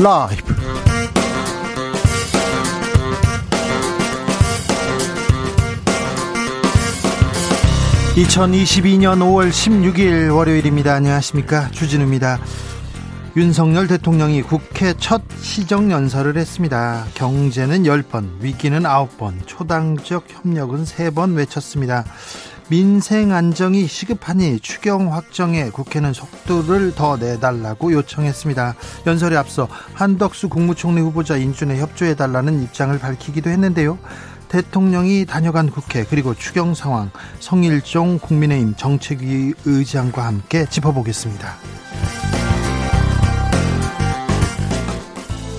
라이브. 2022년 5월 16일 월요일입니다. 안녕하십니까. 주진우입니다. 윤석열 대통령이 국회 첫 시정연설을 했습니다. 경제는 10번, 위기는 9번, 초당적 협력은 3번 외쳤습니다. 민생 안정이 시급하니 추경 확정에 국회는 속도를 더 내달라고 요청했습니다. 연설에 앞서 한덕수 국무총리 후보자 인준에 협조해달라는 입장을 밝히기도 했는데요. 대통령이 다녀간 국회 그리고 추경 상황 성일종 국민의힘 정책위 의장과 함께 짚어보겠습니다.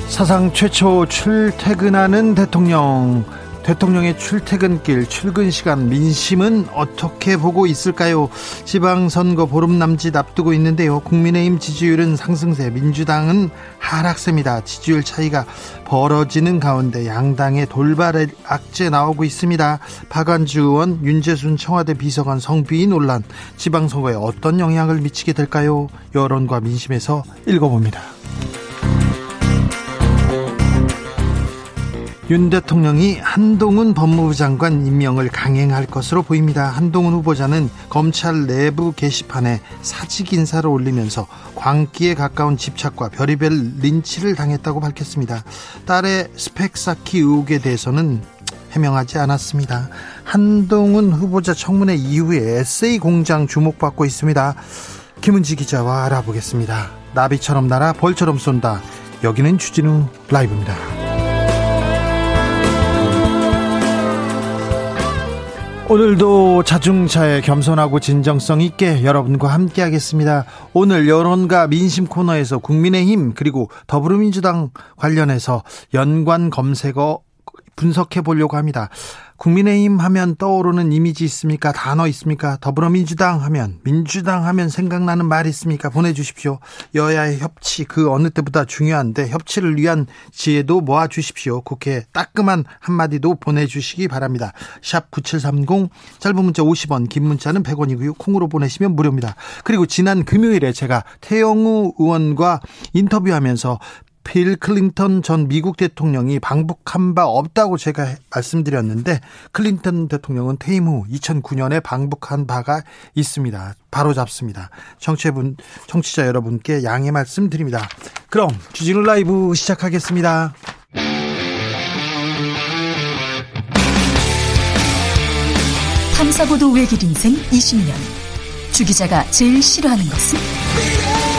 사상 최초 출퇴근하는 대통령 대통령의 출퇴근길 출근 시간 민심은 어떻게 보고 있을까요? 지방선거 보름 남짓 앞두고 있는데요. 국민의힘 지지율은 상승세, 민주당은 하락세입니다. 지지율 차이가 벌어지는 가운데 양당의 돌발 악재 나오고 있습니다. 박안주 의원, 윤재순 청와대 비서관 성비위 논란, 지방선거에 어떤 영향을 미치게 될까요? 여론과 민심에서 읽어봅니다. 윤 대통령이 한동훈 법무부 장관 임명을 강행할 것으로 보입니다. 한동훈 후보자는 검찰 내부 게시판에 사직 인사를 올리면서 광기에 가까운 집착과 별의별 린치를 당했다고 밝혔습니다. 딸의 스펙 쌓기 의혹에 대해서는 해명하지 않았습니다. 한동훈 후보자 청문회 이후에 에세이 공장 주목받고 있습니다. 김은지 기자와 알아보겠습니다. 나비처럼 날아 벌처럼 쏜다. 여기는 주진우 라이브입니다. 오늘도 자중차에 겸손하고 진정성 있게 여러분과 함께 하겠습니다. 오늘 여론과 민심 코너에서 국민의힘 그리고 더불어민주당 관련해서 연관 검색어 분석해 보려고 합니다. 국민의힘 하면 떠오르는 이미지 있습니까? 단어 있습니까? 더불어민주당 하면, 민주당 하면 생각나는 말 있습니까? 보내주십시오. 여야의 협치, 그 어느 때보다 중요한데, 협치를 위한 지혜도 모아 주십시오. 국회 따끔한 한마디도 보내주시기 바랍니다. 샵 9730, 짧은 문자 50원, 긴 문자는 100원이고요. 콩으로 보내시면 무료입니다. 그리고 지난 금요일에 제가 태영호 의원과 인터뷰하면서 빌 클린턴 전 미국 대통령이 방북한 바 없다고 제가 말씀드렸는데 클린턴 대통령은 퇴임 후 2009년에 방북한 바가 있습니다. 바로 잡습니다. 청취분 청취자 여러분께 양해 말씀드립니다. 그럼 주진우 라이브 시작하겠습니다. 탐사보도 외길 인생 20년. 주 기자가 제일 싫어하는 것은?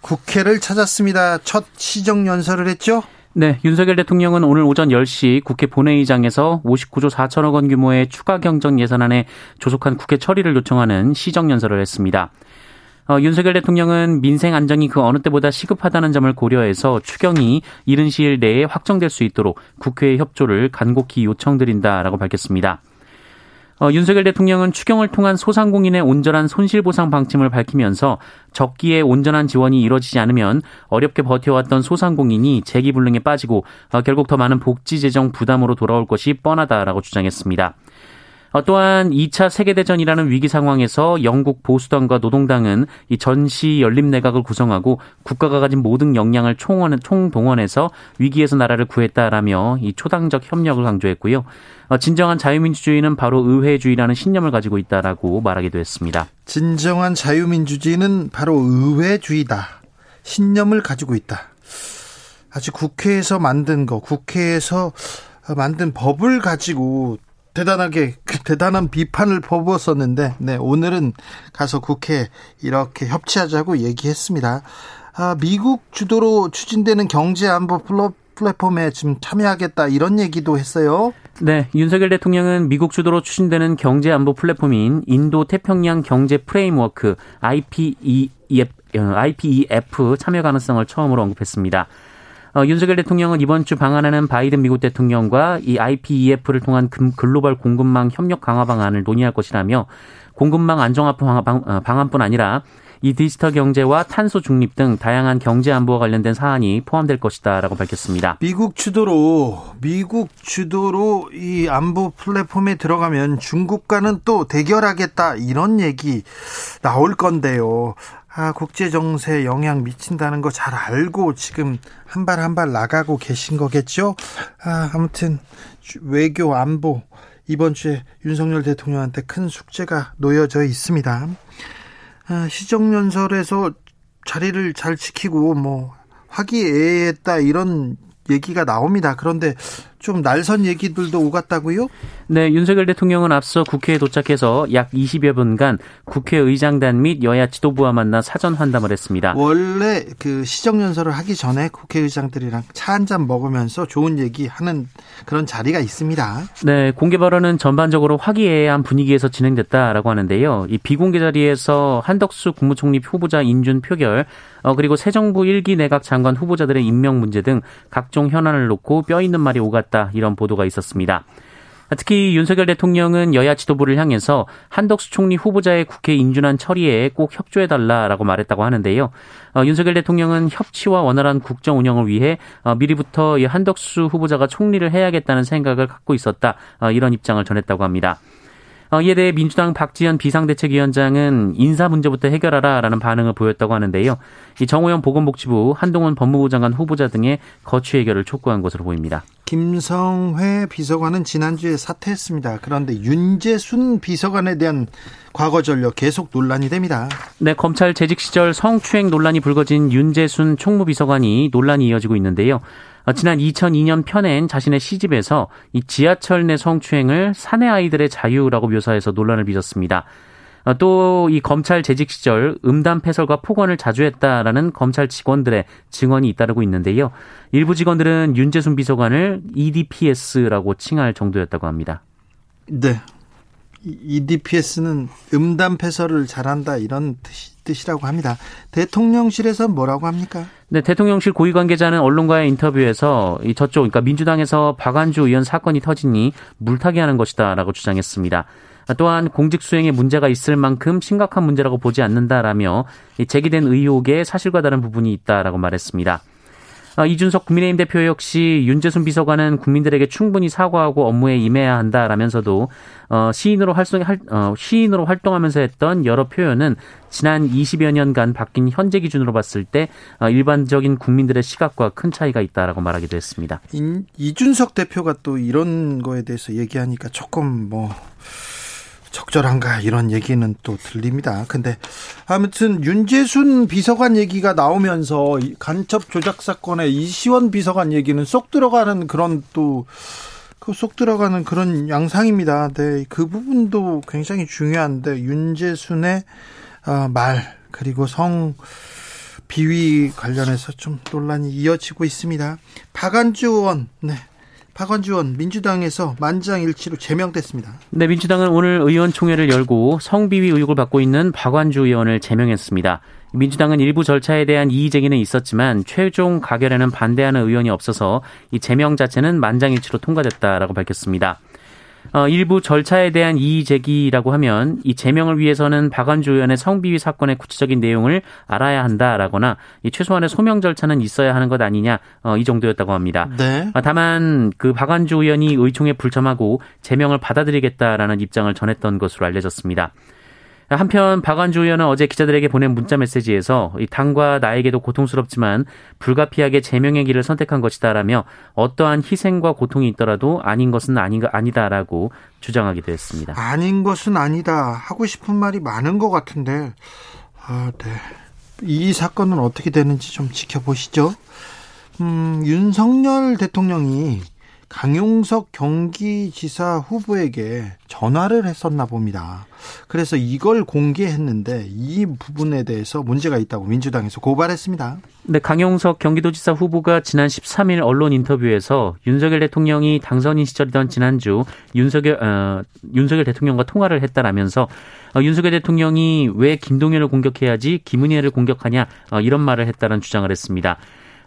국회를 찾았습니다. 첫 시정 연설을 했죠? 네, 윤석열 대통령은 오늘 오전 10시 국회 본회의장에서 59조 4천억 원 규모의 추가 경정 예산안에 조속한 국회 처리를 요청하는 시정 연설을 했습니다. 어, 윤석열 대통령은 민생 안정이 그 어느 때보다 시급하다는 점을 고려해서 추경이 이른 시일 내에 확정될 수 있도록 국회의 협조를 간곡히 요청드린다라고 밝혔습니다. 어, 윤석열 대통령은 추경을 통한 소상공인의 온전한 손실보상 방침을 밝히면서 적기에 온전한 지원이 이루어지지 않으면 어렵게 버텨왔던 소상공인이 재기불능에 빠지고 어, 결국 더 많은 복지 재정 부담으로 돌아올 것이 뻔하다라고 주장했습니다. 어, 또한 2차 세계대전이라는 위기 상황에서 영국 보수당과 노동당은 이 전시 연립 내각을 구성하고 국가가 가진 모든 역량을 총동원해서 위기에서 나라를 구했다라며 이 초당적 협력을 강조했고요. 어, 진정한 자유민주주의는 바로 의회주의라는 신념을 가지고 있다라고 말하기도 했습니다. 진정한 자유민주주의는 바로 의회주의다. 신념을 가지고 있다. 아직 국회에서 만든 거, 국회에서 만든 법을 가지고 대단하게 그 대단한 비판을 퍼부었었는데 네, 오늘은 가서 국회 이렇게 협치하자고 얘기했습니다. 아, 미국 주도로 추진되는 경제 안보 플랫폼에 지금 참여하겠다 이런 얘기도 했어요. 네, 윤석열 대통령은 미국 주도로 추진되는 경제 안보 플랫폼인 인도 태평양 경제 framework IPEF IPEF 참여 가능성을 처음으로 언급했습니다. 어, 윤석열 대통령은 이번 주 방한하는 바이든 미국 대통령과 이 IPEF를 통한 글로벌 공급망 협력 강화 방안을 논의할 것이라며 공급망 안정화 어, 방안뿐 아니라 이 디지털 경제와 탄소 중립 등 다양한 경제 안보와 관련된 사안이 포함될 것이다라고 밝혔습니다. 미국 주도로 미국 주도로 이 안보 플랫폼에 들어가면 중국과는 또 대결하겠다 이런 얘기 나올 건데요. 아, 국제 정세에 영향 미친다는 거 잘 알고 지금 한 발 한 발 나가고 계신 거겠죠? 아, 아무튼 외교 안보 이번 주에 윤석열 대통령한테 큰 숙제가 놓여져 있습니다. 아, 시정연설에서 자리를 잘 지키고 뭐 화기애애했다 이런 얘기가 나옵니다. 그런데 좀 날선 얘기들도 오갔다고요? 네, 윤석열 대통령은 앞서 국회에 도착해서 약 20여 분간 국회의장단 및 여야 지도부와 만나 사전 환담을 했습니다. 원래 그 시정연설을 하기 전에 국회의장들이랑 차 한 잔 먹으면서 좋은 얘기 하는 그런 자리가 있습니다. 네, 공개 발언은 전반적으로 화기애애한 분위기에서 진행됐다라고 하는데요. 이 비공개 자리에서 한덕수 국무총리 후보자 인준 표결, 어, 그리고 새 정부 1기 내각 장관 후보자들의 임명 문제 등 각종 현안을 놓고 뼈 있는 말이 오갔다 이런 보도가 있었습니다. 특히 윤석열 대통령은 여야 지도부를 향해서 한덕수 총리 후보자의 국회 인준안 처리에 꼭 협조해달라라고 말했다고 하는데요. 어, 윤석열 대통령은 협치와 원활한 국정 운영을 위해 어, 미리부터 한덕수 후보자가 총리를 해야겠다는 생각을 갖고 있었다 어, 이런 입장을 전했다고 합니다. 어, 이에 대해 민주당 박지원 비상대책위원장은 인사 문제부터 해결하라라는 반응을 보였다고 하는데요. 이 정호영 보건복지부 한동훈 법무부 장관 후보자 등의 거취 해결을 촉구한 것으로 보입니다. 김성회 비서관은 지난주에 사퇴했습니다. 그런데 윤재순 비서관에 대한 과거 전력 계속 논란이 됩니다. 네, 검찰 재직 시절 성추행 논란이 불거진 윤재순 총무비서관이 논란이 이어지고 있는데요. 어, 지난 2002년 편엔 자신의 시집에서 이 지하철 내 성추행을 사내 아이들의 자유라고 묘사해서 논란을 빚었습니다. 어, 또이 검찰 재직 시절 음담 패설과 폭언을 자주 했다라는 검찰 직원들의 증언이 잇따르고 있는데요. 일부 직원들은 윤재순 비서관을 EDPS라고 칭할 정도였다고 합니다. 네. EDPS는 음담 패설을 잘한다 이런 뜻이 뜻이라고 합니다. 대통령실에서 뭐라고 합니까? 네, 대통령실 고위 관계자는 언론과의 인터뷰에서 이 저쪽 그러니까 민주당에서 박안주 의원 사건이 터지니 물타기 하는 것이다라고 주장했습니다. 또한 공직 수행에 문제가 있을 만큼 심각한 문제라고 보지 않는다라며 제기된 의혹에 사실과 다른 부분이 있다라고 말했습니다. 어, 이준석 국민의힘 대표 역시 윤재순 비서관은 국민들에게 충분히 사과하고 업무에 임해야 한다라면서도 어, 시인으로 활동 어, 시인으로 활동하면서 했던 여러 표현은 지난 20여 년간 바뀐 현재 기준으로 봤을 때 어, 일반적인 국민들의 시각과 큰 차이가 있다라고 말하기도 했습니다. 이준석 대표가 또 이런 거에 대해서 얘기하니까 조금 뭐 적절한가 이런 얘기는 또 들립니다. 근데 아무튼 윤재순 비서관 얘기가 나오면서 간첩 조작 사건의 이시원 비서관 얘기는 쏙 들어가는 그런 또그쏙 들어가는 그런 양상입니다. 네, 그 부분도 굉장히 중요한데 윤재순의 어, 말 그리고 성 비위 관련해서 좀 논란이 이어지고 있습니다. 박안주 의원, 네. 박원주 의원 민주당에서 만장일치로 제명됐습니다. 네, 민주당은 오늘 의원총회를 열고 성비위 의혹을 받고 있는 박완주 의원을 제명했습니다. 민주당은 일부 절차에 대한 이의 제기는 있었지만 최종 가결에는 반대하는 의원이 없어서 이 제명 자체는 만장일치로 통과됐다라고 밝혔습니다. 어, 일부 절차에 대한 이의 제기라고 하면 이 제명을 위해서는 박안주 의원의 성비위 사건의 구체적인 내용을 알아야 한다라거나 이 최소한의 소명 절차는 있어야 하는 것 아니냐 어, 이 정도였다고 합니다. 네. 어, 다만 그 박안주 의원이 의총에 불참하고 제명을 받아들이겠다라는 입장을 전했던 것으로 알려졌습니다. 한편 박완주 의원은 어제 기자들에게 보낸 문자 메시지에서 당과 나에게도 고통스럽지만 불가피하게 제명의 길을 선택한 것이다라며 어떠한 희생과 고통이 있더라도 아닌 것은 아닌가 아니다라고 주장하기도 했습니다. 아닌 것은 아니다 하고 싶은 말이 많은 것 같은데 아, 네. 이 사건은 어떻게 되는지 좀 지켜보시죠. 음, 윤석열 대통령이 강용석 경기지사 후보에게 전화를 했었나 봅니다. 그래서 이걸 공개했는데 이 부분에 대해서 문제가 있다고 민주당에서 고발했습니다. 네, 강용석 경기도지사 후보가 지난 13일 언론 인터뷰에서 윤석열 대통령이 당선인 시절이던 지난주 윤석열 어, 윤석열 대통령과 통화를 했다라면서 어, 윤석열 대통령이 왜 김동연을 공격해야지 김은혜를 공격하냐 어, 이런 말을 했다는 주장을 했습니다.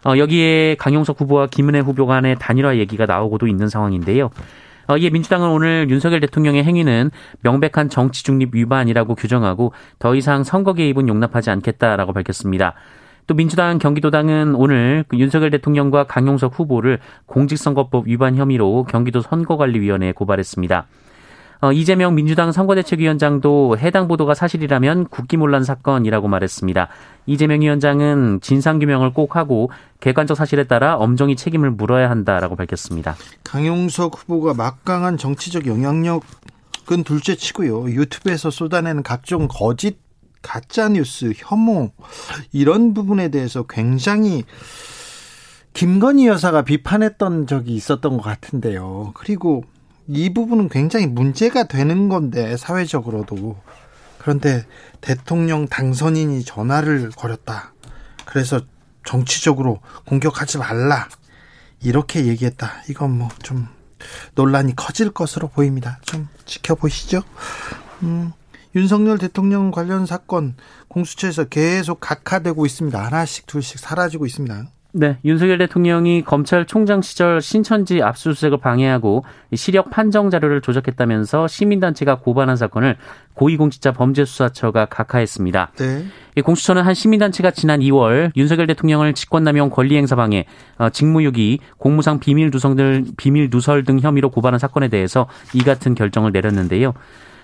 어, 여기에 강용석 후보와 김은혜 후보 간의 단일화 얘기가 나오고도 있는 상황인데요. 어, 이에 민주당은 오늘 윤석열 대통령의 행위는 명백한 정치 중립 위반이라고 규정하고 더 이상 선거 개입은 용납하지 않겠다라고 밝혔습니다. 또 민주당 경기도당은 오늘 그 윤석열 대통령과 강용석 후보를 공직선거법 위반 혐의로 경기도 선거관리위원회에 고발했습니다. 어, 이재명 민주당 선거대책위원장도 해당 보도가 사실이라면 국기문란 사건이라고 말했습니다. 이재명 위원장은 진상규명을 꼭 하고 객관적 사실에 따라 엄정히 책임을 물어야 한다라고 밝혔습니다. 강용석 후보가 막강한 정치적 영향력은 둘째 치고요. 유튜브에서 쏟아내는 각종 거짓 가짜 뉴스, 혐오 이런 부분에 대해서 굉장히 김건희 여사가 비판했던 적이 있었던 것 같은데요. 그리고 이 부분은 굉장히 문제가 되는 건데 사회적으로도 그런데 대통령 당선인이 전화를 걸었다. 그래서 정치적으로 공격하지 말라. 이렇게 얘기했다. 이건 뭐 좀 논란이 커질 것으로 보입니다. 좀 지켜보시죠. 음, 윤석열 대통령 관련 사건 공수처에서 계속 각하되고 있습니다. 하나씩 둘씩 사라지고 있습니다. 네, 윤석열 대통령이 검찰총장 시절 신천지 압수수색을 방해하고 시력 판정 자료를 조작했다면서 시민단체가 고발한 사건을 고위공직자 범죄수사처가 각하했습니다. 네. 이 공수처는 한 시민단체가 지난 2월 윤석열 대통령을 직권남용 권리행사 방해, 어, 직무유기, 공무상 비밀 누설 등 비밀 누설 등 혐의로 고발한 사건에 대해서 이 같은 결정을 내렸는데요.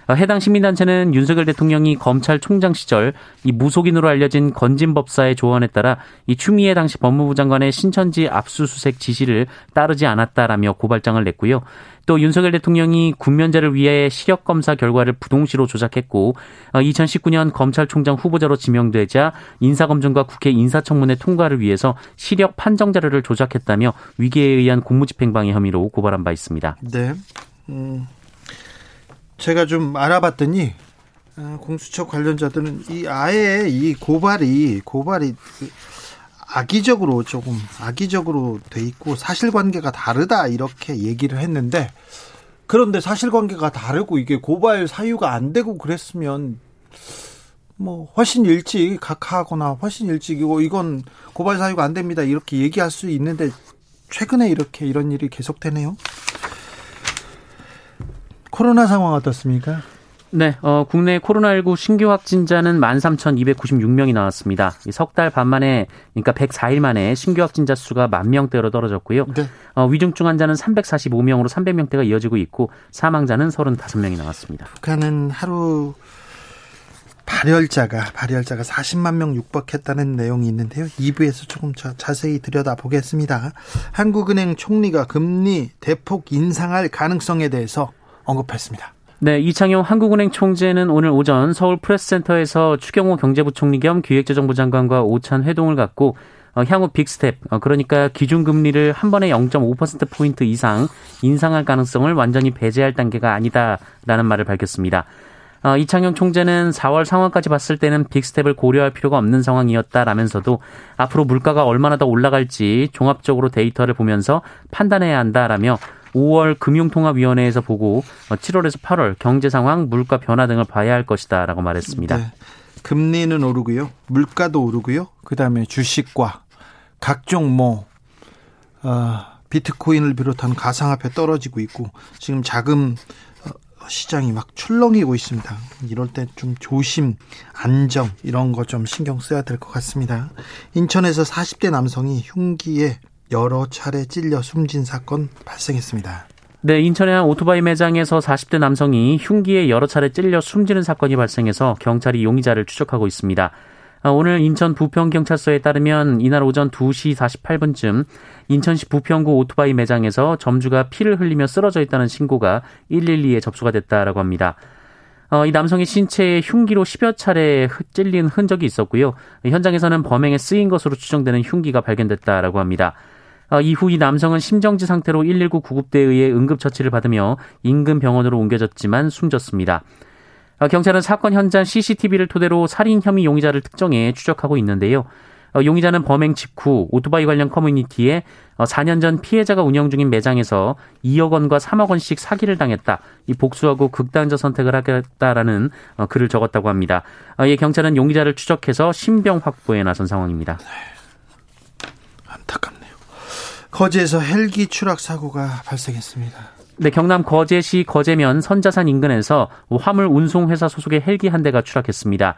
어, 해당 시민단체는 윤석열 대통령이 검찰총장 시절 이 무속인으로 알려진 건진 법사의 조언에 따라 이 추미애 당시 법무부 장관의 신천지 압수수색 지시를 따르지 않았다라며 고발장을 냈고요. 또 윤석열 대통령이 군면제를 위해 시력 검사 결과를 부동시로 조작했고 2019년 어, 검찰총장 후보자로 지명되자 인사검증과 국회 인사청문회 통과를 위해서 시력 판정 자료를 조작했다며 위기에 의한 공무집행방해 혐의로 고발한 바 있습니다. 네. 음. 제가 좀 알아봤더니 어, 공수처 관련자들은 이 아예 이 고발이 고발이 그 악의적으로 조금 악의적으로 돼 있고 사실관계가 다르다 이렇게 얘기를 했는데 그런데 사실관계가 다르고 이게 고발 사유가 안 되고 그랬으면 뭐 훨씬 일찍 각하하거나 훨씬 일찍이고 이건 고발 사유가 안 됩니다 이렇게 얘기할 수 있는데 최근에 이렇게 이런 일이 계속되네요. 코로나 상황 어떻습니까? 네, 어, 국내 코로나19 신규 확진자는 13,296명이 나왔습니다. 석 달 반 만에, 그러니까 104일 만에 신규 확진자 수가 만 명대로 떨어졌고요. 네. 어, 위중증 환자는 345명으로 300명대가 이어지고 있고 사망자는 35명이 나왔습니다. 북한은 하루 발열자가 발열자가 40만 명 육박했다는 내용이 있는데요. 2부에서 조금 자, 자세히 들여다보겠습니다. 한국은행 총재가 금리 대폭 인상할 가능성에 대해서 언급했습니다. 네, 이창용 한국은행 총재는 오늘 오전 서울 프레스센터에서 추경호 경제부총리 겸 기획재정부 장관과 오찬 회동을 갖고 어, 향후 big step, 어, 그러니까 기준금리를 한 번에 0.5%포인트 이상 인상할 가능성을 완전히 배제할 단계가 아니다라는 말을 밝혔습니다. 어, 이창용 총재는 4월 상황까지 봤을 때는 big step을 고려할 필요가 없는 상황이었다라면서도 앞으로 물가가 얼마나 더 올라갈지 종합적으로 데이터를 보면서 판단해야 한다라며 5월 금융통화위원회에서 보고 7월에서 어, 8월 경제 상황, 물가 변화 등을 봐야 할 것이다라고 말했습니다. 네. 금리는 오르고요, 물가도 오르고요, 그 다음에 주식과 각종 뭐 어, 비트코인을 비롯한 가상화폐 떨어지고 있고 지금 자금 어, 시장이 막 출렁이고 있습니다. 이럴 때 좀 조심, 안정 이런 거 좀 신경 써야 될 것 같습니다. 인천에서 40대 남성이 흉기에 여러 차례 찔려 숨진 사건 발생했습니다. 네, 인천의 한 오토바이 매장에서 40대 남성이 흉기에 여러 차례 찔려 숨지는 사건이 발생해서 경찰이 용의자를 추적하고 있습니다. 아, 오늘 인천 부평경찰서에 따르면 이날 오전 2시 48분쯤 인천시 부평구 오토바이 매장에서 점주가 피를 흘리며 쓰러져 있다는 신고가 112에 접수가 됐다라고 합니다. 어, 이 남성의 신체에 흉기로 10여 차례 찔린 흔적이 있었고요. 현장에서는 범행에 쓰인 것으로 추정되는 흉기가 발견됐다라고 합니다. 어, 이후 이 남성은 심정지 상태로 119 구급대에 의해 응급처치를 받으며 인근 병원으로 옮겨졌지만 숨졌습니다. 어, 경찰은 사건 현장 CCTV를 토대로 살인 혐의 용의자를 특정해 추적하고 있는데요. 어, 용의자는 범행 직후 오토바이 관련 커뮤니티에 4년 전 피해자가 운영 중인 매장에서 2억 원과 3억 원씩 사기를 당했다. 이 복수하고 극단적 선택을 하겠다라는 글을 적었다고 합니다. 이 경찰은 용의자를 추적해서 신병 확보에 나선 상황입니다. 안타깝네요. 거제에서 헬기 추락 사고가 발생했습니다. 네, 경남 거제시 거제면 선자산 인근에서 화물 운송회사 소속의 헬기 한 대가 추락했습니다.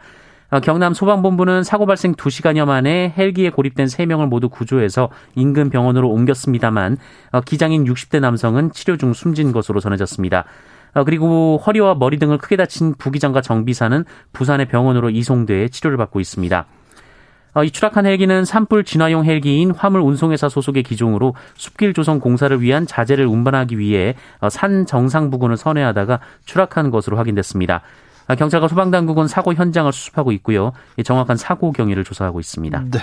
어, 경남 소방본부는 사고 발생 2시간여 만에 헬기에 고립된 3명을 모두 구조해서 인근 병원으로 옮겼습니다만 어, 기장인 60대 남성은 치료 중 숨진 것으로 전해졌습니다. 어, 그리고 허리와 머리 등을 크게 다친 부기장과 정비사는 부산의 병원으로 이송돼 치료를 받고 있습니다. 어, 이 추락한 헬기는 산불 진화용 헬기인 화물 운송회사 소속의 기종으로 숲길 조성 공사를 위한 자재를 운반하기 위해 어, 산 정상 부근을 선회하다가 추락한 것으로 확인됐습니다. 어, 경찰과 소방당국은 사고 현장을 수습하고 있고요. 정확한 사고 경위를 조사하고 있습니다. 네.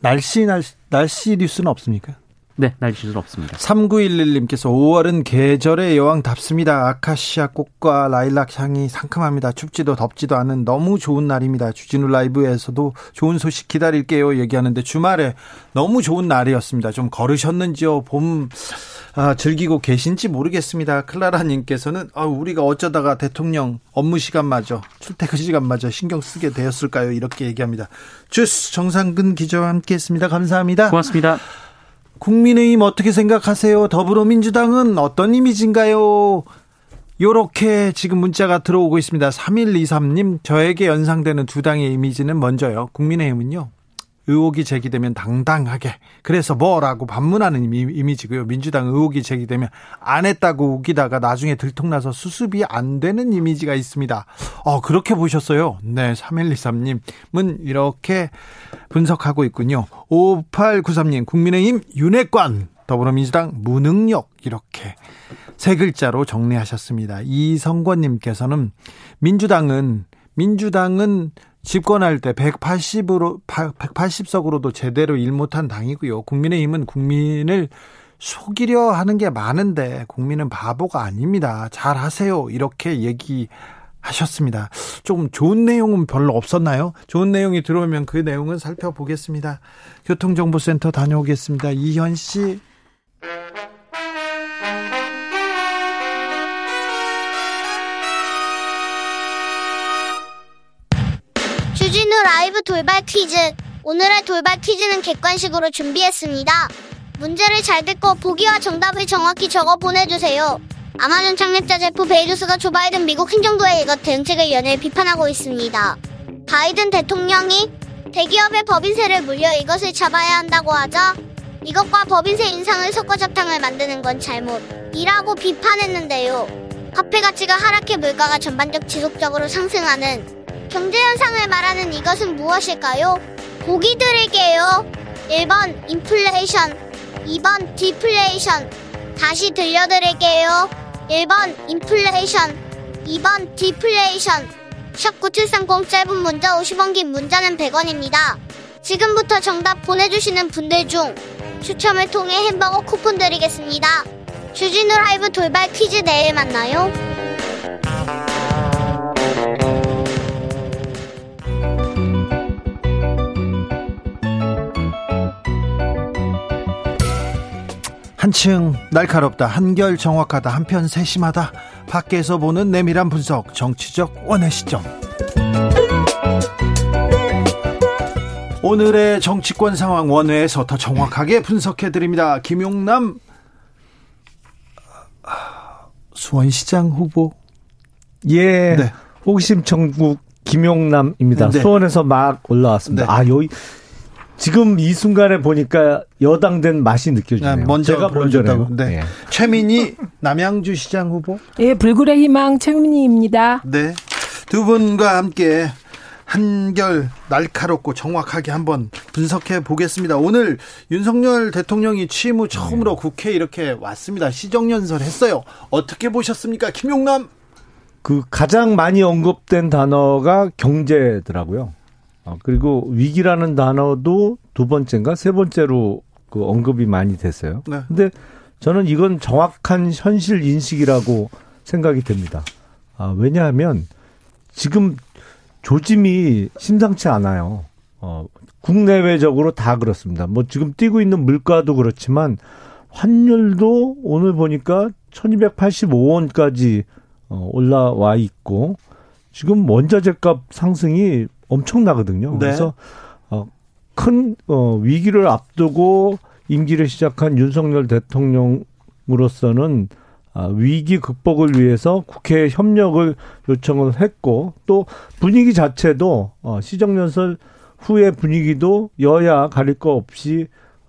날씨 날씨, 날씨 뉴스는 없습니까? 네, 날씨는 없습니다. 3911님께서 5월은 계절의 여왕답습니다. 아카시아 꽃과 라일락 향이 상큼합니다. 춥지도 덥지도 않은 너무 좋은 날입니다. 주진우 라이브에서도 좋은 소식 기다릴게요. 얘기하는데 주말에 너무 좋은 날이었습니다. 좀 걸으셨는지요? 봄 아, 즐기고 계신지 모르겠습니다. 클라라님께서는 아, 우리가 어쩌다가 대통령 업무 시간마저 출퇴근 시간마저 신경 쓰게 되었을까요? 이렇게 얘기합니다. 주스 정상근 기자와 함께했습니다. 감사합니다. 고맙습니다. 국민의힘 어떻게 생각하세요? 더불어민주당은 어떤 이미지인가요? 요렇게 지금 문자가 들어오고 있습니다. 3123님, 저에게 연상되는 두 당의 이미지는 먼저요. 국민의힘은요. 의혹이 제기되면 당당하게 그래서 뭐라고 반문하는 이미지고요. 민주당 의혹이 제기되면 안 했다고 우기다가 나중에 들통나서 수습이 안 되는 이미지가 있습니다. 어 그렇게 보셨어요. 네, 3123님은 이렇게 분석하고 있군요. 5893님 국민의힘 윤핵관 더불어민주당 무능력 이렇게 세 글자로 정리하셨습니다. 이성권님께서는 민주당은 민주당은 집권할 때 180으로 180석으로도 제대로 일 못한 당이고요. 국민의힘은 국민을 속이려 하는 게 많은데 국민은 바보가 아닙니다. 잘 하세요. 이렇게 얘기하셨습니다. 좀 좋은 내용은 별로 없었나요? 좋은 내용이 들어오면 그 내용은 살펴보겠습니다. 교통정보센터 다녀오겠습니다. 이현 씨. 라이브 돌발 퀴즈. 오늘의 돌발 퀴즈는 객관식으로 준비했습니다. 문제를 잘 듣고 보기와 정답을 정확히 적어 보내주세요. 아마존 창립자 제프 베이조스가 조 바이든 미국 행정부의 이것 대응책을 연일 비판하고 있습니다. 바이든 대통령이 대기업의 법인세를 물려 이것을 잡아야 한다고 하자 이것과 법인세 인상을 섞어 잡탕을 만드는 건 잘못이라고 비판했는데요. 화폐 가치가 하락해 물가가 전반적 지속적으로 상승하는 경제 현상을 말하는 이것은 무엇일까요? 보기 드릴게요. 1번 인플레이션, 2번 디플레이션. 다시 들려드릴게요. 1번 인플레이션, 2번 디플레이션. 샵9730 짧은 문자 50원 긴 문자는 100원입니다. 지금부터 정답 보내주시는 분들 중 추첨을 통해 햄버거 쿠폰 드리겠습니다. 주진우 라이브 돌발 퀴즈 내일 만나요. 한층 날카롭다 한결 정확하다 한편 세심하다. 밖에서 보는 내밀한 분석 정치적 원의 시점. 오늘의 정치권 상황 원회에서 더 정확하게 분석해 드립니다. 김용남 수원시장 후보. 예. 네. 호기심 천국 김용남입니다. 네. 수원에서 막 올라왔습니다. 네. 아 여기 지금 이 순간에 보니까 여당된 맛이 느껴지네요. 네, 먼저 제가 먼저다고. 네. 네. 최민희 남양주 시장 후보. 예, 불굴의 희망 최민희입니다. 네. 두 분과 함께 한결 날카롭고 정확하게 한번 분석해 보겠습니다. 오늘 윤석열 대통령이 취임 후 처음으로 네. 국회 이렇게 왔습니다. 시정연설 했어요. 어떻게 보셨습니까? 김용남. 그 가장 많이 언급된 단어가 경제더라고요. 어, 그리고 위기라는 단어도 두 번째인가 세 번째로 그 언급이 많이 됐어요. 네. 근데 저는 이건 정확한 현실 인식이라고 생각이 됩니다. 아, 왜냐하면 지금 조짐이 심상치 않아요. 어, 국내외적으로 다 그렇습니다. 뭐 지금 뛰고 있는 물가도 그렇지만 환율도 오늘 보니까 1285원까지 어, 올라와 있고 지금 원자재 값 상승이 엄청나거든요. 네. 그래서 어, 큰 어, 위기를 앞두고 임기를 시작한 윤석열 대통령으로서는 아, 위기 극복을 위해서 국회 협력을 요청을 했고 또 분위기 자체도 어, 시정연설 후의 분위기도 여야 가릴 거 없이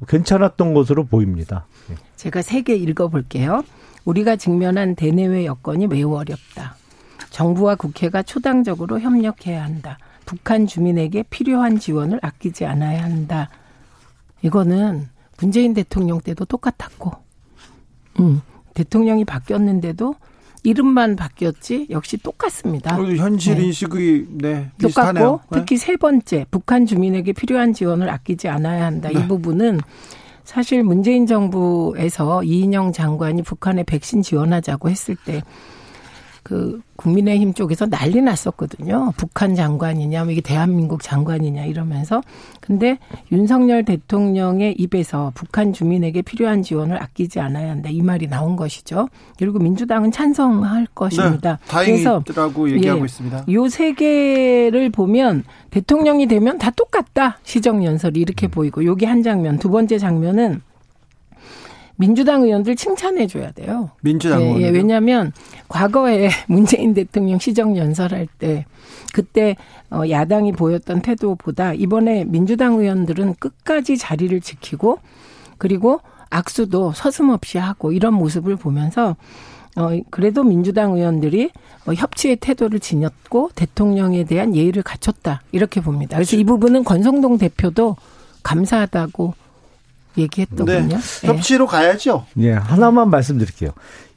괜찮았던 것으로 보입니다. 제가 세 개 읽어볼게요. 우리가 직면한 대내외 여건이 매우 어렵다. 정부와 국회가 초당적으로 협력해야 한다. 북한 주민에게 필요한 지원을 아끼지 않아야 한다. 이거는 문재인 대통령 때도 똑같았고, 음, 대통령이 바뀌었는데도 이름만 바뀌었지 역시 똑같습니다. 현실 네. 인식이 네, 비슷하네요. 똑같고 네. 특히 세 번째 북한 주민에게 필요한 지원을 아끼지 않아야 한다. 네. 이 부분은 사실 문재인 정부에서 이인영 장관이 북한에 백신 지원하자고 했을 때 그 국민의힘 쪽에서 난리 났었거든요. 북한 장관이냐, 뭐 이게 대한민국 장관이냐 이러면서. 근데 윤석열 대통령의 입에서 북한 주민에게 필요한 지원을 아끼지 않아야 한다. 이 말이 나온 것이죠. 그리고 민주당은 찬성할 것입니다. 네, 다행이라고 얘기하고 예, 있습니다. 요세 개를 보면 대통령이 되면 다 똑같다. 시정 연설이 이렇게 음. 보이고 여기 한 장면. 두 번째 장면은 민주당 의원들 칭찬해 줘야 돼요. 민주당 예, 예, 왜냐하면 과거에 문재인 대통령 시정 연설할 때 그때 어, 야당이 보였던 태도보다 이번에 민주당 의원들은 끝까지 자리를 지키고 그리고 악수도 서슴없이 하고 이런 모습을 보면서 어, 그래도 민주당 의원들이 어, 협치의 태도를 지녔고 대통령에 대한 예의를 갖췄다. 이렇게 봅니다. 그래서 이 부분은 권성동 대표도 감사하다고 얘기했더군요. 네. 예. 협치로 가야죠. 예, 하나만 말씀드릴게요.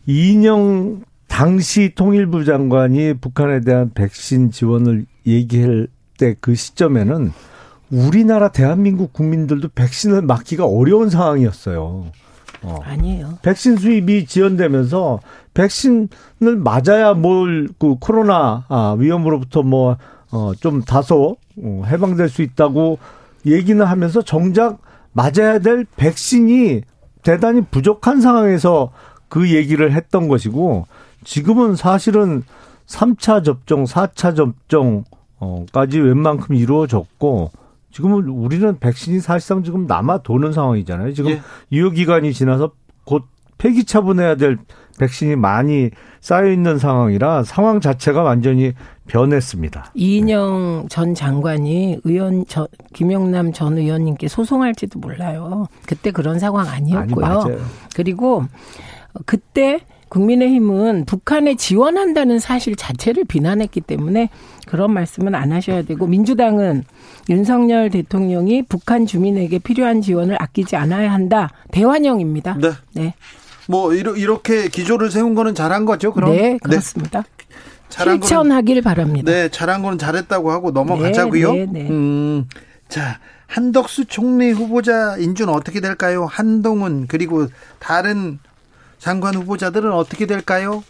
이인영 당시 통일부 장관이 북한에 대한 백신 지원을 얘기할 때 그 시점에는 우리나라 대한민국 국민들도 백신을 맞기가 어려운 상황이었어요. 어. 아니에요. 백신 수입이 지연되면서 백신을 맞아야 뭘 그 코로나 아, 위험으로부터 뭐 어, 좀 다소 어, 해방될 수 있다고 얘기는 하면서 정작 맞아야 될 백신이 대단히 부족한 상황에서 그 얘기를 했던 것이고 지금은 사실은 3차 접종, 4차 접종까지 웬만큼 이루어졌고 지금은 우리는 백신이 사실상 지금 남아 도는 상황이잖아요. 지금 예. 유효 기간이 지나서 곧 폐기 처분해야 될 백신이 많이 쌓여 있는 상황이라 상황 자체가 완전히 변했습니다. 이인영 네. 전 장관이 의원 저, 김영남 전 의원님께 소송할지도 몰라요. 그때 그런 상황 아니었고요. 아니, 그리고 그때 국민의힘은 북한에 지원한다는 사실 자체를 비난했기 때문에 그런 말씀은 안 하셔야 되고 민주당은 윤석열 대통령이 북한 주민에게 필요한 지원을 아끼지 않아야 한다. 대환영입니다. 네. 네. 뭐 이렇게 기조를 세운 거는 잘한 거죠. 그럼 네 그렇습니다. 네. 실천하길 바랍니다. 네, 잘한 거는 잘했다고 하고 넘어가자고요. 네, 네, 네. 음, 자 한덕수 총리 후보자 인준 어떻게 될까요? 한동훈 그리고 다른 장관 후보자들은 어떻게 될까요?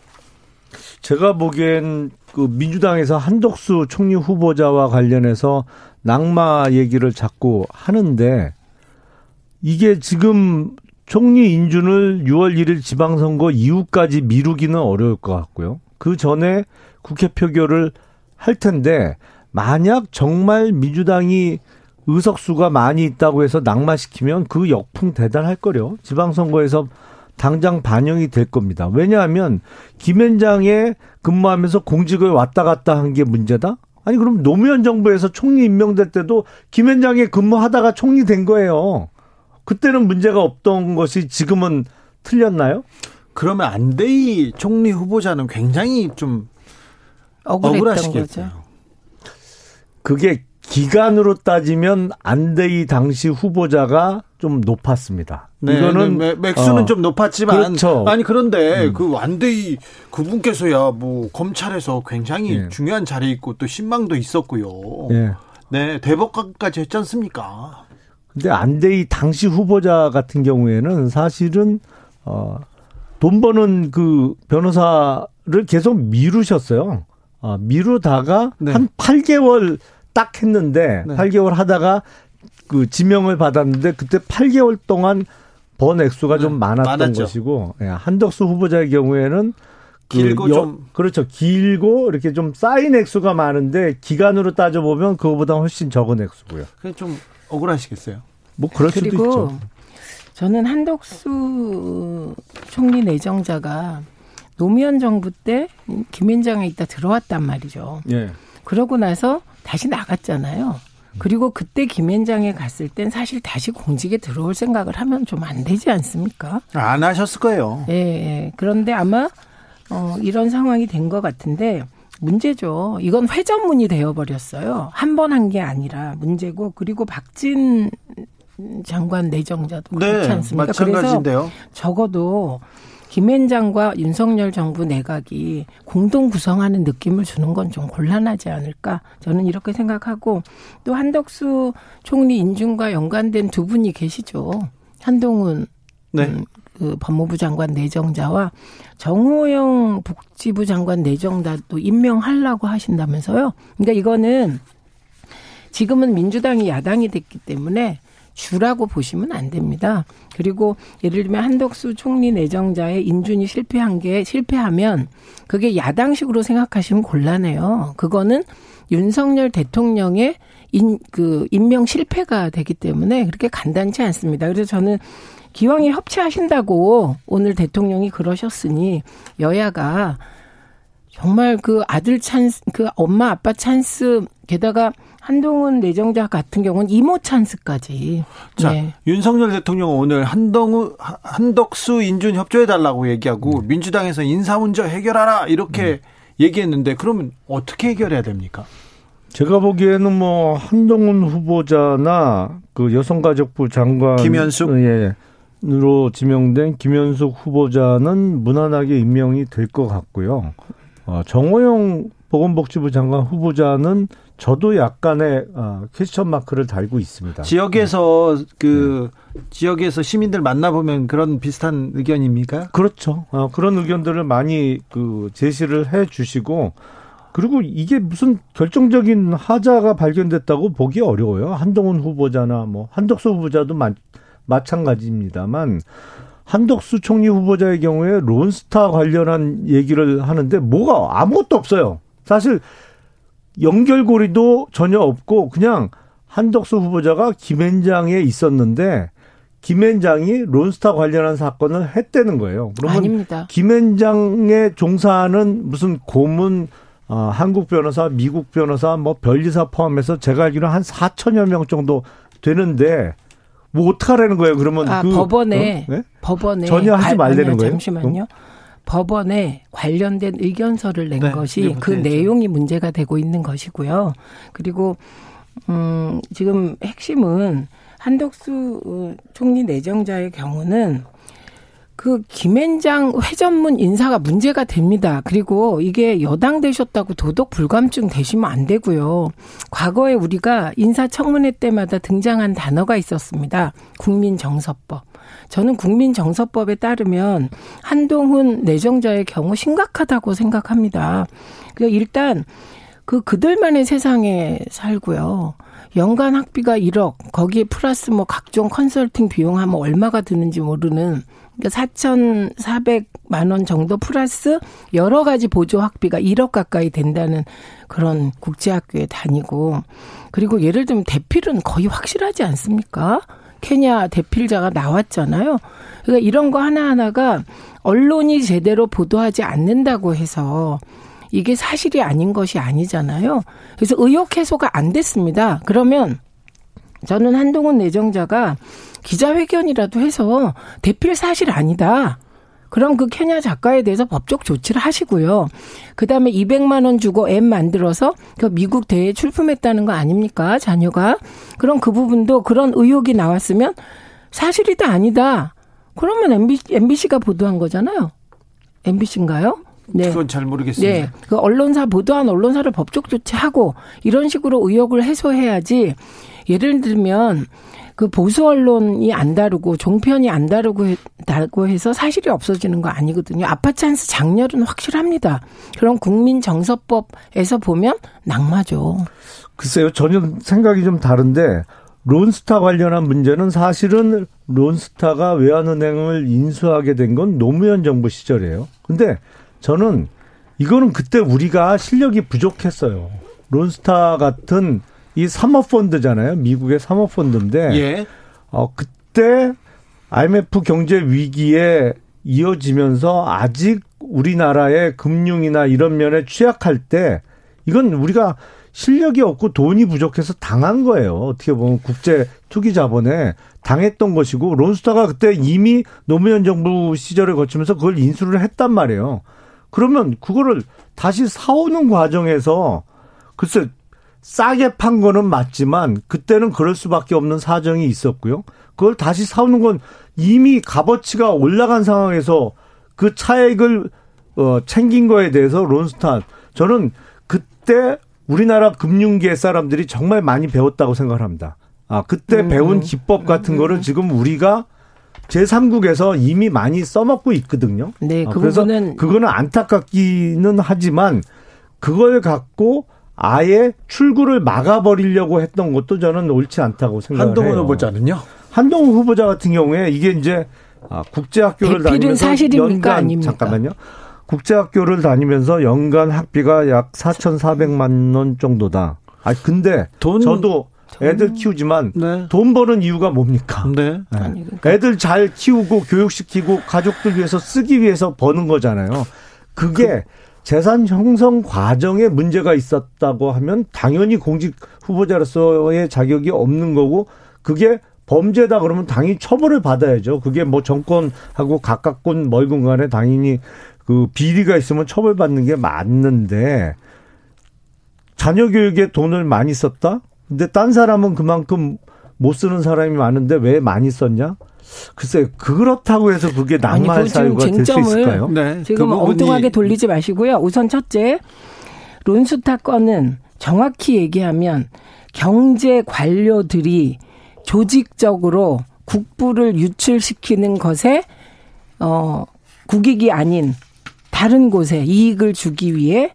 제가 보기엔 그 민주당에서 한덕수 총리 후보자와 관련해서 낙마 얘기를 자꾸 하는데 이게 지금 총리 인준을 6월 1일 지방선거 이후까지 미루기는 어려울 것 같고요. 그 전에 국회 표결을 할 텐데 만약 정말 민주당이 의석수가 많이 있다고 해서 낙마시키면 그 역풍 대단할 거요. 지방선거에서 당장 반영이 될 겁니다. 왜냐하면 김현장에 근무하면서 공직을 왔다 갔다 한 게 문제다? 아니 그럼 노무현 정부에서 총리 임명될 때도 김현장에 근무하다가 총리 된 거예요. 그때는 문제가 없던 것이 지금은 틀렸나요? 그러면 안대희 총리 후보자는 굉장히 좀 억울하시겠죠. 그게 기간으로 따지면 안대희 당시 후보자가 좀 높았습니다. 네, 이거는 네, 맥수는 어, 좀 높았지만 그렇죠. 아니 그런데 음. 그 안대희 그분께서야 뭐 검찰에서 굉장히 네. 중요한 자리에 있고 또 신망도 있었고요. 네, 네 대법관까지 했지 않습니까? 근데 안대희 당시 후보자 같은 경우에는 사실은 어 돈 버는 그 변호사를 계속 미루셨어요. 아, 미루다가 네. 한 8개월 딱 했는데 네. 8개월 하다가 그 지명을 받았는데 그때 8개월 동안 번 액수가 네. 좀 많았던 많았죠. 것이고 예, 한덕수 후보자의 경우에는 그 길고 여, 좀 그렇죠 길고 이렇게 좀 쌓인 액수가 많은데 기간으로 따져 보면 그거보다 훨씬 적은 액수고요. 그게 좀 억울하시겠어요. 뭐 그럴 수도 있죠. 저는 한덕수 총리 내정자가 노무현 정부 때 김현장에 있다 들어왔단 말이죠. 예. 그러고 나서 다시 나갔잖아요. 그리고 그때 김현장에 갔을 땐 사실 다시 공직에 들어올 생각을 하면 좀 안 되지 않습니까? 안 하셨을 거예요. 예, 예. 그런데 아마 어, 이런 상황이 된 것 같은데 문제죠. 이건 회전문이 되어버렸어요. 한 번 한 게 아니라 문제고 그리고 박진 장관 내정자도 네, 그렇지 않습니까? 마찬가지인데요. 그래서 적어도 김앤장과 윤석열 정부 내각이 공동 구성하는 느낌을 주는 건 좀 곤란하지 않을까 저는 이렇게 생각하고 또 한덕수 총리 인준과 연관된 두 분이 계시죠 한동훈 네. 음, 그 법무부 장관 내정자와 정호영 복지부 장관 내정자도 임명하려고 하신다면서요. 그러니까 이거는 지금은 민주당이 야당이 됐기 때문에 주라고 보시면 안 됩니다. 그리고 예를 들면 한덕수 총리 내정자의 인준이 실패한 게 실패하면 그게 야당식으로 생각하시면 곤란해요. 그거는 윤석열 대통령의 인, 그, 임명 실패가 되기 때문에 그렇게 간단치 않습니다. 그래서 저는 기왕에 협치하신다고 오늘 대통령이 그러셨으니 여야가 정말 그 아들 찬스, 그 엄마 아빠 찬스, 게다가 한동훈 내정자 같은 경우는 이모 찬스까지. 자, 네. 윤석열 대통령은 오늘 한동훈, 한덕수 인준 협조해 달라고 얘기하고 음. 민주당에서 인사 문제 해결하라 이렇게 음. 얘기했는데 그러면 어떻게 해결해야 됩니까? 제가 보기에는 뭐 한동훈 후보자나 그 여성가족부 장관 김현숙 예. 으로 지명된 김현숙 후보자는 무난하게 임명이 될 것 같고요. 어, 정호영 보건복지부 장관 후보자는 저도 약간의 어, 퀘스천 마크를 달고 있습니다. 지역에서 그 네. 지역에서 시민들 만나 보면 그런 비슷한 의견입니까? 그렇죠. 어, 그런 의견들을 많이 그 제시를 해 주시고 그리고 이게 무슨 결정적인 하자가 발견됐다고 보기 어려워요. 한동훈 후보자나 뭐 한덕수 후보자도 마, 마찬가지입니다만 한덕수 총리 후보자의 경우에 론스타 관련한 얘기를 하는데 뭐가 아무것도 없어요. 사실 연결고리도 전혀 없고 그냥 한덕수 후보자가 김앤장에 있었는데 김앤장이 론스타 관련한 사건을 했다는 거예요. 그러면 아닙니다. 김앤장에 종사하는 무슨 고문 어, 한국 변호사, 미국 변호사, 뭐 변리사 포함해서 제가 알기로 한 4천여 명 정도 되는데 뭐 어떡하라는 거예요? 그러면 아, 그 법원에 어? 네? 법원에 전혀 하지 말라는 거예요. 잠시만요. 어? 법원에 관련된 의견서를 낸 네, 것이 그 내용이 문제가 되고 있는 것이고요. 그리고 음 지금 핵심은 한덕수 어, 총리 내정자의 경우는 그 김앤장 회전문 인사가 문제가 됩니다. 그리고 이게 여당 되셨다고 도덕 불감증 되시면 안 되고요. 과거에 우리가 인사청문회 때마다 등장한 단어가 있었습니다. 국민정서법. 저는 국민정서법에 따르면 한동훈 내정자의 경우 심각하다고 생각합니다. 그 일단 그 그들만의 세상에 살고요. 연간 학비가 1억, 거기에 플러스 뭐 각종 컨설팅 비용 하면 얼마가 드는지 모르는 그러니까 4,400만 원 정도 플러스 여러 가지 보조 학비가 1억 가까이 된다는 그런 국제학교에 다니고 그리고 예를 들면 대필은 거의 확실하지 않습니까? 케냐 대필자가 나왔잖아요. 그러니까 이런 거 하나하나가 언론이 제대로 보도하지 않는다고 해서 이게 사실이 아닌 것이 아니잖아요. 그래서 의혹 해소가 안 됐습니다. 그러면 저는 한동훈 내정자가 기자회견이라도 해서 대필 사실 아니다. 그럼 그 케냐 작가에 대해서 법적 조치를 하시고요. 그 다음에 200만 원 주고 앱 만들어서 그 미국 대회에 출품했다는 거 아닙니까? 자녀가. 그럼 그 부분도 그런 의혹이 나왔으면 사실이다 아니다. 그러면 MBC, MBC가 보도한 거잖아요. MBC인가요? 네. 그건 잘 모르겠습니다. 네. 그 언론사 보도한 언론사를 법적 조치하고 이런 식으로 의혹을 해소해야지 예를 들면 그 보수 언론이 안 다루고 종편이 안 다루고 다고 해서 사실이 없어지는 거 아니거든요. 아파 찬스 장렬은 확실합니다. 그럼 국민 정서법에서 보면 낙마죠. 글쎄요, 전혀 생각이 좀 다른데 론스타 관련한 문제는 사실은 론스타가 외환은행을 인수하게 된 건 노무현 정부 시절이에요. 근데 저는 이거는 그때 우리가 실력이 부족했어요. 론스타 같은 이 사모펀드잖아요. 미국의 사모펀드인데. 예. 어, 그때 IMF 경제 위기에 이어지면서 아직 우리나라의 금융이나 이런 면에 취약할 때 이건 우리가 실력이 없고 돈이 부족해서 당한 거예요. 어떻게 보면 국제 투기 자본에 당했던 것이고 론스타가 그때 이미 노무현 정부 시절을 거치면서 그걸 인수를 했단 말이에요. 그러면 그거를 다시 사오는 과정에서 글쎄 싸게 판 거는 맞지만 그때는 그럴 수밖에 없는 사정이 있었고요. 그걸 다시 사오는 건 이미 값어치가 올라간 상황에서 그 차액을 어 챙긴 거에 대해서 론스타 저는 그때 우리나라 금융계 사람들이 정말 많이 배웠다고 생각합니다. 아, 그때 음. 배운 기법 같은 음. 거를 지금 우리가 제3국에서 이미 많이 써먹고 있거든요. 네, 그 아, 그래서 부분은 그거는 안타깝기는 하지만 그걸 갖고 아예 출구를 막아버리려고 했던 것도 저는 옳지 않다고 생각해요. 한동훈 후보자는요? 한동훈 후보자 같은 경우에 이게 이제 아, 국제학교를 다니면서 사실입니까? 연간 잠깐만요. 국제학교를 다니면서 연간 학비가 약 4,400만 원 정도다. 아 근데 돈, 저도 애들 키우지만 네. 돈 버는 이유가 뭡니까? 네. 네. 아니, 그러니까. 애들 잘 키우고 교육시키고 가족들 위해서 쓰기 위해서 버는 거잖아요. 그게 그, 재산 형성 과정에 문제가 있었다고 하면 당연히 공직 후보자로서의 자격이 없는 거고 그게 범죄다 그러면 당연히 처벌을 받아야죠. 그게 뭐 정권하고 가깝건 멀건 간에 당연히 그 비리가 있으면 처벌받는 게 맞는데 자녀 교육에 돈을 많이 썼다? 근데 딴 사람은 그만큼 못 쓰는 사람이 많은데 왜 많이 썼냐? 글쎄 그렇다고 해서 그게 낭만 사유가 될 수 있을까요? 네, 지금 그 엉뚱하게 돌리지 마시고요. 우선 첫째 론스타 건은 정확히 얘기하면 경제 관료들이 조직적으로 국부를 유출시키는 것에 어 국익이 아닌 다른 곳에 이익을 주기 위해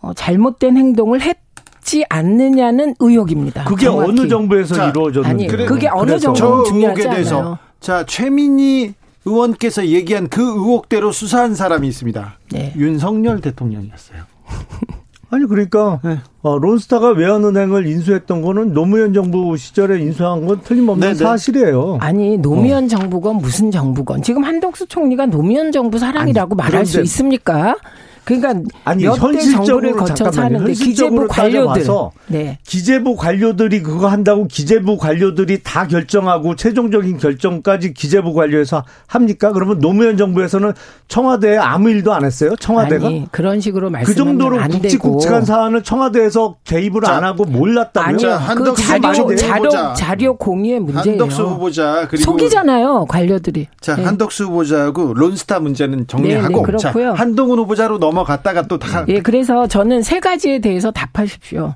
어, 잘못된 행동을 했 지 않느냐는 의혹입니다. 그게 정확히. 어느 정부에서 자, 이루어졌는지 아니, 그래, 그게 어느 정부 중요하지 않아요. 자 최민희 의원께서 얘기한 그 의혹대로 수사한 사람이 있습니다. 네. 윤석열 대통령이었어요. 아니 그러니까 네. 어, 론스타가 외환은행을 인수했던 거는 노무현 정부 시절에 인수한 건 틀림없는 네네. 네. 사실이에요. 아니 노무현 어. 정부건 무슨 정부건 지금 한덕수 총리가 노무현 정부 사랑이라고 아니, 말할 수 있습니까? 그러니까 아니 현실적으로 거쳐서 하는데 기재부 관료들 네. 기재부 관료들이 그거 한다고 기재부 관료들이 다 결정하고 최종적인 결정까지 기재부 관료에서 합니까? 그러면 노무현 정부에서는 청와대에 아무 일도 안 했어요? 청와대가 아니, 그런 식으로 말씀하면 그 정도로 굵직굵직한 사안을 청와대에서 개입을 자, 안 하고 몰랐다고요? 아니, 그 자료 자료 자료 공유의 문제예요. 한덕수 후보자 그리고 속이잖아요 관료들이. 자 네. 한덕수 후보자하고 론스타 문제는 정리하고 네, 네, 자 한동훈 후보자로 넘. 넘어갔다가 또 다. 예, 그래서 저는 세 가지에 대해서 답하십시오.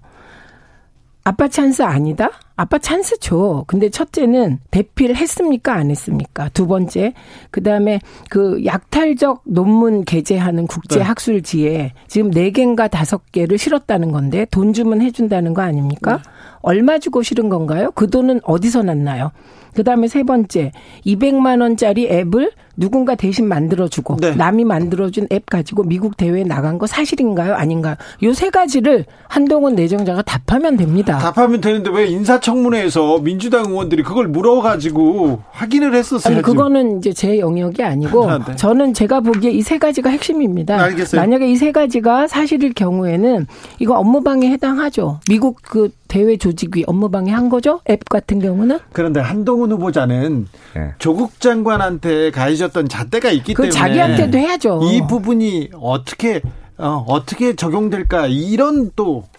아빠 찬스 아니다? 아빠 찬스죠. 근데 첫째는 대피를 했습니까? 안 했습니까? 두 번째, 그 다음에 그 약탈적 논문 게재하는 국제학술지에 네. 지금 네 개인가 다섯 개를 실었다는 건데 돈 주면 해준다는 거 아닙니까? 네. 얼마 주고 실은 건가요? 그 돈은 어디서 났나요? 그 다음에 세 번째, 200만 원짜리 앱을 누군가 대신 만들어주고 네. 남이 만들어준 앱 가지고 미국 대회에 나간 거 사실인가요? 아닌가요? 요 세 가지를 한동훈 내정자가 답하면 됩니다. 답하면 되는데 왜 인사 청문회에서 민주당 의원들이 그걸 물어가지고 확인을 했었어요? 아니 그거는 이제 제 영역이 아니고 아, 네. 저는 제가 보기에 이 세 가지가 핵심입니다. 알겠어요. 만약에 이 세 가지가 사실일 경우에는 이거 업무방해 해당하죠. 미국 그 대외 조직위 업무방해 한 거죠? 앱 같은 경우는? 그런데 한동훈 후보자는 네. 조국 장관한테 가해졌던 잣대가 있기 그 때문에 자기한테도 해야죠. 이 부분이 어떻게 어, 어떻게 적용될까 이런 또 어?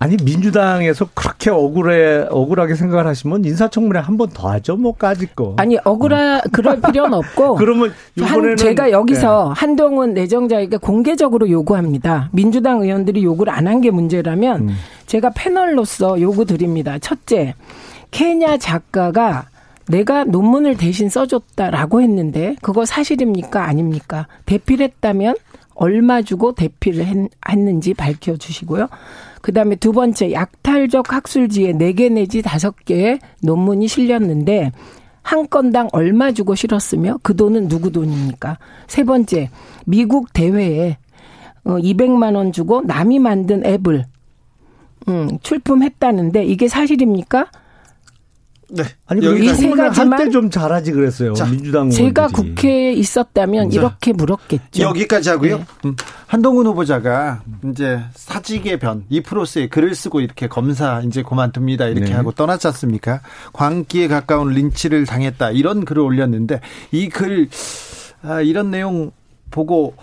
아니 민주당에서 그렇게 억울해 억울하게 생각을 하시면 인사청문회 한 번 더 하죠 뭐 까짓 거. 아니 억울하 어. 그럴 필요는 없고. 그러면 이번에는 제가 여기서 네. 한동훈 내정자에게 공개적으로 요구합니다. 민주당 의원들이 요구를 안 한 게 문제라면 음. 제가 패널로서 요구 드립니다. 첫째. 케냐 작가가 내가 논문을 대신 써줬다라고 했는데 그거 사실입니까 아닙니까? 대필했다면 얼마 주고 대필을 했는지 밝혀주시고요. 그다음에 두 번째 약탈적 학술지에 네 개 내지 다섯 개의 논문이 실렸는데 한 건당 얼마 주고 실었으며 그 돈은 누구 돈입니까? 세 번째 미국 대회에 200만 어, 원 주고 남이 만든 앱을 음, 출품했다는데 이게 사실입니까? 네. 아니 이세 가지만 한때 좀 잘하지 그랬어요. 자, 민주당 제가 국회에 있었다면 자, 이렇게 물었겠죠. 여기까지 하고요. 네. 음, 한동훈 후보자가 이제 사직의 변 2%의 글을 쓰고 이렇게 검사 이제 그만둡니다 이렇게 네. 하고 떠났지 않습니까? 광기에 가까운 린치를 당했다 이런 글을 올렸는데 이 글 아, 이런 내용 보고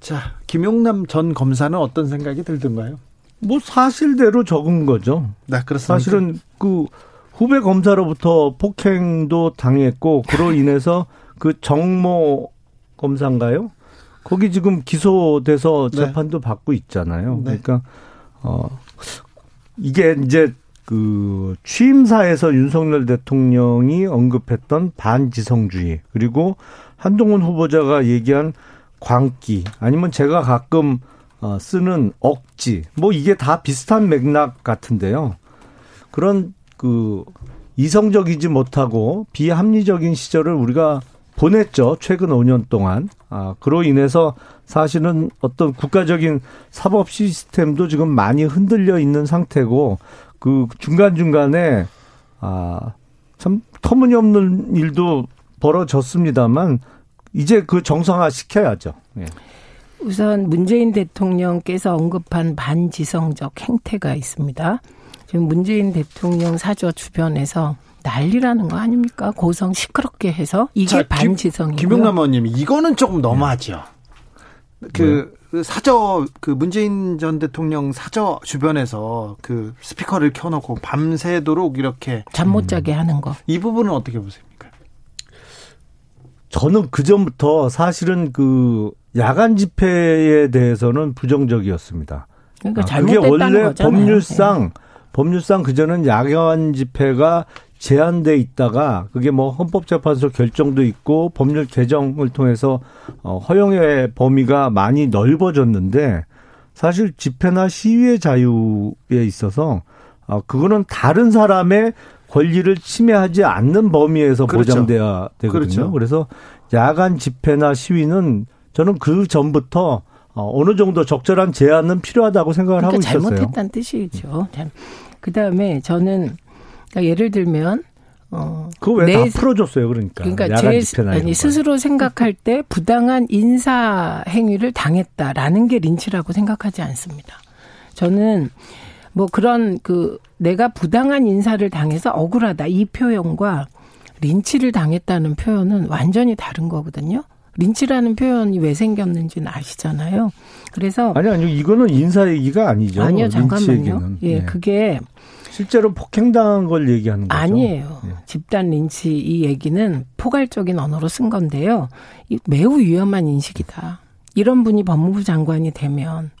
자 김용남 전 검사는 어떤 생각이 들던가요? 뭐 사실대로 적은 거죠. 네, 그렇습니다. 사실은 그 후배 검사로부터 폭행도 당했고 그로 인해서 그 정모 검사인가요? 거기 지금 기소돼서 네. 재판도 네. 받고 있잖아요. 네. 그러니까 어 이게 이제 그 취임사에서 윤석열 대통령이 언급했던 반지성주의 그리고 한동훈 후보자가 얘기한 광기 아니면 제가 가끔 어 쓰는 억지 뭐 이게 다 비슷한 맥락 같은데요. 그런 그 이성적이지 못하고 비합리적인 시절을 우리가 보냈죠. 최근 5년 동안. 아, 그로 인해서 사실은 어떤 국가적인 사법 시스템도 지금 많이 흔들려 있는 상태고 그 중간중간에 아, 참 터무니없는 일도 벌어졌습니다만 이제 그 정상화 시켜야죠. 예. 우선 문재인 대통령께서 언급한 반지성적 행태가 있습니다. 지금 문재인 대통령 사저 주변에서 난리라는 거 아닙니까? 고성 시끄럽게 해서 이게 반지성이고요. 김용남 의원님 이거는 조금 너무하죠. 그, 그 사저 그 문재인 전 대통령 사저 주변에서 그 스피커를 켜놓고 밤새도록 이렇게 잠 못 자게 음. 하는 거. 이 부분은 어떻게 보십니까? 저는 그 전부터 사실은 그 야간 집회에 대해서는 부정적이었습니다. 그러니까 아, 그게 원래 거잖아요. 법률상 네. 법률상 그전은 야간 집회가 제한돼 있다가 그게 뭐 헌법재판소 결정도 있고 법률 개정을 통해서 어 허용의 범위가 많이 넓어졌는데 사실 집회나 시위의 자유에 있어서 어 그거는 다른 사람의 권리를 침해하지 않는 범위에서 그렇죠. 보장돼야 되거든요. 그렇죠. 그래서 야간 집회나 시위는 저는 그 전부터 어, 어느 정도 적절한 제한은 필요하다고 생각을 그러니까 하고 있었어요. 잘못했다는 뜻이죠. 그 다음에 저는 그러니까 예를 들면 어, 그거 왜 다 풀어줬어요, 그러니까. 그러니까 제 아니, 스스로 생각할 때 부당한 인사 행위를 당했다라는 게 린치라고 생각하지 않습니다. 저는 뭐 그런 그 내가 부당한 인사를 당해서 억울하다 이 표현과 린치를 당했다는 표현은 완전히 다른 거거든요. 린치라는 표현이 왜 생겼는지는 아시잖아요. 그래서 아니 아니요 이거는 인사 얘기가 아니죠. 아니요 잠깐만요. 예, 네. 그게 실제로 폭행당한 걸 얘기하는 거죠. 아니에요. 네. 집단 린치 이 얘기는 포괄적인 언어로 쓴 건데요. 매우 위험한 인식이다. 이런 분이 법무부 장관이 되면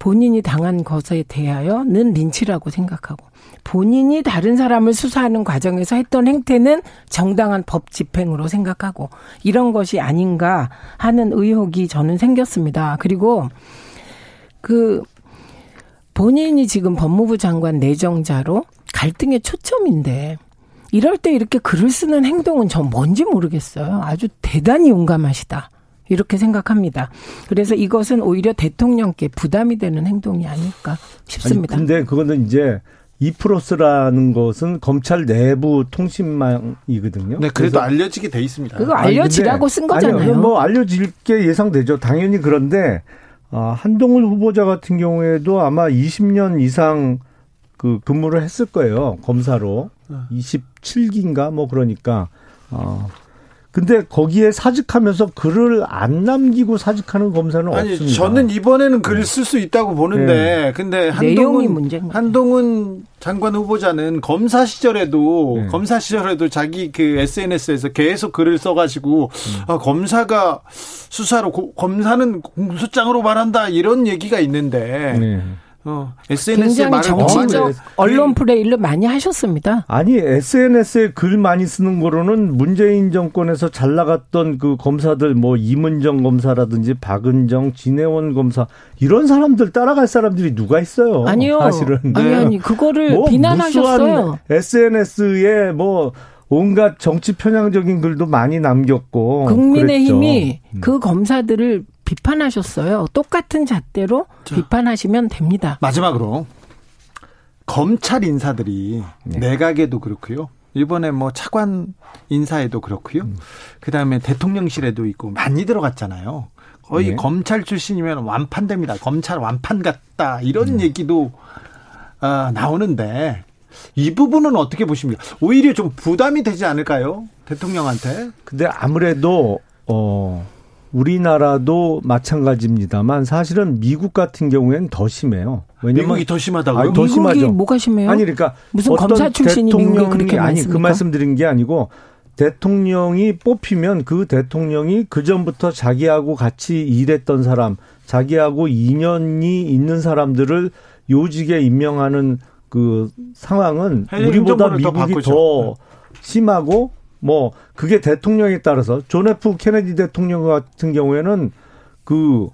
본인이 당한 것에 대하여는 린치라고 생각하고 본인이 다른 사람을 수사하는 과정에서 했던 행태는 정당한 법 집행으로 생각하고 이런 것이 아닌가 하는 의혹이 저는 생겼습니다. 그리고 그 본인이 지금 법무부 장관 내정자로 갈등의 초점인데 이럴 때 이렇게 글을 쓰는 행동은 전 뭔지 모르겠어요. 아주 대단히 용감하시다. 이렇게 생각합니다. 그래서 이것은 오히려 대통령께 부담이 되는 행동이 아닐까 싶습니다. 아니, 근데 그거는 이제 이프로스라는 것은 검찰 내부 통신망이거든요. 네, 그래도 알려지게 돼 있습니다. 그거 알려지라고 아니, 쓴 거잖아요. 아니요, 뭐 알려질 게 예상되죠. 당연히 그런데 아, 한동훈 후보자 같은 경우에도 아마 20년 이상 그 근무를 했을 거예요. 검사로. 27기인가 뭐 그러니까 어 근데 거기에 사직하면서 글을 안 남기고 사직하는 검사는 아니, 없습니다. 저는 이번에는 글을 쓸 수 있다고 보는데, 네. 근데 한동훈 한동훈 장관 후보자는 검사 시절에도 네. 검사 시절에도 자기 그 SNS에서 계속 글을 써가지고 음. 아, 검사가 수사로 고, 검사는 공소장으로 말한다 이런 얘기가 있는데. 네. 어, SNS에 굉장히 정치적 언론 플레이를 많이 하셨습니다. 아니 SNS에 글 많이 쓰는 거로는 문재인 정권에서 잘 나갔던 그 검사들 뭐 이문정 검사라든지 박은정, 진해원 검사 이런 사람들 따라갈 사람들이 누가 있어요? 아니요. 사실은 아니 아니 그거를 뭐 비난하셨어요. SNS에 뭐 온갖 정치 편향적인 글도 많이 남겼고 국민의힘이 음. 그 검사들을 비판하셨어요. 똑같은 잣대로 자, 비판하시면 됩니다. 마지막으로 검찰 인사들이 네. 내각에도 그렇고요. 이번에 뭐 차관 인사에도 그렇고요. 음. 그다음에 대통령실에도 있고 많이 들어갔잖아요. 거의 네. 검찰 출신이면 완판됩니다. 검찰 완판 같다 이런 음. 얘기도 어, 나오는데 이 부분은 어떻게 보십니까? 오히려 좀 부담이 되지 않을까요? 대통령한테? 근데 아무래도 어 우리나라도 마찬가지입니다만 사실은 미국 같은 경우에는 더 심해요. 왜냐면 미국이 더 심하다고요? 아니, 더 미국이 심하죠. 뭐가 심해요? 아니 그러니까 무슨 검사 출신이 미국에 그렇게 아니 그 말씀드린 게 아니고 대통령이 뽑히면 그 대통령이 그 전부터 자기하고 같이 일했던 사람, 자기하고 인연이 있는 사람들을 요직에 임명하는 그 상황은 우리보다 미국이 더, 더 심하고 뭐 그게 대통령에 따라서 존 F 케네디 대통령 같은 경우에는 그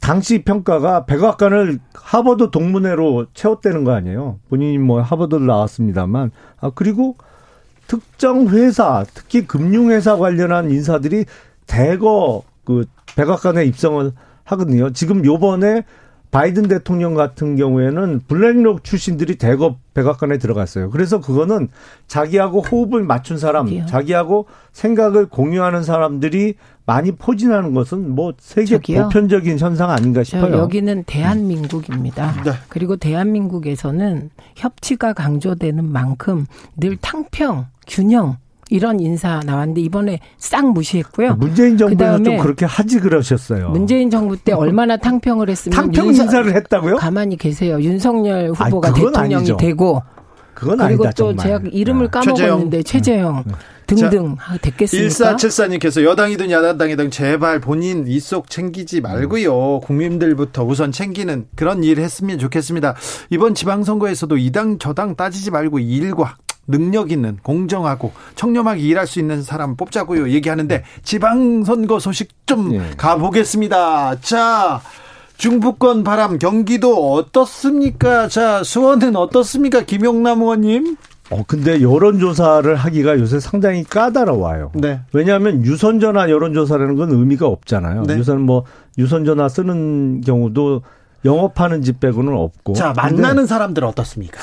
당시 평가가 백악관을 하버드 동문회로 채웠다는 거 아니에요. 본인이 뭐 하버드를 나왔습니다만 아 그리고 특정 회사 특히 금융회사 관련한 인사들이 대거 그 백악관에 입성을 하거든요. 지금 요번에 바이든 대통령 같은 경우에는 블랙록 출신들이 대거 백악관에 들어갔어요. 그래서 그거는 자기하고 호흡을 맞춘 사람, 저기요. 자기하고 생각을 공유하는 사람들이 많이 포진하는 것은 뭐 세계 저기요. 보편적인 현상 아닌가 싶어요. 여기는 대한민국입니다. 네. 그리고 대한민국에서는 협치가 강조되는 만큼 늘 탕평, 균형 이런 인사 나왔는데 이번에 싹 무시했고요. 문재인 정부는 좀 그렇게 하지 그러셨어요. 문재인 정부 때 얼마나 탕평을 했으면 탕평 윤석, 인사를 했다고요? 가만히 계세요. 윤석열 후보가 아니, 대통령이 아니죠. 되고 그건 그리고 아니다, 또 정말. 제가 이름을 네. 까먹었는데 최재형, 네. 등등 자, 됐겠습니까? 1474님께서 여당이든 야당이든 제발 본인 이속 챙기지 말고요. 국민들부터 우선 챙기는 그런 일 했으면 좋겠습니다. 이번 지방선거에서도 이당 저당 따지지 말고 일과 능력 있는 공정하고 청렴하게 일할 수 있는 사람 뽑자고요 얘기하는데 지방선거 소식 좀 예. 가보겠습니다. 자. 중부권 바람 경기도 어떻습니까? 자, 수원은 어떻습니까? 김용남 의원님? 어, 근데 여론조사를 하기가 요새 상당히 까다로워요. 네. 왜냐하면 유선전화 여론조사라는 건 의미가 없잖아요. 네. 유선 뭐, 유선전화 쓰는 경우도 영업하는 집 빼고는 없고. 자, 만나는 사람들 어떻습니까?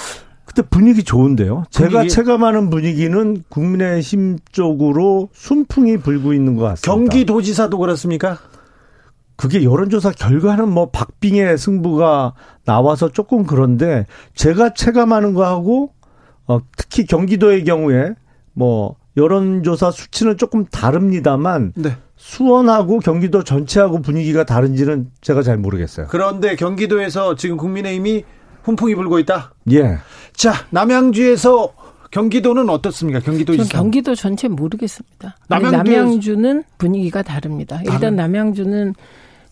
그때 분위기 좋은데요. 분위기. 제가 체감하는 분위기는 국민의힘 쪽으로 순풍이 불고 있는 것 같습니다. 경기도지사도 그렇습니까? 그게 여론조사 결과는 뭐 박빙의 승부가 나와서 조금 그런데 제가 체감하는 거하고 어, 특히 경기도의 경우에 뭐 여론조사 수치는 조금 다릅니다만 네. 수원하고 경기도 전체하고 분위기가 다른지는 제가 잘 모르겠어요. 그런데 경기도에서 지금 국민의힘이 훈풍이 불고 있다. 예. 자 남양주에서 경기도는 어떻습니까? 경기도 전 경기도 전체 모르겠습니다. 남양주 는 분위기가 다릅니다. 일단 남양주는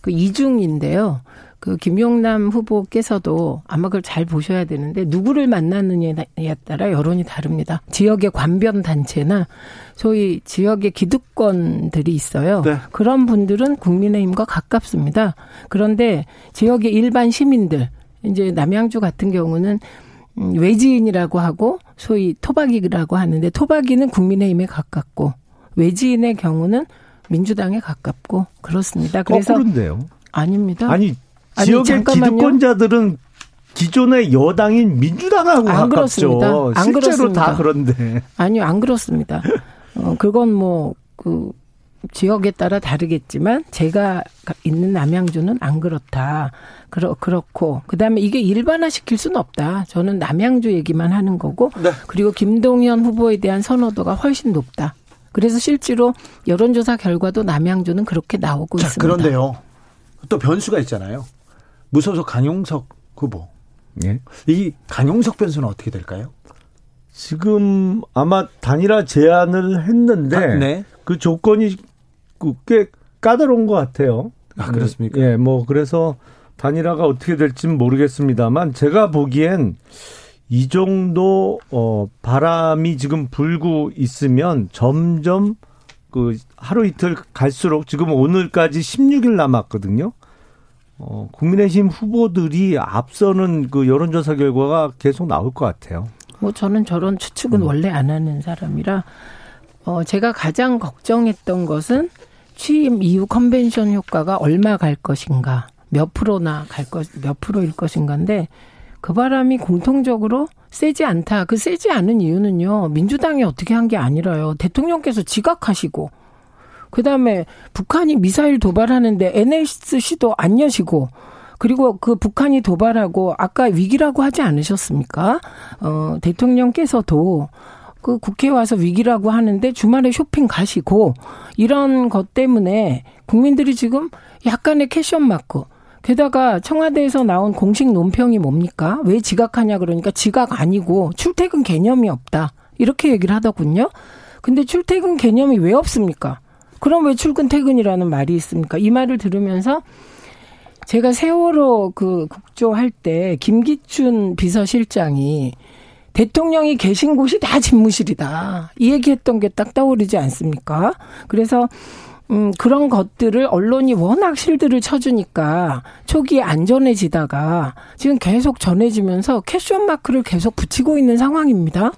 그 이중인데요. 그 김용남 후보께서도 아마 그걸 잘 보셔야 되는데 누구를 만나느냐에 따라 여론이 다릅니다. 지역의 관변 단체나 소위 지역의 기득권들이 있어요. 네. 그런 분들은 국민의힘과 가깝습니다. 그런데 지역의 일반 시민들 이제 남양주 같은 경우는 음, 외지인이라고 하고 소위 토박이라고 하는데 토박이는 국민의힘에 가깝고 외지인의 경우는 민주당에 가깝고 그렇습니다. 그래서 거꾸로인데요. 아닙니다. 아니 지역의 아니, 기득권자들은 기존의 여당인 민주당하고 안 가깝죠. 그렇습니다. 안 실제로 그렇습니다. 다 그런데. 아니요, 안 그렇습니다. 어, 그건 뭐, 그, 지역에 따라 다르겠지만, 제가 있는 남양주는 안 그렇다. 그렇, 그렇고. 그 다음에 이게 일반화 시킬 수는 없다. 저는 남양주 얘기만 하는 거고. 네. 그리고 김동연 후보에 대한 선호도가 훨씬 높다. 그래서 실제로 여론조사 결과도 남양주는 그렇게 나오고 자, 있습니다. 그런데요. 또 변수가 있잖아요. 무소속 강용석 후보. 예. 이 강용석 변수는 어떻게 될까요? 지금 아마 단일화 제안을 했는데 아, 네. 그 조건이 꽤 까다로운 것 같아요. 아 그렇습니까? 예, 뭐 그래서 단일화가 어떻게 될지는 모르겠습니다만 제가 보기엔 이 정도 어 바람이 지금 불고 있으면 점점 그 하루 이틀 갈수록 지금 오늘까지 16일 남았거든요. 어 국민의힘 후보들이 앞서는 그 여론조사 결과가 계속 나올 것 같아요. 뭐 저는 저런 추측은 음. 원래 안 하는 사람이라 어 제가 가장 걱정했던 것은 취임 이후 컨벤션 효과가 얼마 갈 것인가, 몇 프로나 갈 것, 몇 프로일 것인가인데 그 바람이 공통적으로 세지 않다. 그 세지 않은 이유는요. 민주당이 어떻게 한 게 아니라요. 대통령께서 지각하시고 그 다음에 북한이 미사일 도발하는데 NSC도 안 여시고 그리고 그 북한이 도발하고 아까 위기라고 하지 않으셨습니까? 어, 대통령께서도 그 국회에 와서 위기라고 하는데 주말에 쇼핑 가시고 이런 것 때문에 국민들이 지금 약간의 캐션 마크 게다가 청와대에서 나온 공식 논평이 뭡니까? 왜 지각하냐 그러니까 지각 아니고 출퇴근 개념이 없다. 이렇게 얘기를 하더군요. 근데 출퇴근 개념이 왜 없습니까? 그럼 왜 출근 퇴근이라는 말이 있습니까? 이 말을 들으면서 제가 세월호 그 국조할 때 김기춘 비서실장이 대통령이 계신 곳이 다 집무실이다. 이 얘기했던 게 딱 떠오르지 않습니까? 그래서 음, 그런 것들을 언론이 워낙 실드를 쳐주니까 초기에 안전해지다가 지금 계속 전해지면서 캐션 마크를 계속 붙이고 있는 상황입니다.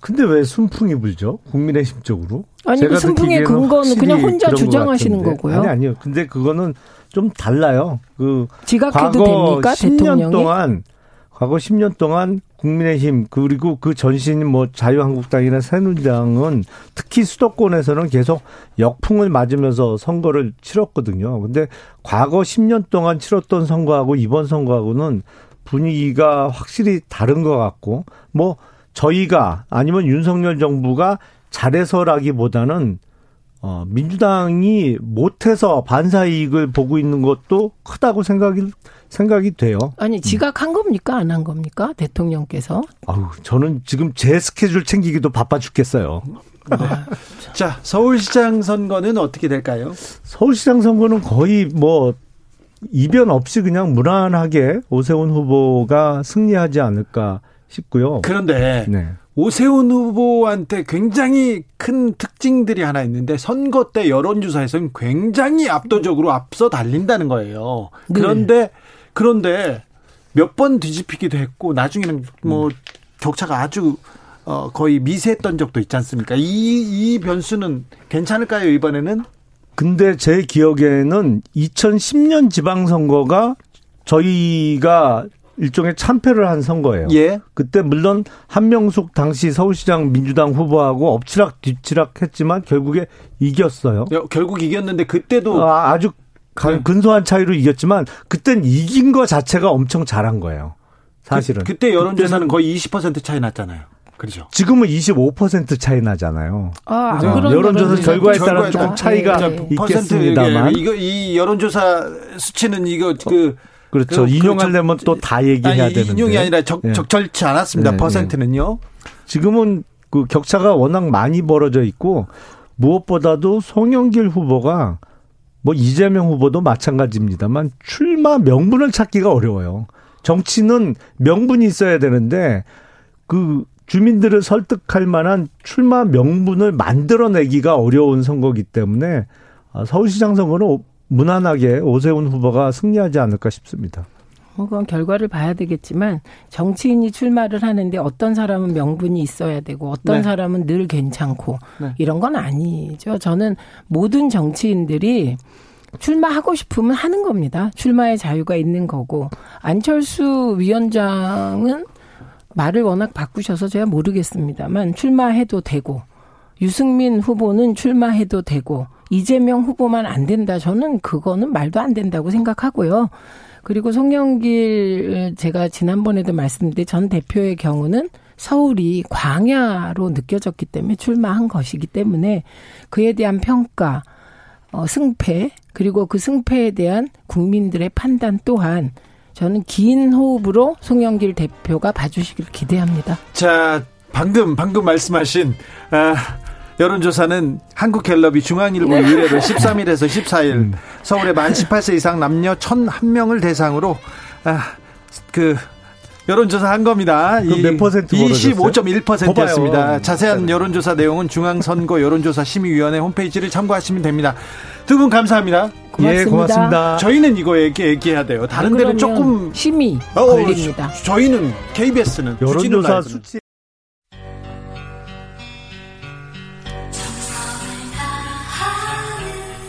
근데 왜 순풍이 불죠? 국민의힘 쪽으로? 아니, 그 순풍의 근거는 그냥 혼자 주장하시는 거고요. 아니, 아니요. 근데 그거는 좀 달라요. 그. 지각해도 됩니까? 10년 대통령이? 동안, 과거 10년 동안 국민의힘 그리고 그 전신 뭐 자유한국당이나 새누리당은 특히 수도권에서는 계속 역풍을 맞으면서 선거를 치렀거든요. 근데 과거 10년 동안 치렀던 선거하고 이번 선거하고는 분위기가 확실히 다른 것 같고 뭐 저희가 아니면 윤석열 정부가 잘해서라기보다는 어, 민주당이 못해서 반사 이익을 보고 있는 것도 크다고 생각이 생각이 돼요. 아니 지각한 겁니까 안 한 겁니까 대통령께서? 아우 저는 지금 제 스케줄 챙기기도 바빠 죽겠어요. 네. 자 서울시장 선거는 어떻게 될까요? 서울시장 선거는 거의 뭐 이변 없이 그냥 무난하게 오세훈 후보가 승리하지 않을까 싶고요. 그런데 네. 오세훈 후보한테 굉장히 큰 특징들이 하나 있는데 선거 때 여론조사에서는 굉장히 압도적으로 앞서 달린다는 거예요. 네. 그런데 네. 그런데 몇 번 뒤집히기도 했고 나중에는 뭐 음. 격차가 아주 어 거의 미세했던 적도 있지 않습니까? 이 이 변수는 괜찮을까요 이번에는? 근데 제 기억에는 2010년 지방선거가 저희가 일종의 참패를 한 선거예요. 예. 그때 물론 한명숙 당시 서울시장 민주당 후보하고 엎치락 뒤치락 했지만 결국에 이겼어요. 결국 이겼는데 그때도 아, 아주 네. 근소한 차이로 이겼지만 그땐 이긴 거 자체가 엄청 잘한 거예요. 사실은. 그, 때 여론조사는 거의 20% 차이 났잖아요. 그렇죠. 지금은 25% 차이 나잖아요. 아, 어, 여론조사 결과에 따라 조금 차이가 네. 있겠습니다만 이거 이 여론조사 수치는 이거 그 그렇죠. 그, 인용하려면 또다 얘기해야 되는데. 인용이 아니라 적, 네. 적절치 않았습니다. 네, 퍼센트는요. 지금은 그 격차가 워낙 많이 벌어져 있고 무엇보다도 송영길 후보가 뭐 이재명 후보도 마찬가지입니다만 출마 명분을 찾기가 어려워요. 정치는 명분이 있어야 되는데 그 주민들을 설득할 만한 출마 명분을 만들어내기가 어려운 선거기 때문에 아, 서울시장 선거는 무난하게 오세훈 후보가 승리하지 않을까 싶습니다. 뭐 그건 결과를 봐야 되겠지만 정치인이 출마를 하는데 어떤 사람은 명분이 있어야 되고 어떤 네. 사람은 늘 괜찮고 네. 이런 건 아니죠. 저는 모든 정치인들이 출마하고 싶으면 하는 겁니다. 출마의 자유가 있는 거고 안철수 위원장은 말을 워낙 바꾸셔서 제가 모르겠습니다만 출마해도 되고 유승민 후보는 출마해도 되고 이재명 후보만 안 된다. 저는 그거는 말도 안 된다고 생각하고요. 그리고 송영길 제가 지난번에도 말씀드린 전 대표의 경우는 서울이 광야로 느껴졌기 때문에 출마한 것이기 때문에 그에 대한 평가, 어, 승패, 그리고 그 승패에 대한 국민들의 판단 또한 저는 긴 호흡으로 송영길 대표가 봐주시길 기대합니다. 자, 방금, 방금 말씀하신, 아, 여론조사는 한국갤럽이 중앙일보 네. 의뢰로 13일에서 14일 음. 서울의 만 18세 이상 남녀 1,001명을 대상으로 아, 그 여론조사 한 겁니다. 몇 퍼센트 25.1%였습니다. 자세한 여론조사 내용은 중앙선거 여론조사 심의위원회 홈페이지를 참고하시면 됩니다. 두 분 감사합니다. 고맙습니다. 예, 고맙습니다. 저희는 이거 얘기, 얘기해야 돼요. 다른 데는 조금 심의 어, 걸립니다. 저희는 KBS는 여론조사 수치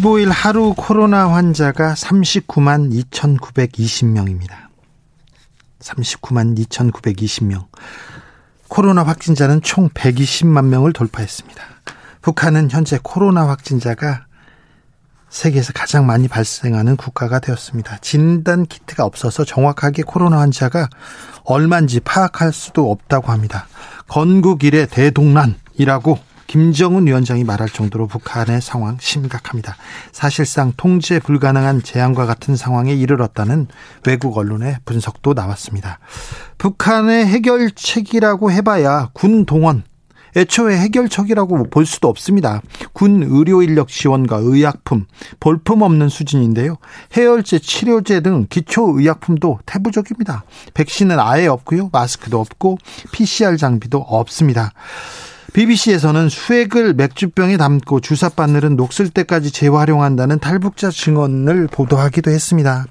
15일 하루 코로나 환자가 39만 2,920명입니다. 39만 2,920명. 코로나 확진자는 총 120만 명을 돌파했습니다. 북한은 현재 코로나 확진자가 세계에서 가장 많이 발생하는 국가가 되었습니다. 진단 키트가 없어서 정확하게 코로나 환자가 얼마인지 파악할 수도 없다고 합니다. 건국 이래 대동난이라고 김정은 위원장이 말할 정도로 북한의 상황 심각합니다. 사실상 통제 불가능한 재앙과 같은 상황에 이르렀다는 외국 언론의 분석도 나왔습니다. 북한의 해결책이라고 해봐야 군 동원, 애초에 해결책이라고 볼 수도 없습니다. 군 의료 인력 지원과 의약품, 볼품 없는 수준인데요. 해열제, 치료제 등 기초 의약품도 태부적입니다. 백신은 아예 없고요. 마스크도 없고 PCR 장비도 없습니다. BBC에서는 수액을 맥주병에 담고 주사 바늘은 녹슬 때까지 재활용한다는 탈북자 증언을 보도하기도 했습니다.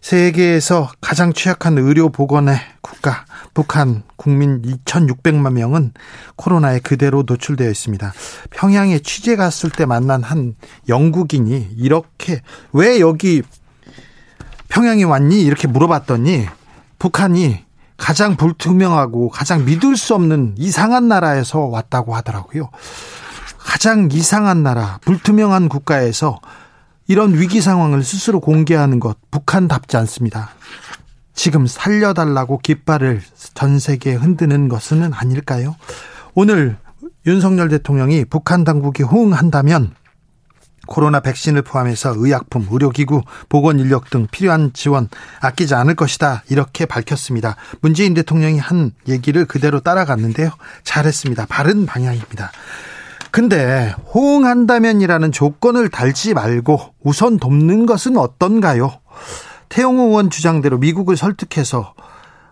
세계에서 가장 취약한 의료 보건의 국가 북한 국민 2,600만 명은 코로나에 그대로 노출되어 있습니다. 평양에 취재 갔을 때 만난 한 영국인이 이렇게 왜 여기 평양에 왔니 이렇게 물어봤더니 북한이 가장 불투명하고 가장 믿을 수 없는 이상한 나라에서 왔다고 하더라고요. 가장 이상한 나라, 불투명한 국가에서 이런 위기 상황을 스스로 공개하는 것 북한답지 않습니다. 지금 살려달라고 깃발을 전 세계에 흔드는 것은 아닐까요? 오늘 윤석열 대통령이 북한 당국이 호응한다면 코로나 백신을 포함해서 의약품, 의료기구, 보건 인력 등 필요한 지원 아끼지 않을 것이다. 이렇게 밝혔습니다. 문재인 대통령이 한 얘기를 그대로 따라갔는데요. 잘했습니다. 바른 방향입니다. 근데 호응한다면이라는 조건을 달지 말고 우선 돕는 것은 어떤가요? 태용호 의원 주장대로 미국을 설득해서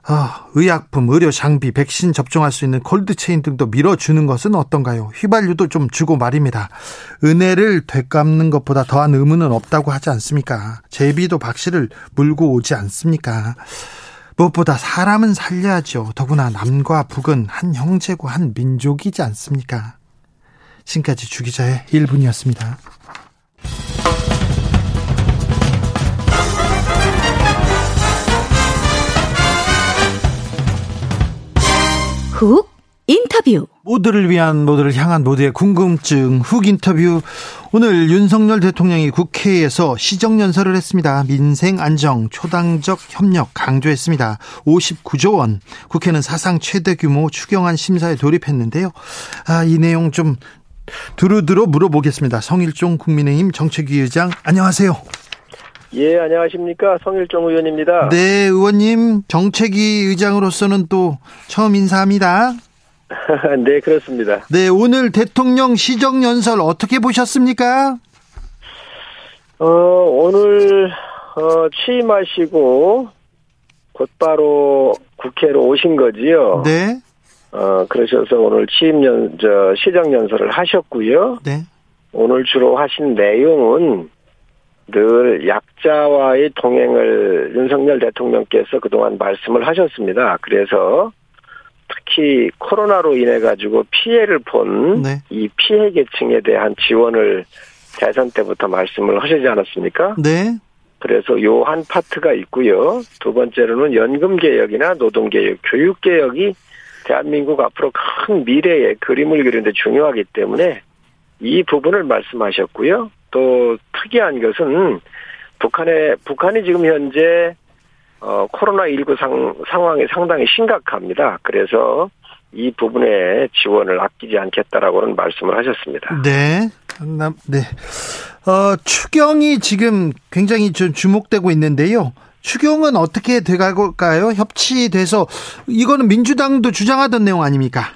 아, 의약품, 의료 장비, 백신 접종할 수 있는 콜드체인 등도 밀어주는 것은 어떤가요? 휘발유도 좀 주고 말입니다. 은혜를 되갚는 것보다 더한 의무는 없다고 하지 않습니까? 제비도 박씨를 물고 오지 않습니까? 무엇보다 사람은 살려야죠. 더구나 남과 북은 한 형제고 한 민족이지 않습니까? 지금까지 주기자의 1분이었습니다. 훅 인터뷰 모두를 위한 모두를 향한 모두의 궁금증 훅 인터뷰 오늘 윤석열 대통령이 국회에서 시정연설을 했습니다. 민생 안정 초당적 협력 강조했습니다. 59조 원 국회는 사상 최대 규모 추경안 심사에 돌입했는데요. 아, 이 내용 좀 두루두루 물어보겠습니다. 성일종 국민의힘 정책위 의장 안녕하세요. 예, 안녕하십니까. 성일종 의원입니다. 네, 의원님. 정책위 의장으로서는 또 처음 인사합니다. 네, 그렇습니다. 네, 오늘 대통령 시정연설 어떻게 보셨습니까? 어, 오늘, 어, 취임하시고 곧바로 국회로 오신 거지요. 네. 어, 그러셔서 오늘 취임연, 저, 시정연설을 하셨고요. 네. 오늘 주로 하신 내용은 늘 약자와의 동행을 윤석열 대통령께서 그동안 말씀을 하셨습니다. 그래서 특히 코로나로 인해 가지고 피해를 본이 네. 피해 계층에 대한 지원을 대선 때부터 말씀을 하시지 않았습니까? 네. 그래서 요 한 파트가 있고요. 두 번째로는 연금 개혁이나 노동 개혁, 교육 개혁이 대한민국 앞으로 큰 미래의 그림을 그리는데 중요하기 때문에 이 부분을 말씀하셨고요. 또 특이한 것은 북한의 북한이 지금 현재 어 코로나 19 상, 상황이 상당히 심각합니다. 그래서 이 부분에 지원을 아끼지 않겠다라고는 말씀을 하셨습니다. 네. 네. 어, 추경이 지금 굉장히 좀 주목되고 있는데요. 추경은 어떻게 돼갈까요? 협치돼서 이거는 민주당도 주장하던 내용 아닙니까?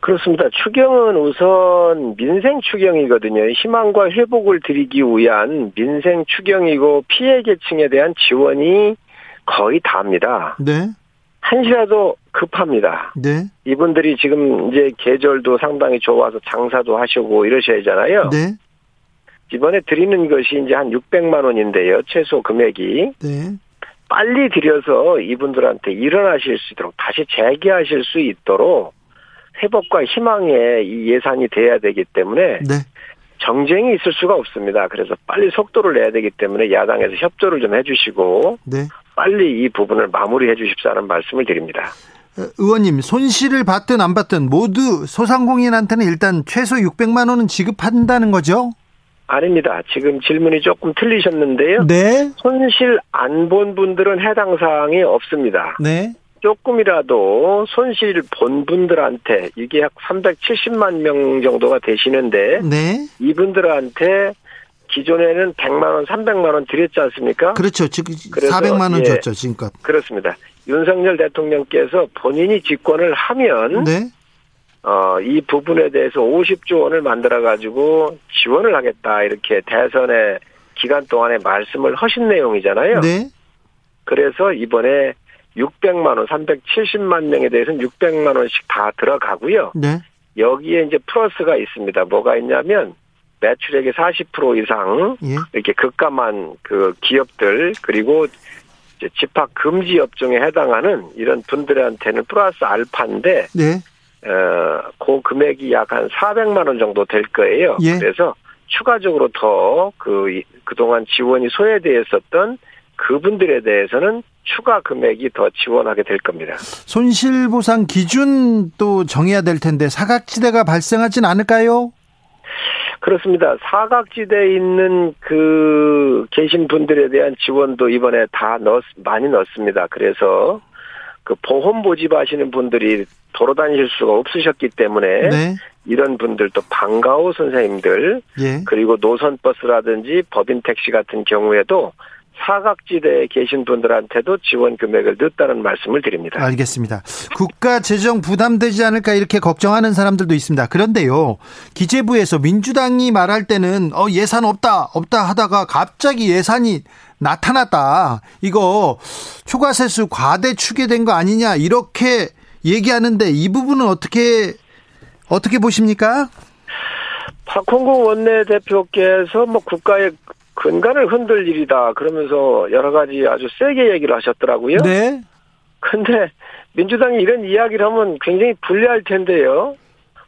그렇습니다. 추경은 우선 민생 추경이거든요. 희망과 회복을 드리기 위한 민생 추경이고 피해 계층에 대한 지원이 거의 다입니다. 네. 한시라도 급합니다. 네. 이분들이 지금 이제 계절도 상당히 좋아서 장사도 하시고 이러셔야잖아요. 네. 이번에 드리는 것이 이제 한 600만 원인데요. 최소 금액이. 네. 빨리 드려서 이분들한테 일어나실 수 있도록 다시 재개하실 수 있도록 회복과 희망의 이 예산이 돼야 되기 때문에 네. 정쟁이 있을 수가 없습니다. 그래서 빨리 속도를 내야 되기 때문에 야당에서 협조를 좀 해주시고 네. 빨리 이 부분을 마무리해 주십사는 말씀을 드립니다. 어, 의원님 손실을 받든 안 받든 모두 소상공인한테는 일단 최소 600만 원은 지급한다는 거죠? 아닙니다. 지금 질문이 조금 틀리셨는데요. 네. 손실 안 본 분들은 해당 사항이 없습니다. 네. 조금이라도 손실 본 분들한테 이게 약 370만 명 정도가 되시는데 네. 이분들한테 기존에는 100만 원, 300만 원 드렸지 않습니까? 그렇죠. 지금 그래서, 400만 원 예. 줬죠, 지금껏. 그렇습니다. 윤석열 대통령께서 본인이 집권을 하면 네. 어, 이 부분에 대해서 50조 원을 만들어 가지고 지원을 하겠다 이렇게 대선의 기간 동안에 말씀을 하신 내용이잖아요. 네. 그래서 이번에 600만 원, 370만 명에 대해서는 600만 원씩 다 들어가고요. 네. 여기에 이제 플러스가 있습니다. 뭐가 있냐면 매출액의 40% 이상 예. 이렇게 급감한 그 기업들 그리고 집합 금지 업종에 해당하는 이런 분들한테는 플러스 알파인데 네. 어, 그 금액이 약 한 400만 원 정도 될 거예요. 예. 그래서 추가적으로 더 그 그동안 지원이 소외되어 있었던 그분들에 대해서는 추가 금액이 더 지원하게 될 겁니다. 손실보상 기준도 정해야 될 텐데 사각지대가 발생하진 않을까요? 그렇습니다. 사각지대에 있는 그 계신 분들에 대한 지원도 이번에 다 넣었 많이 넣었습니다. 그래서 그 보험 모집하시는 분들이 도로 다니실 수가 없으셨기 때문에 네. 이런 분들도 방과후 선생님들 예. 그리고 노선버스라든지 법인 택시 같은 경우에도 사각지대에 계신 분들한테도 지원 금액을 넣었다는 말씀을 드립니다. 알겠습니다. 국가 재정 부담되지 않을까 이렇게 걱정하는 사람들도 있습니다. 그런데요, 기재부에서 민주당이 말할 때는 어, 예산 없다, 없다 하다가 갑자기 예산이 나타났다. 이거 초과세수 과대 추계된 거 아니냐 이렇게 얘기하는데 이 부분은 어떻게 어떻게 보십니까? 박홍구 원내대표께서 뭐 국가의 근간을 흔들 일이다 그러면서 여러 가지 아주 세게 얘기를 하셨더라고요. 네. 근데 민주당이 이런 이야기를 하면 굉장히 불리할 텐데요.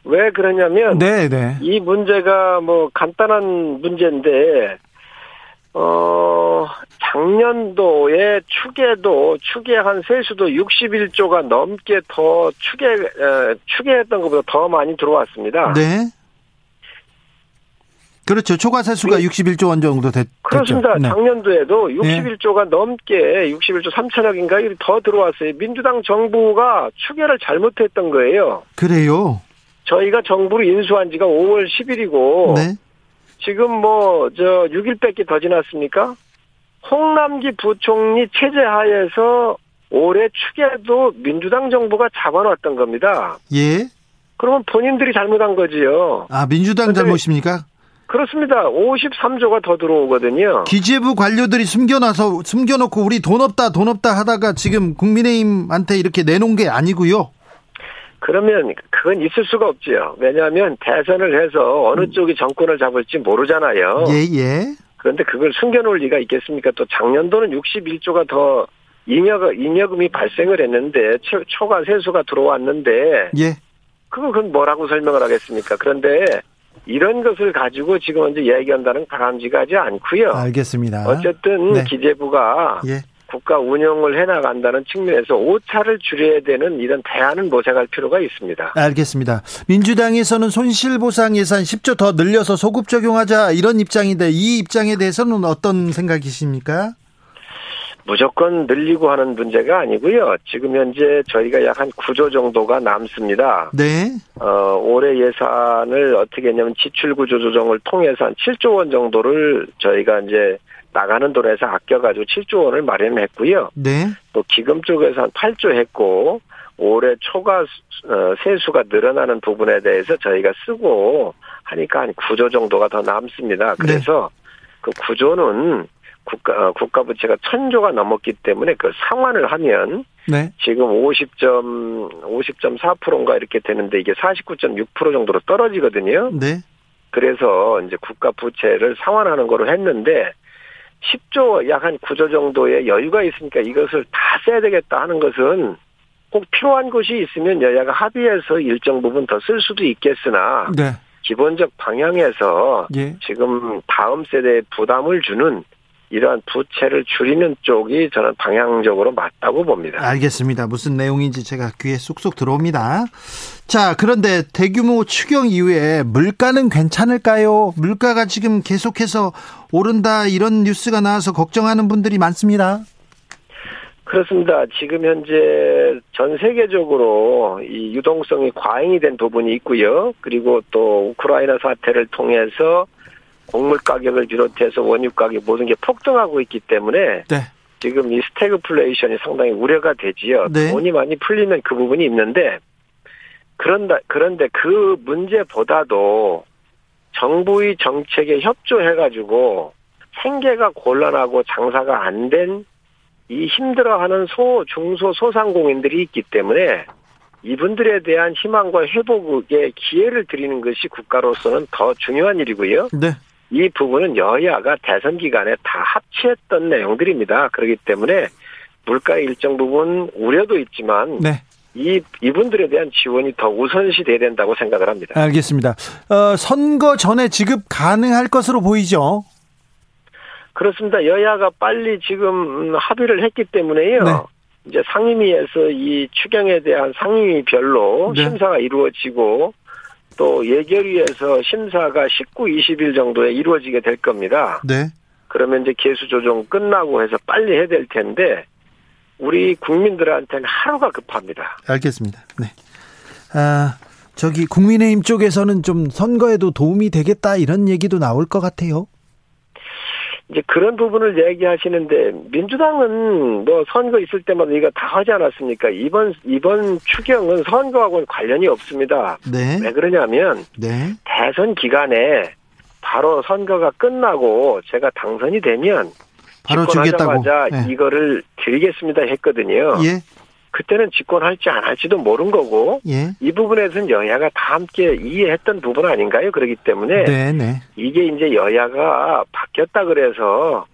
왜 그러냐면 네, 네. 이 문제가 뭐 간단한 문제인데 어 작년도에 추계도 추계 한 세수도 61조가 넘게 더 추계 에, 추계했던 것보다 더 많이 들어왔습니다. 네. 그렇죠. 초과 세수가 61조 원 정도 됐, 그렇습니다. 됐죠. 네. 작년도에도 61조가 넘게 61조 3천억인가 더 들어왔어요. 민주당 정부가 추계를 잘못했던 거예요. 그래요. 저희가 정부를 인수한 지가 5월 10일이고 네. 지금 뭐 저 6일밖에 더 지났습니까? 홍남기 부총리 체제 하에서 올해 추계도 민주당 정부가 잡아놨던 겁니다. 예. 그러면 본인들이 잘못한 거지요. 아, 민주당 잘못입니까? 그렇습니다. 53조가 더 들어오거든요. 기재부 관료들이 숨겨놔서 숨겨놓고 우리 돈 없다 돈 없다 하다가 지금 국민의힘한테 이렇게 내놓은 게 아니고요. 그러면 그건 있을 수가 없지요. 왜냐하면 대선을 해서 어느 쪽이 정권을 잡을지 모르잖아요. 음. 예 예. 그런데 그걸 숨겨놓을 리가 있겠습니까? 또 작년도는 61조가 더 잉여, 잉여금이 발생을 했는데 초- 초과 세수가 들어왔는데 예. 그거 그건 뭐라고 설명을 하겠습니까? 그런데 이런 것을 가지고 지금 이제 얘기한다는 바람직하지 않고요. 알겠습니다. 어쨌든 네. 기재부가 예. 국가 운영을 해나간다는 측면에서 오차를 줄여야 되는 이런 대안은 모색할 필요가 있습니다. 알겠습니다. 민주당에서는 손실보상 예산 10조 더 늘려서 소급 적용하자 이런 입장인데 이 입장에 대해서는 어떤 생각이십니까? 무조건 늘리고 하는 문제가 아니고요. 지금 현재 저희가 약 한 9조 정도가 남습니다. 네. 어, 올해 예산을 어떻게 했냐면 지출 구조 조정을 통해서 한 7조 원 정도를 저희가 이제 나가는 돈에서 아껴가지고 7조 원을 마련했고요. 네. 또 기금 쪽에서 한 8조 했고 올해 초과 어, 세수가 늘어나는 부분에 대해서 저희가 쓰고 하니까 한 9조 정도가 더 남습니다. 그래서 네. 그 9조는 국가 어, 국가 부채가 천조가 넘었기 때문에 그 상환을 하면 네. 지금 50점 50.4%인가 이렇게 되는데 이게 49.6% 정도로 떨어지거든요. 네. 그래서 이제 국가 부채를 상환하는 거로 했는데 10조 약 한 9조 정도의 여유가 있으니까 이것을 다 써야 되겠다 하는 것은 꼭 필요한 곳이 있으면 여야가 합의해서 일정 부분 더 쓸 수도 있겠으나 네. 기본적 방향에서 예. 지금 다음 세대에 부담을 주는 이러한 부채를 줄이는 쪽이 저는 방향적으로 맞다고 봅니다. 알겠습니다. 무슨 내용인지 제가 귀에 쏙쏙 들어옵니다. 자, 그런데 대규모 추경 이후에 물가는 괜찮을까요? 물가가 지금 계속해서 오른다 이런 뉴스가 나와서 걱정하는 분들이 많습니다. 그렇습니다. 지금 현재 전 세계적으로 이 유동성이 과잉이 된 부분이 있고요. 그리고 또 우크라이나 사태를 통해서 곡물 가격을 비롯해서 원유 가격 모든 게 폭등하고 있기 때문에 네. 지금 이 스태그플레이션이 상당히 우려가 되지요. 네. 돈이 많이 풀리면 그 부분이 있는데 그런다 그런데 그 문제보다도 정부의 정책에 협조해가지고 생계가 곤란하고 장사가 안 된 이 힘들어하는 소, 중소, 소상공인들이 있기 때문에 이분들에 대한 희망과 회복의 기회를 드리는 것이 국가로서는 더 중요한 일이고요. 네. 이 부분은 여야가 대선 기간에 다 합치했던 내용들입니다. 그렇기 때문에 물가의 일정 부분 우려도 있지만 네. 이 이분들에 대한 지원이 더 우선시 돼야 된다고 생각을 합니다. 알겠습니다. 어, 선거 전에 지급 가능할 것으로 보이죠. 그렇습니다. 여야가 빨리 지금 합의를 했기 때문에요. 네. 이제 상임위에서 이 추경에 대한 상임위별로 네. 심사가 이루어지고 또 예결위에서 심사가 19, 20일 정도에 이루어지게 될 겁니다. 네. 그러면 이제 개수 조정 끝나고 해서 빨리 해야 될 텐데 우리 국민들한테는 하루가 급합니다. 알겠습니다. 네. 아, 저기 국민의힘 쪽에서는 좀 선거에도 도움이 되겠다 이런 얘기도 나올 것 같아요. 이제 그런 부분을 얘기하시는데 민주당은 뭐 선거 있을 때마다 이거 다 하지 않았습니까? 이번 이번 추경은 선거하고는 관련이 없습니다. 네. 왜 그러냐면 네. 대선 기간에 바로 선거가 끝나고 제가 당선이 되면 바로 주겠다고 네. 이거를 드리겠습니다 했거든요. 예. 그때는 집권할지 안 할지도 모른 거고 예. 이 부분에서는 여야가 다 함께 이해했던 부분 아닌가요? 그렇기 때문에 네네. 네. 이게 이제 여야가 바뀌었다 그래서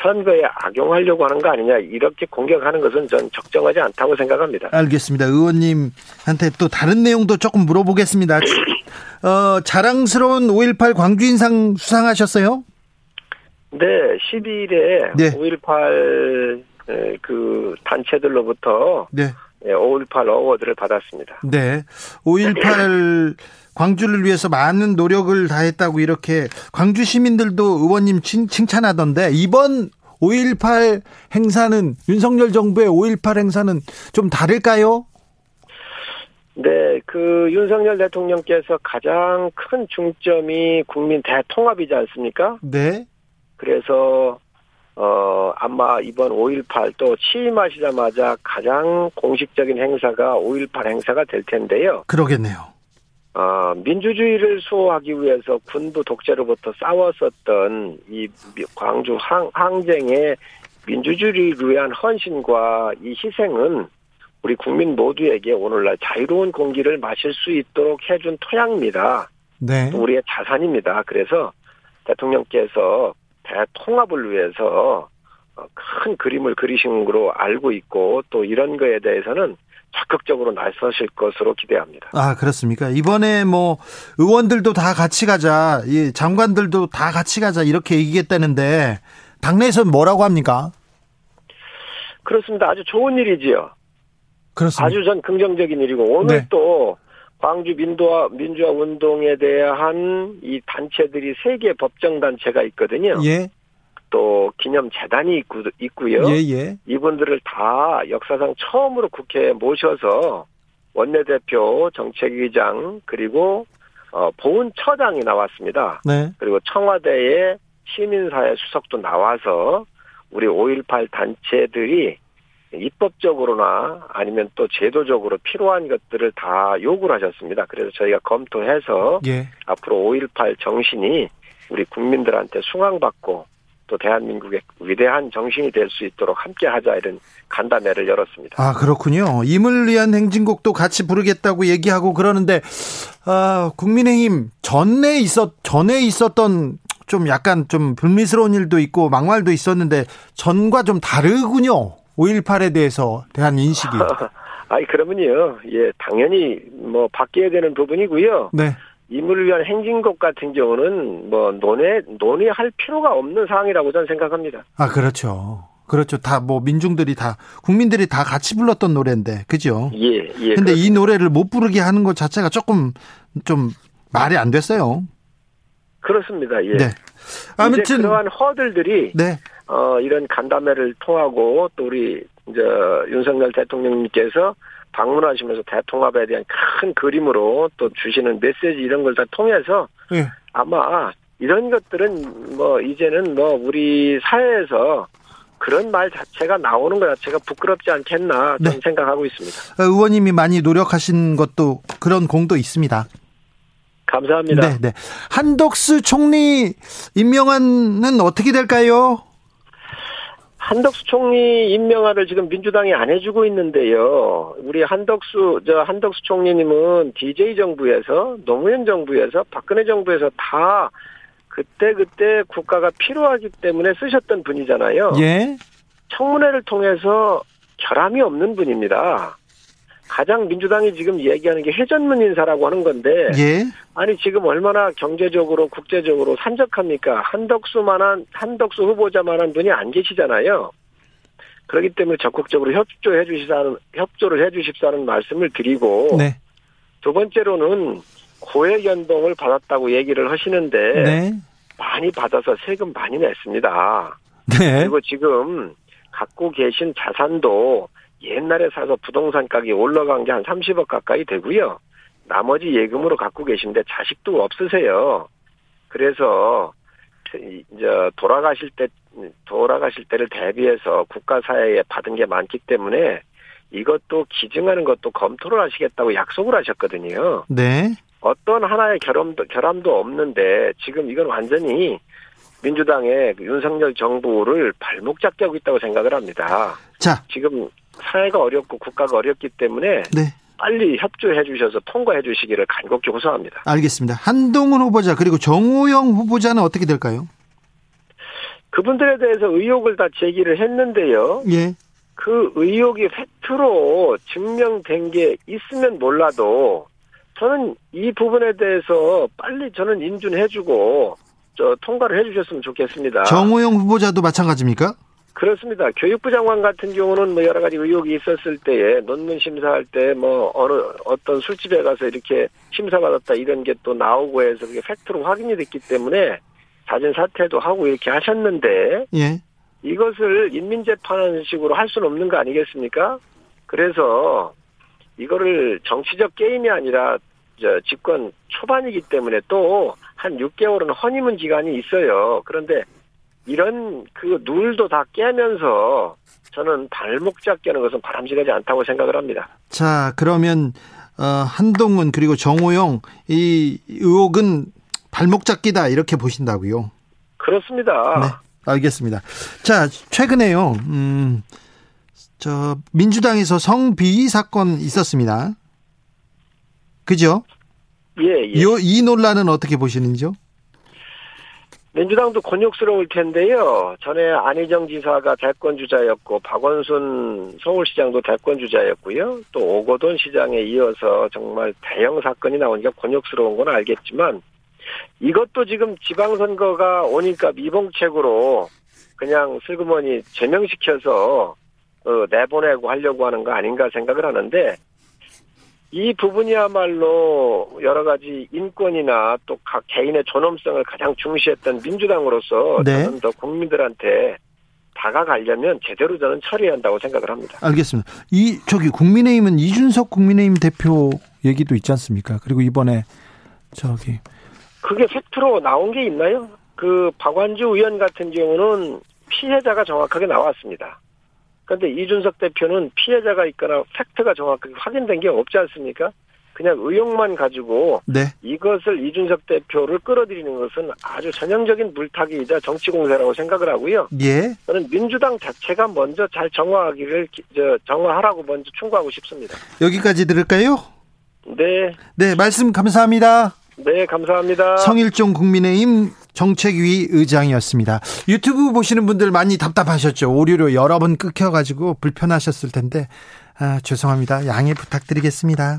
선거에 악용하려고 하는 거 아니냐 이렇게 공격하는 것은 전 적정하지 않다고 생각합니다. 알겠습니다. 의원님한테 또 다른 내용도 조금 물어보겠습니다. 어, 자랑스러운 5.18 광주인상 수상하셨어요? 네, 12일에 네. 5.18 그 단체들로부터 네. 5.18 어워드를 받았습니다. 네. 5.18 광주를 위해서 많은 노력을 다했다고 이렇게 광주 시민들도 의원님 칭, 칭찬하던데 이번 5.18 행사는 윤석열 정부의 5.18 행사는 좀 다를까요? 네, 그 윤석열 대통령께서 가장 큰 중점이 국민 대통합이지 않습니까? 네. 그래서 어, 아마 이번 5.18 또 취임하시자마자 가장 공식적인 행사가 5.18 행사가 될 텐데요. 그러겠네요. 어, 민주주의를 수호하기 위해서 군부 독재로부터 싸웠었던 이 광주 항, 항쟁의 민주주의를 위한 헌신과 이 희생은 우리 국민 모두에게 오늘날 자유로운 공기를 마실 수 있도록 해준 토양입니다. 네. 우리의 자산입니다. 그래서 대통령께서 대통합을 위해서 어, 큰 그림을 그리신 걸로 알고 있고 또 이런 거에 대해서는 적극적으로 나서실 것으로 기대합니다. 아 그렇습니까? 이번에 뭐 의원들도 다 같이 가자, 이 장관들도 다 같이 가자 이렇게 얘기했다는데 당내에서는 뭐라고 합니까? 그렇습니다. 아주 좋은 일이지요. 그렇습니다. 아주 전 긍정적인 일이고 오늘 네. 또 광주 민주화 민주화 운동에 대한 이 단체들이 세 개 법정 단체가 있거든요. 예, 또 기념 재단이 있고, 있고요. 예, 예. 이분들을 다 역사상 처음으로 국회에 모셔서 원내대표, 정책위장 그리고 어, 보훈처장이 나왔습니다. 네. 그리고 청와대의 시민사회 수석도 나와서 우리 5.18 단체들이 입법적으로나 아니면 또 제도적으로 필요한 것들을 다 요구를 하셨습니다. 그래서 저희가 검토해서 예. 앞으로 5.18 정신이 우리 국민들한테 숭앙받고 또 대한민국의 위대한 정신이 될 수 있도록 함께 하자 이런 간담회를 열었습니다. 아, 그렇군요. 임을 위한 행진곡도 같이 부르겠다고 얘기하고 그러는데, 아, 국민의힘 전에 있었, 전에 있었던 좀 약간 좀 불미스러운 일도 있고 막말도 있었는데 전과 좀 다르군요. 5.18에 대해서 대한 인식이. 아니 그러면요, 예 당연히 뭐 바뀌어야 되는 부분이고요. 네. 임을 위한 행진곡 같은 경우는 뭐 논의 논의할 필요가 없는 사항이라고 저는 생각합니다. 아, 그렇죠. 그렇죠. 다 뭐 민중들이 다 국민들이 다 같이 불렀던 노래인데. 그죠? 예, 예. 근데 이 그렇습니다. 노래를 못 부르게 하는 것 자체가 조금 좀 말이 안 됐어요. 그렇습니다. 예. 네. 아무튼 그러한 허들들이 네. 어 이런 간담회를 통하고 또 우리 이제 윤석열 대통령님께서 방문하시면서 대통합에 대한 큰 그림으로 또 주시는 메시지 이런 걸 다 통해서 예. 아마 이런 것들은 뭐 이제는 뭐 우리 사회에서 그런 말 자체가 나오는 것 자체가 부끄럽지 않겠나 네. 생각하고 있습니다. 의원님이 많이 노력하신 것도 그런 공도 있습니다. 감사합니다. 네, 네. 한덕수 총리 임명안은 어떻게 될까요? 한덕수 총리 임명화를 지금 민주당이 안 해주고 있는데요. 우리 한덕수 저 한덕수 총리님은 DJ 정부에서 노무현 정부에서 박근혜 정부에서 다 그때 그때 국가가 필요하기 때문에 쓰셨던 분이잖아요. 예. 청문회를 통해서 결함이 없는 분입니다. 가장 민주당이 지금 얘기하는 게 해전문 인사라고 하는 건데 예. 아니 지금 얼마나 경제적으로 국제적으로 산적합니까? 한덕수만한 한덕수 후보자만한 분이 안 계시잖아요. 그렇기 때문에 적극적으로 협조해 주시다는 협조를 해 주십사는 말씀을 드리고 네. 두 번째로는 고액 연봉을 받았다고 얘기를 하시는데 네. 많이 받아서 세금 많이 냈습니다. 네. 그리고 지금 갖고 계신 자산도 옛날에 사서 부동산 가격이 올라간 게 한 30억 가까이 되고요. 나머지 예금으로 갖고 계신데 자식도 없으세요. 그래서 이제 돌아가실 때 돌아가실 때를 대비해서 국가 사회에 받은 게 많기 때문에 이것도 기증하는 것도 검토를 하시겠다고 약속을 하셨거든요. 네. 어떤 하나의 결함도 결함도 없는데 지금 이건 완전히 민주당의 그 윤석열 정부를 발목 잡게 하고 있다고 생각을 합니다. 자, 지금 사회가 어렵고 국가가 어렵기 때문에 네. 빨리 협조해 주셔서 통과해 주시기를 간곡히 호소합니다. 알겠습니다. 한동훈 후보자 그리고 정호영 후보자는 어떻게 될까요? 그분들에 대해서 의혹을 다 제기를 했는데요. 예. 그 의혹이 팩트로 증명된 게 있으면 몰라도 저는 이 부분에 대해서 빨리 저는 인준해주고 저 통과를 해주셨으면 좋겠습니다. 정호영 후보자도 마찬가지입니까? 그렇습니다. 교육부 장관 같은 경우는 뭐 여러 가지 의혹이 있었을 때에 논문 심사할 때 뭐 어느 어떤 술집에 가서 이렇게 심사받았다 이런 게 또 나오고 해서 그게 팩트로 확인이 됐기 때문에 자진 사퇴도 하고 이렇게 하셨는데 예. 이것을 인민 재판하는 식으로 할 수는 없는 거 아니겠습니까? 그래서 이거를 정치적 게임이 아니라 저 집권 초반이기 때문에 또 한 6개월은 허니문 기간이 있어요. 그런데 이런 그 룰도 다 깨면서 저는 발목 잡게 하는 것은 바람직하지 않다고 생각을 합니다. 자, 그러면 어, 한동훈 그리고 정호영 이 의혹은 발목 잡기다 이렇게 보신다고요? 그렇습니다. 네, 알겠습니다. 자, 최근에요. 음, 저 민주당에서 성비위 사건 있었습니다. 그죠? 예, 예. 이, 이 논란은 어떻게 보시는지요? 민주당도 곤욕스러울 텐데요. 전에 안희정 지사가 대권 주자였고 박원순 서울시장도 대권 주자였고요. 또 오거돈 시장에 이어서 정말 대형 사건이 나오니까 곤욕스러운 건 알겠지만 이것도 지금 지방선거가 오니까 미봉책으로 그냥 슬그머니 제명시켜서 어, 내보내고 하려고 하는 거 아닌가 생각을 하는데 이 부분이야말로 여러 가지 인권이나 또 각 개인의 존엄성을 가장 중시했던 민주당으로서 네. 저는 더 국민들한테 다가가려면 제대로 저는 처리해야 한다고 생각을 합니다. 알겠습니다. 이 저기 국민의힘은 이준석 국민의힘 대표 얘기도 있지 않습니까? 그리고 이번에 저기 그게 팩트로 나온 게 있나요? 그 박완주 의원 같은 경우는 피해자가 정확하게 나왔습니다. 그런데 이준석 대표는 피해자가 있거나 팩트가 정확하게 확인된 게 없지 않습니까? 그냥 의혹만 가지고 네. 이것을 이준석 대표를 끌어들이는 것은 아주 전형적인 물타기이자 정치 공세라고 생각을 하고요. 예. 저는 민주당 자체가 먼저 잘 정화하기를 정화하라고 먼저 충고하고 싶습니다. 여기까지 들을까요? 네. 네, 말씀 감사합니다. 네, 감사합니다. 성일종 국민의힘 정책위 의장이었습니다. 유튜브 보시는 분들 많이 답답하셨죠. 오류로 여러 번 끊겨가지고 불편하셨을 텐데 아, 죄송합니다. 양해 부탁드리겠습니다.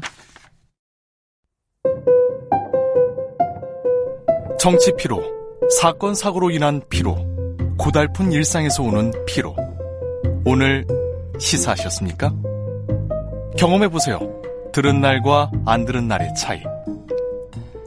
정치 피로, 사건 사고로 인한 피로, 고달픈 일상에서 오는 피로. 오늘 시사하셨습니까? 경험해 보세요. 들은 날과 안 들은 날의 차이.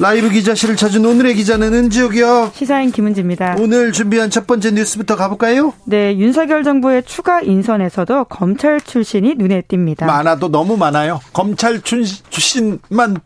라이브 기자실을 찾은 오늘의 기자는 은지옥이요. 시사인 김은지입니다. 오늘 준비한 첫 번째 뉴스부터 가볼까요? 네, 윤석열 정부의 추가 인선에서도 검찰 출신이 눈에 띕니다. 많아도 너무 많아요. 검찰 출신만 그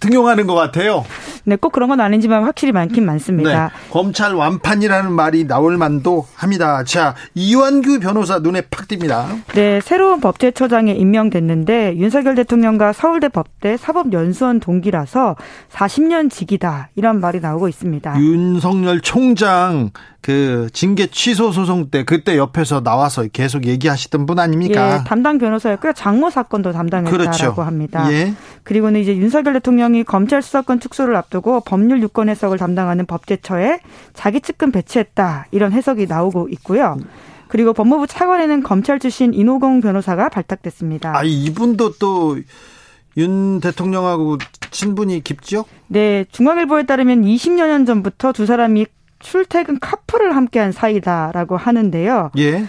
등용하는 것 같아요. 네, 꼭 그런 건 아니지만 확실히 많긴 많습니다. 네, 검찰 완판이라는 말이 나올 만도 합니다. 자, 이완규 변호사 눈에 팍 띕니다. 네, 새로운 법제처장에 임명됐는데 윤석열 대통령과 서울대 법대 사법연수원 동기라서 40년 직이다 이런 말이 나오고 있습니다. 윤석열 총장 그 징계 취소 소송 때 그때 옆에서 나와서 계속 얘기하시던 분 아닙니까? 예, 담당 변호사였고요. 장모 사건도 담당했다라고 그렇죠. 합니다. 예. 그리고는 이제 윤석열 대통령이 검찰 수사권 축소를 앞두고 법률 유권 해석을 담당하는 법제처에 자기 측근 배치했다 이런 해석이 나오고 있고요. 그리고 법무부 차관에는 검찰 출신 인호공 변호사가 발탁됐습니다. 아 이분도 또윤 대통령하고 친분이 깊죠? 네, 중앙일보에 따르면 20여 년 전부터 두 사람이 출퇴근 카풀을 함께한 사이다라고 하는데요. 예.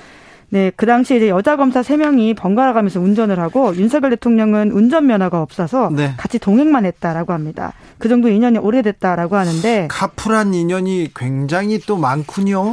네, 그 당시에 이제 여자 검사 3명이 번갈아 가면서 운전을 하고 윤석열 대통령은 운전면허가 없어서 네. 같이 동행만 했다라고 합니다. 그 정도 인연이 오래됐다라고 하는데 카풀한 인연이 굉장히 또 많군요.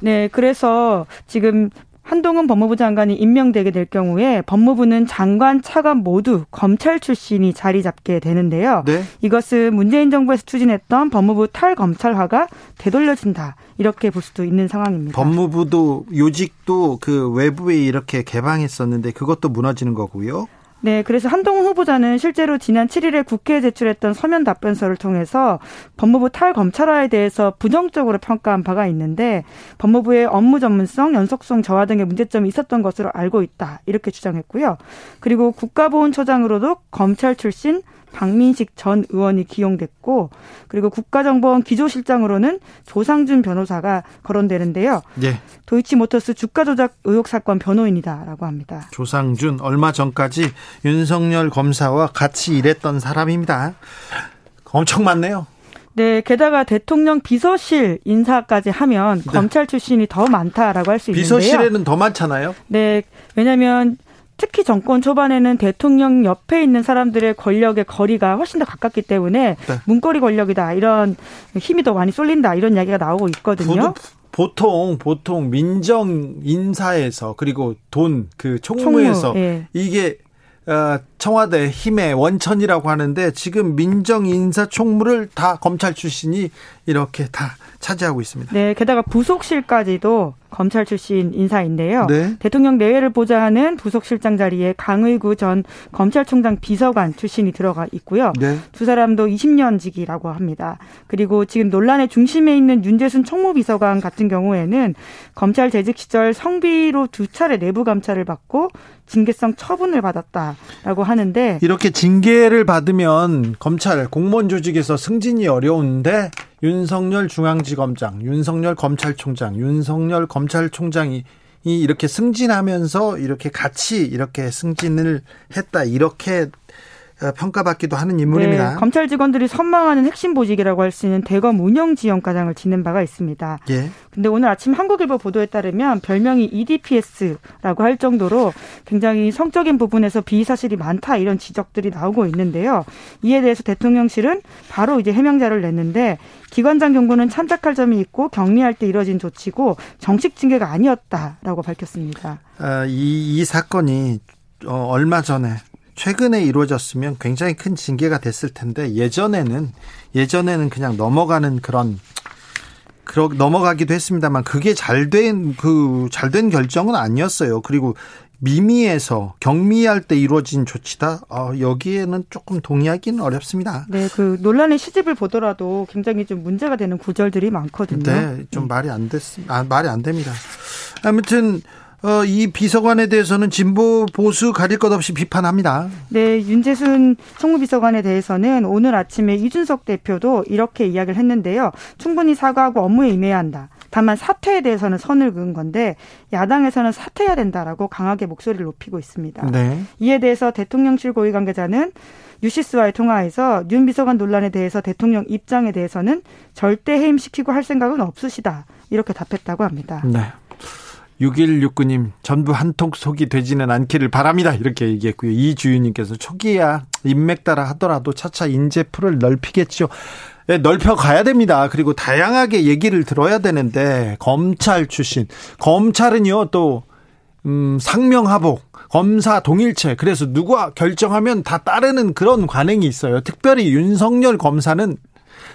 네, 그래서 지금 한동훈 법무부 장관이 임명되게 될 경우에 법무부는 장관, 차관 모두 검찰 출신이 자리 잡게 되는데요. 네. 이것은 문재인 정부에서 추진했던 법무부 탈검찰화가 되돌려진다. 이렇게 볼 수도 있는 상황입니다. 법무부도 요직도 그 외부에 이렇게 개방했었는데 그것도 무너지는 거고요. 네, 그래서 한동훈 후보자는 실제로 지난 7일에 국회에 제출했던 서면 답변서를 통해서 법무부 탈검찰화에 대해서 부정적으로 평가한 바가 있는데 법무부의 업무 전문성, 연속성 저하 등의 문제점이 있었던 것으로 알고 있다. 이렇게 주장했고요. 그리고 국가보훈처장으로도 검찰 출신 박민식 전 의원이 기용됐고 그리고 국가정보원 기조실장으로는 조상준 변호사가 거론되는데요. 네. 도이치모터스 주가 조작 의혹 사건 변호인이다라고 합니다. 조상준 얼마 전까지 윤석열 검사와 같이 일했던 사람입니다. 엄청 많네요. 네, 게다가 대통령 비서실 인사까지 하면 네. 검찰 출신이 더 많다라고 할 수 있는데요. 비서실에는 더 많잖아요. 네, 왜냐하면 특히 정권 초반에는 대통령 옆에 있는 사람들의 권력의 거리가 훨씬 더 가깝기 때문에 네. 문거리 권력이다 이런 힘이 더 많이 쏠린다 이런 이야기가 나오고 있거든요. 보통 보통 민정 인사에서 그리고 돈 그 총무에서 총무, 예. 이게 어, 청와대 힘의 원천이라고 하는데 지금 민정 인사 총무를 다 검찰 출신이 이렇게 다 차지하고 있습니다. 네, 게다가 부속실까지도 검찰 출신 인사인데요. 네. 대통령 내외를 보좌하는 부속실장 자리에 강의구 전 검찰총장 비서관 출신이 들어가 있고요. 네. 두 사람도 20년직이라고 합니다. 그리고 지금 논란의 중심에 있는 윤재순 총무비서관 같은 경우에는 검찰 재직 시절 성비로 두 차례 내부 감찰을 받고 징계성 처분을 받았다라고 하는데 이렇게 징계를 받으면 검찰 공무원 조직에서 승진이 어려운데 윤석열 중앙지검장, 윤석열 검찰총장, 윤석열 검찰총장이 이렇게 승진하면서 이렇게 같이 이렇게 승진을 했다 이렇게 어, 평가받기도 하는 인물입니다. 네, 검찰 직원들이 선망하는 핵심 보직이라고 할 수 있는 대검 운영 지원과장을 지낸 바가 있습니다. 예. 근데 오늘 아침 한국일보 보도에 따르면 별명이 EDPS라고 할 정도로 굉장히 성적인 부분에서 비사실이 많다 이런 지적들이 나오고 있는데요. 이에 대해서 대통령실은 바로 이제 해명자를 냈는데 기관장 경고는 참작할 점이 있고 격리할 때 이뤄진 조치고 정식 징계가 아니었다라고 밝혔습니다. 아, 이, 이 사건이 어, 얼마 전에 최근에 이루어졌으면 굉장히 큰 징계가 됐을 텐데 예전에는 예전에는 그냥 넘어가는 그런 그러 넘어가기도 했습니다만 그게 잘 된 그 잘된 결정은 아니었어요. 그리고 미미에서 경미할 때 이루어진 조치다. 어, 여기에는 조금 동의하기는 어렵습니다. 네, 그 논란의 시집을 보더라도 굉장히 좀 문제가 되는 구절들이 많거든요. 네, 좀 네. 말이 안 됐, 아, 말이 안 됩니다. 아무튼 어, 이 비서관에 대해서는 진보 보수 가릴 것 없이 비판합니다. 네, 윤재순 총무비서관에 대해서는 오늘 아침에 이준석 대표도 이렇게 이야기를 했는데요. 충분히 사과하고 업무에 임해야 한다. 다만 사퇴에 대해서는 선을 그은 건데 야당에서는 사퇴해야 된다라고 강하게 목소리를 높이고 있습니다. 네. 이에 대해서 대통령실 고위 관계자는 유시스와의 통화에서 윤 비서관 논란에 대해서 대통령 입장에 대해서는 절대 해임시키고 할 생각은 없으시다. 이렇게 답했다고 합니다. 네. 6169님, 전부 한 통 속이 되지는 않기를 바랍니다. 이렇게 얘기했고요. 이주윤님께서 초기야 인맥 따라 하더라도 차차 인재풀을 넓히겠죠. 네, 넓혀 가야 됩니다. 그리고 다양하게 얘기를 들어야 되는데, 검찰 출신. 검찰은요, 또, 음, 상명하복, 검사 동일체. 그래서 누가 결정하면 다 따르는 그런 관행이 있어요. 특별히 윤석열 검사는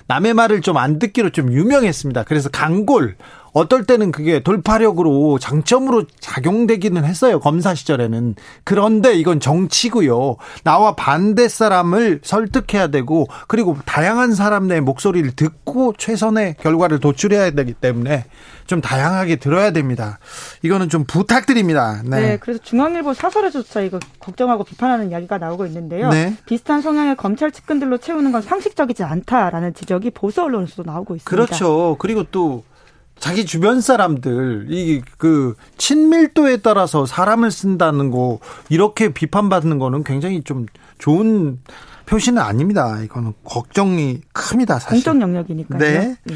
남의 말을 좀 안 듣기로 좀 유명했습니다. 그래서 강골, 어떨 때는 그게 돌파력으로 장점으로 작용되기는 했어요. 검사 시절에는. 그런데 이건 정치고요. 나와 반대 사람을 설득해야 되고 그리고 다양한 사람의 목소리를 듣고 최선의 결과를 도출해야 되기 때문에 좀 다양하게 들어야 됩니다. 이거는 좀 부탁드립니다. 네. 네 그래서 중앙일보 사설에조차 이거 걱정하고 비판하는 이야기가 나오고 있는데요. 네. 비슷한 성향의 검찰 측근들로 채우는 건 상식적이지 않다라는 지적이 보수 언론에서도 나오고 있습니다. 그렇죠. 그리고 또 자기 주변 사람들 이 그 친밀도에 따라서 사람을 쓴다는 거 이렇게 비판받는 거는 굉장히 좀 좋은 표시는 아닙니다. 이거는 걱정이 큽니다. 사실. 공적 영역이니까요. 네. 네.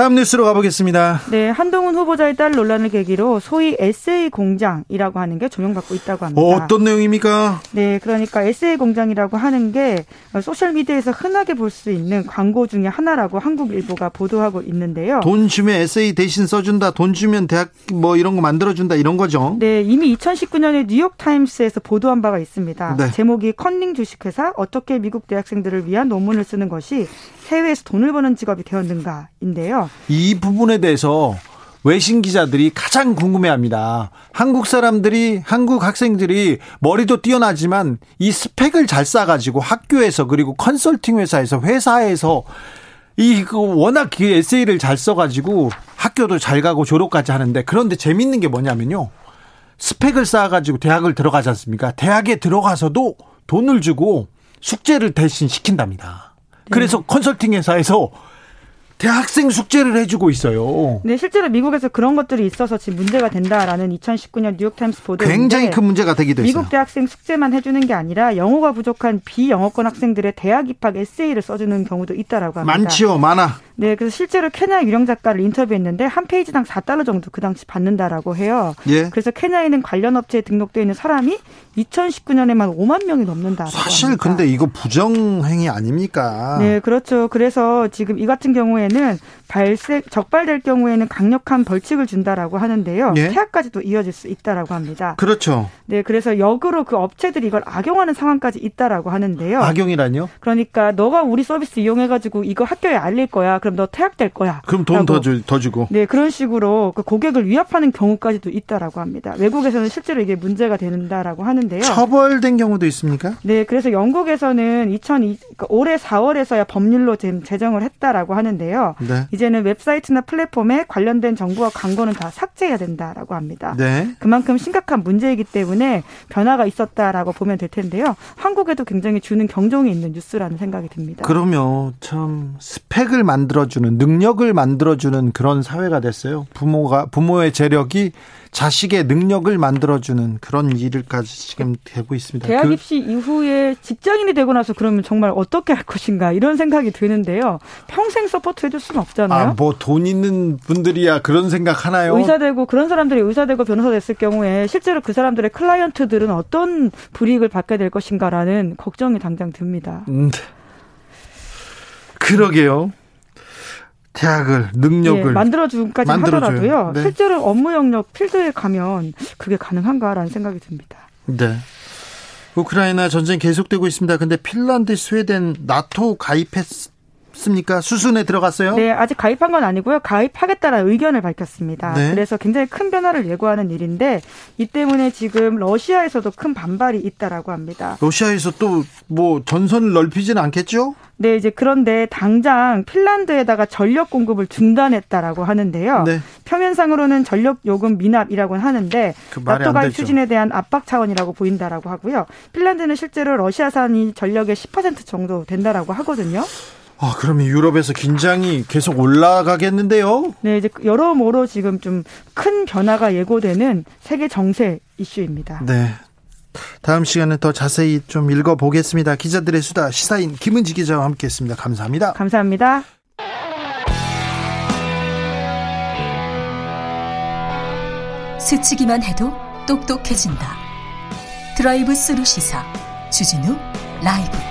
다음 뉴스로 가보겠습니다. 네, 한동훈 후보자의 딸 논란을 계기로 소위 에세이 공장이라고 하는 게 조명받고 있다고 합니다. 어떤 내용입니까? 네, 그러니까 에세이 공장이라고 하는 게 소셜 미디어에서 흔하게 볼 수 있는 광고 중에 하나라고 한국일보가 보도하고 있는데요. 돈 주면 에세이 대신 써준다, 돈 주면 대학 뭐 이런 거 만들어준다 이런 거죠. 네, 이미 2019년에 뉴욕 타임스에서 보도한 바가 있습니다. 네. 제목이 컨닝 주식회사 어떻게 미국 대학생들을 위한 논문을 쓰는 것이 해외에서 돈을 버는 직업이 되었는가인데요. 이 부분에 대해서 외신 기자들이 가장 궁금해합니다. 한국 사람들이 한국 학생들이 머리도 뛰어나지만 이 스펙을 잘 쌓아가지고 학교에서 그리고 컨설팅 회사에서 회사에서 이그 워낙 그 에세이를 잘 써가지고 학교도 잘 가고 졸업까지 하는데 그런데 재밌는 게 뭐냐면요. 스펙을 쌓아가지고 대학을 들어가지 않습니까? 대학에 들어가서도 돈을 주고 숙제를 대신 시킨답니다. 그래서 네. 컨설팅 회사에서 대학생 숙제를 해주고 있어요. 네, 실제로 미국에서 그런 것들이 있어서 지금 문제가 된다라는 2019년 뉴욕타임스 보도 굉장히 큰 문제가 되기도 했어요. 미국 대학생 숙제만 해주는 게 아니라 영어가 부족한 비영어권 학생들의 대학 입학 에세이를 써주는 경우도 있다라고 합니다. 많지요, 많아. 네, 그래서 실제로 케냐 유령 작가를 인터뷰했는데 한 페이지당 4달러 정도 그 당시 받는다라고 해요. 예. 그래서 케냐에는 관련 업체에 등록되어 있는 사람이 2019년에만 5만 명이 넘는다. 사실 합니다. 근데 이거 부정행위 아닙니까? 네, 그렇죠. 그래서 지금 이 같은 경우에는 발생 적발될 경우에는 강력한 벌칙을 준다라고 하는데요. 예? 퇴학까지도 이어질 수 있다라고 합니다. 그렇죠. 네, 그래서 역으로 그 업체들이 이걸 악용하는 상황까지 있다라고 하는데요. 악용이라뇨? 그러니까 너가 우리 서비스 이용해 가지고 이거 학교에 알릴 거야. 그럼 너 퇴학될 거야. 그럼 돈더더 주고. 네, 그런 식으로 그 고객을 위협하는 경우까지도 있다라고 합니다. 외국에서는 실제로 이게 문제가 된다라고 하는데요. 처벌된 경우도 있습니까? 네, 그래서 영국에서는 2002 그러니까 올해 4월에서야 법률로 지금 제정을 했다라고 하는데요. 네. 이제는 웹사이트나 플랫폼에 관련된 정보와 광고는 다 삭제해야 된다라고 합니다. 네. 그만큼 심각한 문제이기 때문에 변화가 있었다라고 보면 될 텐데요. 한국에도 굉장히 주는 경종이 있는 뉴스라는 생각이 듭니다. 그러면 참 스펙을 만들어주는 능력을 만들어주는 그런 사회가 됐어요. 부모가 부모의 재력이 자식의 능력을 만들어주는 그런 일을까지 지금 되고 있습니다. 대학 그 입시 그... 이후에 직장인이 되고 나서 그러면 정말 어떻게 할 것인가 이런 생각이 드는데요. 평생 support 해줄 수는 없잖아요. 아, 뭐 돈 있는 분들이야 그런 생각 하나요? 의사 되고 그런 사람들이 의사 되고 변호사 됐을 경우에 실제로 그 사람들의 클라이언트들은 어떤 불이익을 받게 될 것인가라는 걱정이 당장 듭니다. 음, 그러게요. 대학을 능력을 예, 만들어주기까지 하더라도요. 네. 실제로 업무 영역 필드에 가면 그게 가능한가라는 생각이 듭니다. 네. 우크라이나 전쟁 계속되고 있습니다. 근데 핀란드, 스웨덴 나토 가입했 습니까? 수순에 들어갔어요? 네, 아직 가입한 건 아니고요. 가입하겠다는 의견을 밝혔습니다. 네. 그래서 굉장히 큰 변화를 예고하는 일인데 이 때문에 지금 러시아에서도 큰 반발이 있다라고 합니다. 러시아에서 또 뭐 전선을 넓히지는 않겠죠? 네, 이제 그런데 당장 핀란드에다가 전력 공급을 중단했다라고 하는데요. 네. 표면상으로는 전력 요금 미납이라고 하는데 그 나토 가입 추진에 대한 압박 차원이라고 보인다라고 하고요. 핀란드는 실제로 러시아산이 전력의 10% 정도 된다라고 하거든요. 아, 그러면 유럽에서 긴장이 계속 올라가겠는데요? 네, 이제 여러모로 지금 좀 큰 변화가 예고되는 세계 정세 이슈입니다. 네. 다음 시간에 더 자세히 좀 읽어보겠습니다. 기자들의 수다 시사인 김은지 기자와 함께했습니다. 감사합니다. 감사합니다. 스치기만 해도 똑똑해진다. 드라이브 스루 시사 주진우 라이브.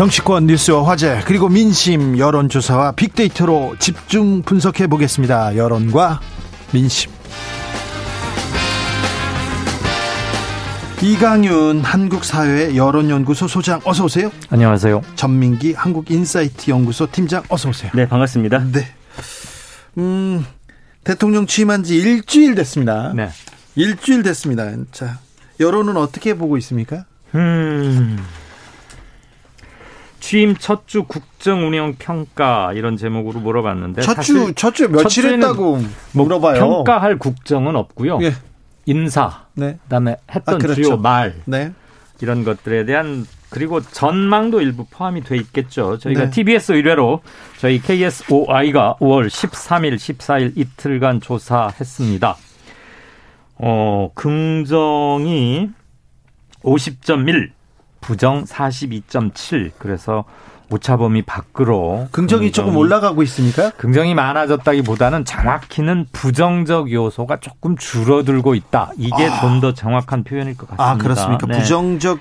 정치권 뉴스와 화제 그리고 민심 여론조사와 빅데이터로 집중 분석해 보겠습니다. 여론과 민심. 이강윤 한국사회 여론연구소 소장 어서 오세요. 안녕하세요. 전민기 한국인사이트 연구소 팀장 어서 오세요. 네 반갑습니다. 네. 음 대통령 취임한 지 일주일 됐습니다. 네. 일주일 됐습니다. 자 여론은 어떻게 보고 있습니까? 음. 취임 첫 주 국정 운영 평가 이런 제목으로 물어봤는데 첫주 첫 주 며칠 했다고 뭐 물어봐요. 평가할 국정은 없고요. 예. 인사, 네. 그다음에 했던 아, 그렇죠. 주요 말 네. 이런 것들에 대한 그리고 전망도 일부 포함이 돼 있겠죠. 저희가 네. TBS 의뢰로 저희 KSOI가 5월 13일, 14일 이틀간 조사했습니다. 어, 긍정이 50.1, 부정 42.7 그래서 오차범위 밖으로 긍정이, 긍정이 조금 올라가고 있습니까? 긍정이 많아졌다기보다는 정확히는 부정적 요소가 조금 줄어들고 있다. 이게 아. 좀더 정확한 표현일 것 같습니다. 아 그렇습니까? 네. 부정적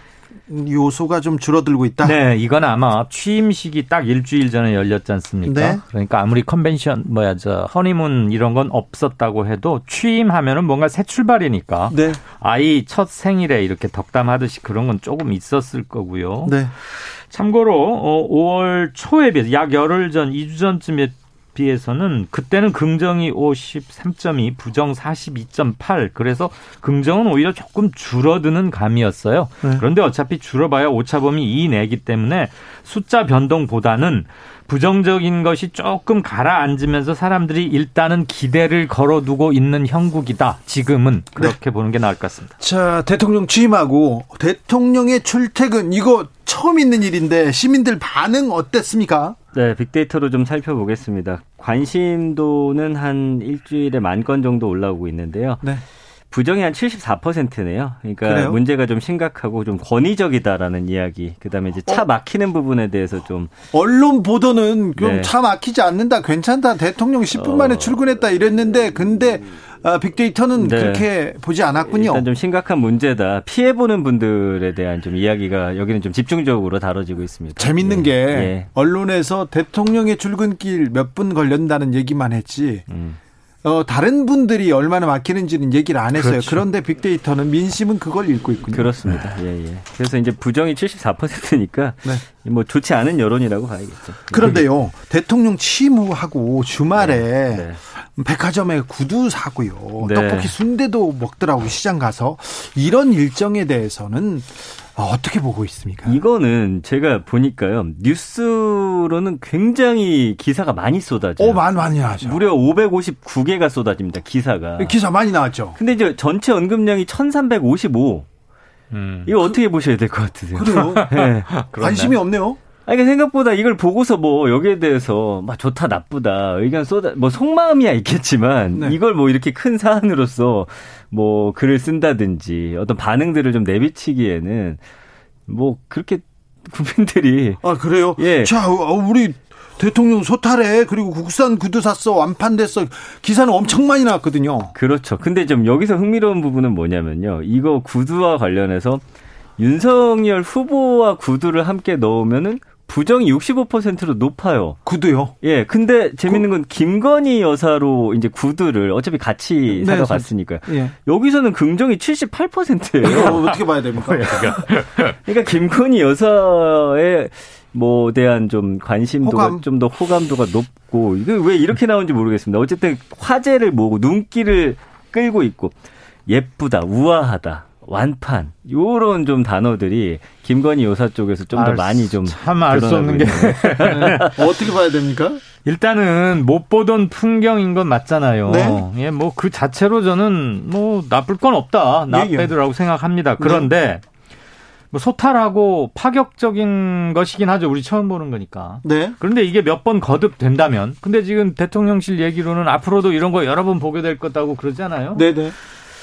요소가 좀 줄어들고 있다. 네, 이건 아마 취임식이 딱 일주일 전에 열렸지 않습니까? 네. 그러니까 아무리 컨벤션 뭐야 저 허니문 이런 건 없었다고 해도 취임하면은 뭔가 새 출발이니까 네. 아이 첫 생일에 이렇게 덕담하듯이 그런 건 조금 있었을 거고요. 네. 참고로 5월 어, 초에 비해서 약 열흘 전, 2주 전쯤에 비해서는 그때는 긍정이 53.2, 부정 42.8. 그래서 긍정은 오히려 조금 줄어드는 감이었어요. 네. 그런데 어차피 줄어봐야 오차범위 2 내기 때문에 숫자 변동보다는 부정적인 것이 조금 가라앉으면서 사람들이 일단은 기대를 걸어두고 있는 형국이다. 지금은 그렇게 네. 보는 게 나을 것 같습니다. 자, 대통령 취임하고 대통령의 출퇴근 이거 처음 있는 일인데 시민들 반응 어땠습니까? 네, 빅데이터로 좀 살펴보겠습니다. 관심도는 한 일주일에 만 건 정도 올라오고 있는데요. 네. 부정이 한 74%네요. 그러니까 그래요? 문제가 좀 심각하고 좀 권위적이다라는 이야기. 그다음에 이제 차 어? 막히는 부분에 대해서 좀 언론 보도는 네. 차 막히지 않는다. 괜찮다. 대통령 10분 만에 어... 출근했다 이랬는데 근데 아, 빅데이터는 네. 그렇게 보지 않았군요. 일단 좀 심각한 문제다. 피해 보는 분들에 대한 좀 이야기가 여기는 좀 집중적으로 다뤄지고 있습니다. 재밌는 예. 게 예. 언론에서 대통령의 출근길 몇 분 걸린다는 얘기만 했지. 음. 어, 다른 분들이 얼마나 막히는지는 얘기를 안 했어요. 그렇죠. 그런데 빅데이터는 민심은 그걸 읽고 있군요. 그렇습니다. 예, 예. 그래서 이제 부정이 74%니까 네. 뭐 좋지 않은 여론이라고 봐야겠죠. 그런데요. 대통령 취임하고 주말에 네. 네. 백화점에 구두 사고요. 네. 떡볶이 순대도 먹더라고 시장 가서 이런 일정에 대해서는 어떻게 보고 있습니까? 이거는 제가 보니까요. 뉴스로는 굉장히 기사가 많이 쏟아져요. 오, 많이, 많이 나죠. 무려 559개가 쏟아집니다. 기사가. 기사 많이 나왔죠. 근데 이제 전체 언급량이 1355. 음. 이거 어떻게 보셔야 될 것 같으세요? 그래요? 네. 관심이 없네요. 아니, 생각보다 이걸 보고서 뭐 여기에 대해서 막 좋다 나쁘다 의견 쏟아 뭐 속마음이야 있겠지만 네. 이걸 뭐 이렇게 큰 사안으로서 뭐 글을 쓴다든지 어떤 반응들을 좀 내비치기에는 뭐 그렇게 국민들이 아 그래요? 예. 자 어, 우리 대통령 소탈해 그리고 국산 구두 샀어 완판됐어 기사는 엄청 많이 나왔거든요. 그렇죠. 근데 좀 여기서 흥미로운 부분은 뭐냐면요. 이거 구두와 관련해서 윤석열 후보와 구두를 함께 넣으면은 부정이 65%로 높아요. 구두요? 예. 근데 재밌는 건 김건희 여사로 이제 구두를 어차피 같이 네, 사러 갔으니까요. 예. 여기서는 긍정이 78%예요. 어떻게 봐야 됩니까? 그러니까, 그러니까 김건희 여사의 뭐 대한 좀 관심도가 좀더 호감도가 높고 이게 왜 이렇게 나오는지 모르겠습니다. 어쨌든 화제를 모으고 눈길을 끌고 있고 예쁘다, 우아하다. 완판 요런 좀 단어들이 김건희 여사 쪽에서 좀 더 많이 좀 참 알 수 없는 게 네. 어떻게 봐야 됩니까? 일단은 못 보던 풍경인 건 맞잖아요. 네? 예, 뭐 그 자체로 저는 뭐 나쁠 건 없다. 나빼드라고 예, 예. 생각합니다. 그런데 네. 뭐 소탈하고 파격적인 것이긴 하죠. 우리 처음 보는 거니까. 네. 그런데 이게 몇 번 거듭된다면, 근데 지금 대통령실 얘기로는 앞으로도 이런 거 여러 번 보게 될 거다고 그러잖아요. 네 네.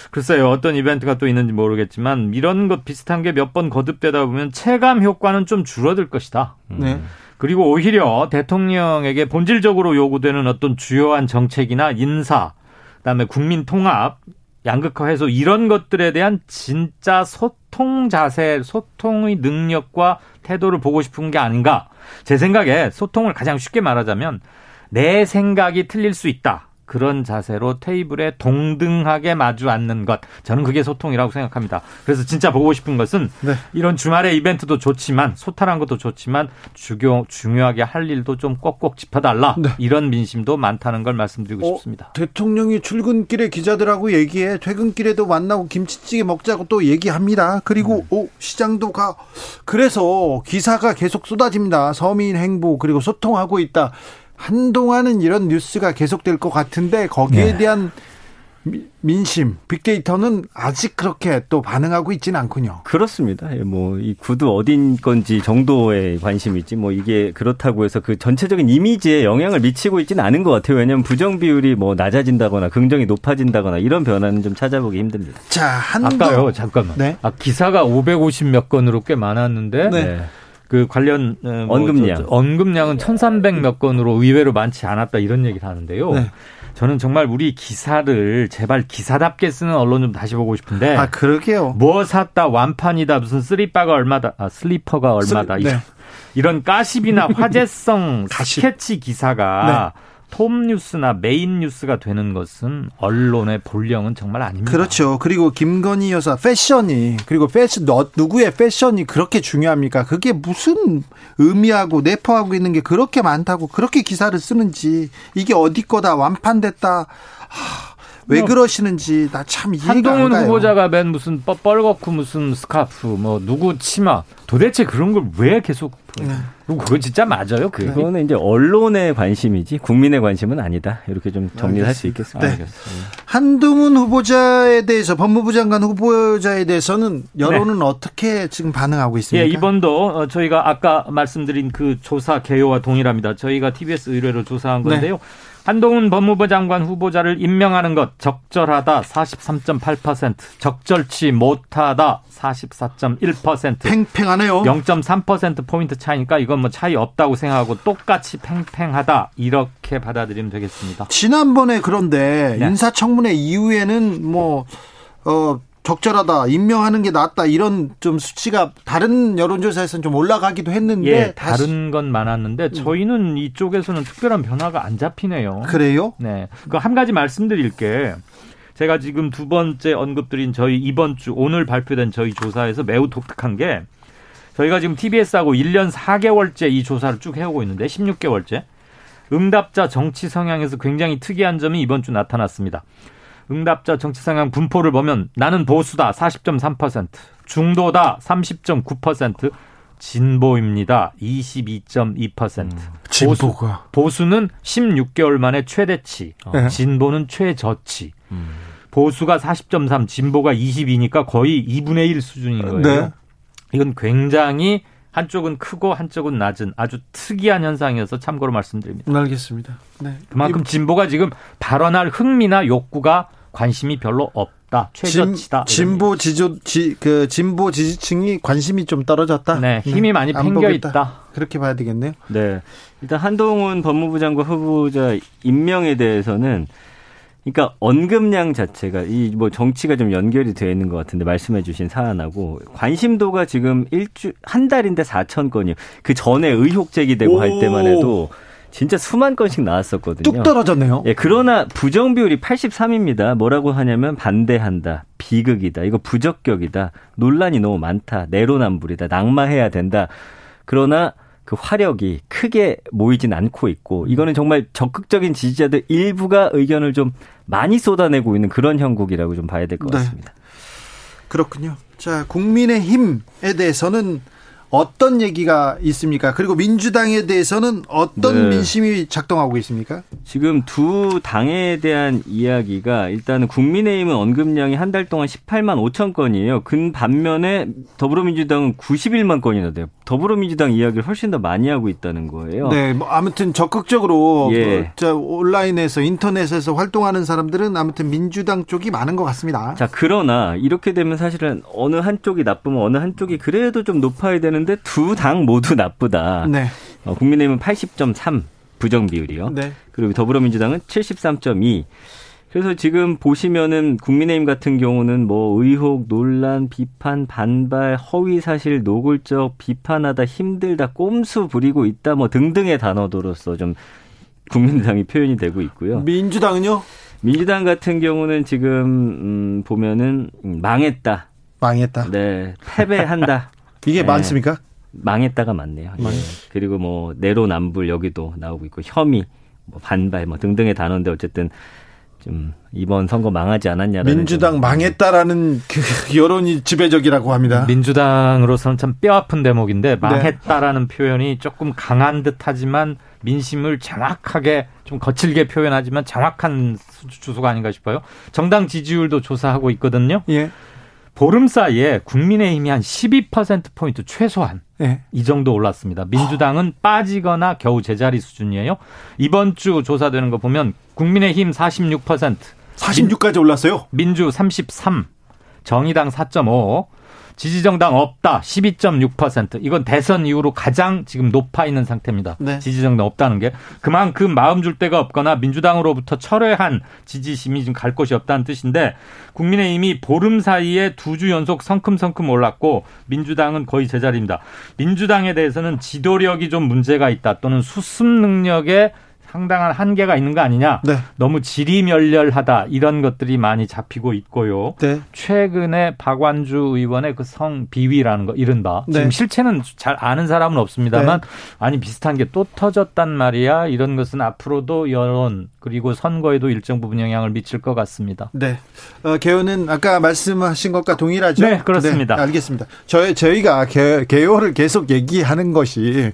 네. 글쎄요, 어떤 이벤트가 또 있는지 모르겠지만 이런 것 비슷한 게 몇 번 거듭되다 보면 체감 효과는 좀 줄어들 것이다. 음. 네. 그리고 오히려 대통령에게 본질적으로 요구되는 어떤 주요한 정책이나 인사, 그다음에 국민 통합, 양극화 해소 이런 것들에 대한 진짜 소통 자세, 소통의 능력과 태도를 보고 싶은 게 아닌가. 제 생각에 소통을 가장 쉽게 말하자면 내 생각이 틀릴 수 있다. 그런 자세로 테이블에 동등하게 마주 앉는 것. 저는 그게 소통이라고 생각합니다. 그래서 진짜 보고 싶은 것은 네. 이런 주말의 이벤트도 좋지만 소탈한 것도 좋지만 주교, 중요하게 할 일도 좀 꼭꼭 짚어달라. 네. 이런 민심도 많다는 걸 말씀드리고 어, 싶습니다. 대통령이 출근길에 기자들하고 얘기해. 퇴근길에도 만나고 김치찌개 먹자고 또 얘기합니다. 그리고 음. 오, 시장도 가. 그래서 기사가 계속 쏟아집니다. 서민 행보 그리고 소통하고 있다. 한동안은 이런 뉴스가 계속될 것 같은데 거기에 네. 대한 민심, 빅데이터는 아직 그렇게 또 반응하고 있지는 않군요. 그렇습니다. 예, 뭐이 구두 어딘 건지 정도의 관심이지 뭐 이게 그렇다고 해서 그 전체적인 이미지에 영향을 미치고 있지는 않은 것 같아요. 왜냐하면 부정 비율이 뭐 낮아진다거나 긍정이 높아진다거나 이런 변화는 좀 찾아보기 힘듭니다. 자, 한도 아까요. 잠깐만. 네? 아 기사가 550 몇 건으로 꽤 많았는데 네. 그 관련 어, 뭐 언급량 언급량은 1,300 몇 건으로 의외로 많지 않았다 이런 얘기를 하는데요. 네. 저는 정말 우리 기사를 제발 기사답게 쓰는 언론 좀 다시 보고 싶은데. 아, 그러게요. 뭐 샀다, 완판이다, 무슨 슬리퍼가 얼마다, 아, 슬리퍼가 얼마다. 슬, 네. 이런 가십이나 화제성 스케치 기사가 네. 톱 뉴스나 메인 뉴스가 되는 것은 언론의 본령은 정말 아닙니다. 그렇죠. 그리고 김건희 여사 패션이 그리고 패션 너, 누구의 패션이 그렇게 중요합니까? 그게 무슨 의미하고 내포하고 있는 게 그렇게 많다고 그렇게 기사를 쓰는지 이게 어디 거다 완판됐다. 하, 왜 뭐, 그러시는지 나 참 이해가 안 가요. 한동훈 후보자가 맨 무슨 뻘겋고 무슨 스카프 뭐 누구 치마 도대체 그런 걸 왜 계속 네. 그건 진짜 맞아요. 그거는 이제 언론의 관심이지 국민의 관심은 아니다. 이렇게 좀 정리를 할수 있겠습니다. 네. 한동훈 후보자에 대해서 법무부 장관 후보자에 대해서는 여론은 네. 어떻게 지금 반응하고 있습니까? 예, 이번도 어, 저희가 아까 말씀드린 그 조사 개요와 동일합니다. 저희가 TBS 의뢰로 조사한 건데요. 네. 한동훈 법무부 장관 후보자를 임명하는 것 적절하다 43.8%, 적절치 못하다 44.1%. 팽팽하네요. 0.3% 포인트 차이니까 이건 뭐 차이 없다고 생각하고 똑같이 팽팽하다 이렇게 받아들이면 되겠습니다. 지난번에 그런데 네. 인사청문회 이후에는 뭐 어, 적절하다, 임명하는 게 낫다 이런 좀 수치가 다른 여론조사에서는 좀 올라가기도 했는데 예, 다른 건 많았는데 음. 저희는 이쪽에서는 특별한 변화가 안 잡히네요. 그래요? 네. 그 한 가지 말씀드릴 게 제가 지금 두 번째 언급드린 저희 이번 주 오늘 발표된 저희 조사에서 매우 독특한 게 저희가 지금 TBS하고 1년 4개월째 이 조사를 쭉 해오고 있는데 16개월째 응답자 정치 성향에서 굉장히 특이한 점이 이번 주 나타났습니다. 응답자 정치 성향 분포를 보면 나는 보수다 40.3%, 중도다 30.9%, 진보입니다 22.2%. 음, 진보가 보수, 는 16개월 만에 최대치, 네. 진보는 최저치. 음. 보수가 40.3, 진보가 22니까 거의 2분의 1 수준인 거예요. 네. 이건 굉장히 한쪽은 크고 한쪽은 낮은 아주 특이한 현상이어서 참고로 말씀드립니다. 알겠습니다. 네. 그만큼 진보가 지금 발언할 흥미나 욕구가 관심이 별로 없다. 최저치다. 진, 보 지조 지, 그 진보 지지층이 관심이 좀 떨어졌다. 네, 네. 힘이 네. 많이 팽겨 있다. 그렇게 봐야 되겠네요. 네. 일단 한동훈 법무부 장관 후보자 임명에 대해서는 그러니까 언급량 자체가 이 뭐 정치가 좀 연결이 되어 있는 것 같은데 말씀해 주신 사안하고 관심도가 지금 일주 한 달인데 4천 건이요. 그 전에 의혹 제기되고 할 때만 해도 진짜 수만 건씩 나왔었거든요. 뚝 떨어졌네요. 예, 그러나 부정 비율이 83입니다. 뭐라고 하냐면 반대한다, 비극이다, 이거 부적격이다, 논란이 너무 많다, 내로남불이다, 낙마해야 된다. 그러나 그 화력이 크게 모이진 않고 있고 이거는 정말 적극적인 지지자들 일부가 의견을 좀 많이 쏟아내고 있는 그런 형국이라고 좀 봐야 될것 네. 같습니다. 그렇군요. 자, 국민의 힘에 대해서는 어떤 얘기가 있습니까? 그리고 민주당에 대해서는 어떤 네. 민심이 작동하고 있습니까? 지금 두 당에 대한 이야기가 일단은 국민의힘은 언급량이 한 달 동안 18만 5천 건이에요. 근 반면에 더불어민주당은 91만 건이나 돼요. 더불어민주당 이야기를 훨씬 더 많이 하고 있다는 거예요. 네, 뭐 아무튼 적극적으로 예. 뭐 온라인에서 인터넷에서 활동하는 사람들은 아무튼 민주당 쪽이 많은 것 같습니다. 자, 그러나 이렇게 되면 사실은 어느 한쪽이 나쁘면 어느 한쪽이 그래도 좀 높아야 되는 데 두 당 모두 나쁘다. 네. 어, 국민의힘은 80.3 부정 비율이요. 네. 그리고 더불어민주당은 73.2. 그래서 지금 보시면은 국민의힘 같은 경우는 뭐 의혹, 논란, 비판, 반발, 허위 사실, 노골적, 비판하다, 힘들다, 꼼수 부리고 있다, 뭐 등등의 단어로서 좀 국민당이 표현이 되고 있고요. 민주당은요? 민주당 같은 경우는 지금 음 보면은 망했다. 망했다. 네, 패배한다. 이게 네. 많습니까? 망했다가 많네요. 예. 그리고 뭐 내로남불 여기도 나오고 있고 혐의, 뭐 반발 뭐 등등의 단어인데 어쨌든 좀 이번 선거 망하지 않았냐라는 민주당 망했다라는 그 여론이 지배적이라고 합니다. 민주당으로서는 참 뼈아픈 대목인데 네. 망했다라는 네. 표현이 조금 강한 듯하지만 민심을 정확하게 좀 거칠게 표현하지만 정확한 주소가 아닌가 싶어요. 정당 지지율도 조사하고 있거든요. 예. 보름 사이에 국민의힘이 한 12%포인트 최소한 네. 이 정도 올랐습니다. 민주당은 빠지거나 겨우 제자리 수준이에요. 이번 주 조사되는 거 보면 국민의힘 46%. 46까지 올랐어요? 민주 33, 정의당 4.5, 지지정당 없다 12.6% 이건 대선 이후로 가장 지금 높아 있는 상태입니다. 네. 지지정당 없다는 게 그만큼 마음 줄 데가 없거나 민주당으로부터 철회한 지지심이 지금 갈 곳이 없다는 뜻인데 국민의힘이 보름 사이에 두 주 연속 성큼성큼 올랐고 민주당은 거의 제자리입니다. 민주당에 대해서는 지도력이 좀 문제가 있다 또는 수습 능력에 상당한 한계가 있는 거 아니냐. 네. 너무 지리멸렬하다 이런 것들이 많이 잡히고 있고요. 네. 최근에 박완주 의원의 그 성 비위라는 거 이른바 네. 지금 실체는 잘 아는 사람은 없습니다만 네. 아니 비슷한 게 또 터졌단 말이야. 이런 것은 앞으로도 여론 그리고 선거에도 일정 부분 영향을 미칠 것 같습니다. 네. 어, 개요는 아까 말씀하신 것과 동일하죠? 네, 그렇습니다. 네, 알겠습니다. 저희 저희가 개, 개요를 계속 얘기하는 것이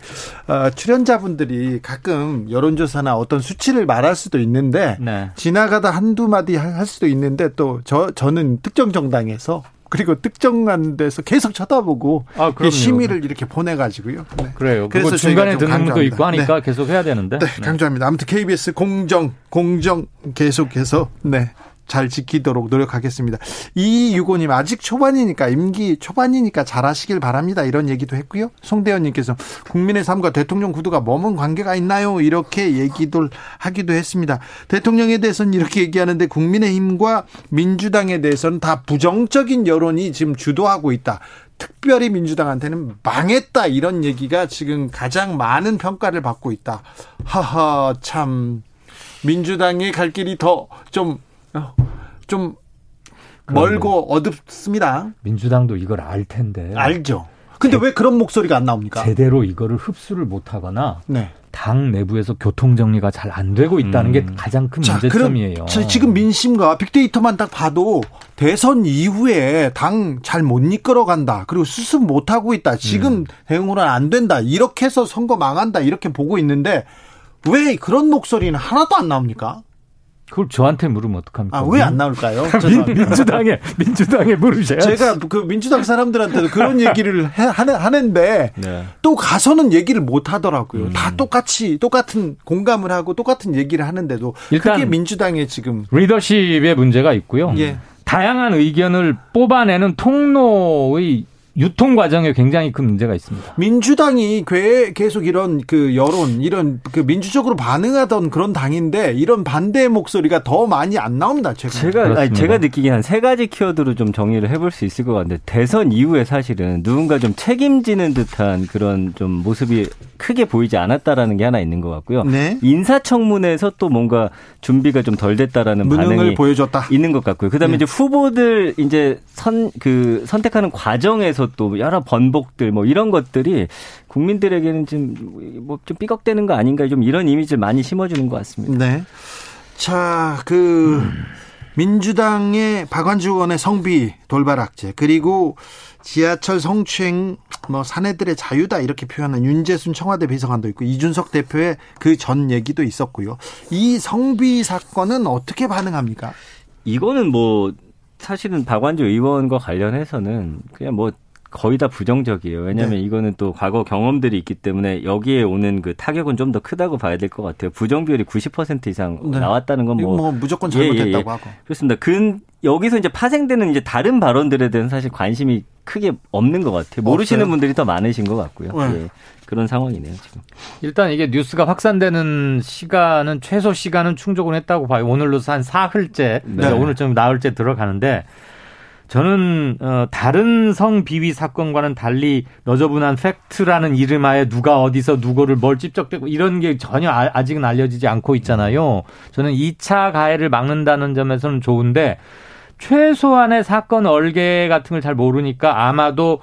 어, 출연자분들이 가끔 여론조사 나 어떤 수치를 말할 수도 있는데 네. 지나가다 한두 마디 할 수도 있는데 또 저 저는 특정 정당에서 그리고 특정한 데서 계속 쳐다보고 아, 심의를 이렇게 보내가지고요. 네. 그래요. 그래서 중간에 듣는 것도 있고 하니까 네. 계속 해야 되는데. 네, 강조합니다. 아무튼 KBS 공정 공정 계속해서 네. 잘 지키도록 노력하겠습니다. 이 유고님 아직 초반이니까 임기 초반이니까 잘하시길 바랍니다. 이런 얘기도 했고요. 송대현님께서 국민의 삶과 대통령 구도가 머문 관계가 있나요? 이렇게 얘기도 하기도 했습니다. 대통령에 대해서는 이렇게 얘기하는데 국민의힘과 민주당에 대해서는 다 부정적인 여론이 지금 주도하고 있다. 특별히 민주당한테는 망했다 이런 얘기가 지금 가장 많은 평가를 받고 있다. 하하 참 민주당이 갈 길이 더좀 어, 좀 멀고 어둡습니다. 민주당도 이걸 알 텐데. 알죠. 근데 제, 왜 그런 목소리가 안 나옵니까? 제대로 이거를 흡수를 못 하거나 네. 당 내부에서 교통 정리가 잘 안 되고 있다는 음. 게 가장 큰 자, 문제점이에요. 그럼 지금 민심과 빅데이터만 딱 봐도 대선 이후에 당 잘 못 이끌어 간다. 그리고 수습 못 하고 있다. 지금 음. 대응으로는 안 된다. 이렇게 해서 선거 망한다. 이렇게 보고 있는데 왜 그런 목소리는 하나도 안 나옵니까? 그걸 저한테 물으면 어떡합니까? 아, 왜 안 나올까요? 민, 주당에 민주당에 물으셔야지. 제가 그 민주당 사람들한테도 그런 얘기를 해, 하는데 네. 또 가서는 얘기를 못 하더라고요. 음. 다 똑같이 똑같은 공감을 하고 똑같은 얘기를 하는데도 일단 그게 민주당의 지금 리더십의 문제가 있고요. 예. 다양한 의견을 뽑아내는 통로의 유통 과정에 굉장히 큰 문제가 있습니다. 민주당이 계속 이런 그 여론, 이런 그 민주적으로 반응하던 그런 당인데 이런 반대 목소리가 더 많이 안 나옵니다. 제가 제가, 아니, 제가 느끼기엔 한세 가지 키워드로 좀 정리를 해볼 수 있을 것 같은데 대선 이후에 사실은 누군가 좀 책임지는 듯한 그런 좀 모습이 크게 보이지 않았다라는 게 하나 있는 것 같고요. 네. 인사청문회에서 또 뭔가 준비가 좀 덜 됐다라는 반응이 보여줬다. 있는 것 같고요. 그다음에 네. 이제 후보들 이제 선 그 선택하는 과정에서 또 여러 번복들 뭐 이런 것들이 국민들에게는 좀뭐좀 삐걱대는 거 아닌가 좀 이런 이미지를 많이 심어주는 것 같습니다. 네. 자, 그 음. 민주당의 박완주 의원의 성비 돌발 악재 그리고 지하철 성추행 뭐 사내들의 자유다 이렇게 표현한 윤재순 청와대 비서관도 있고 이준석 대표의 그 전 얘기도 있었고요. 이 성비 사건은 어떻게 반응합니까? 이거는 뭐 사실은 박완주 의원과 관련해서는 그냥 뭐 거의 다 부정적이에요. 왜냐하면 네. 이거는 또 과거 경험들이 있기 때문에 여기에 오는 그 타격은 좀 더 크다고 봐야 될 것 같아요. 부정 비율이 90% 이상 네. 나왔다는 건 뭐, 뭐 무조건 잘못했다고 예, 예, 예. 하고 그렇습니다. 근 여기서 이제 파생되는 이제 다른 발언들에 대한 사실 관심이 크게 없는 것 같아요. 모르시는 없어요? 분들이 더 많으신 것 같고요. 네. 예. 그런 상황이네요, 지금. 일단 이게 뉴스가 확산되는 시간은 최소 시간은 충족을 했다고 봐요. 오늘로서 한 사흘째, 네. 오늘 좀 나흘째 들어가는데 저는 어, 다른 성 비위 사건과는 달리 너저분한 팩트라는 이름하에 누가 어디서 누구를 뭘 찝적대고 이런 게 전혀 아, 아직은 알려지지 않고 있잖아요. 저는 2차 가해를 막는다는 점에서는 좋은데 최소한의 사건 얼개 같은 걸 잘 모르니까 아마도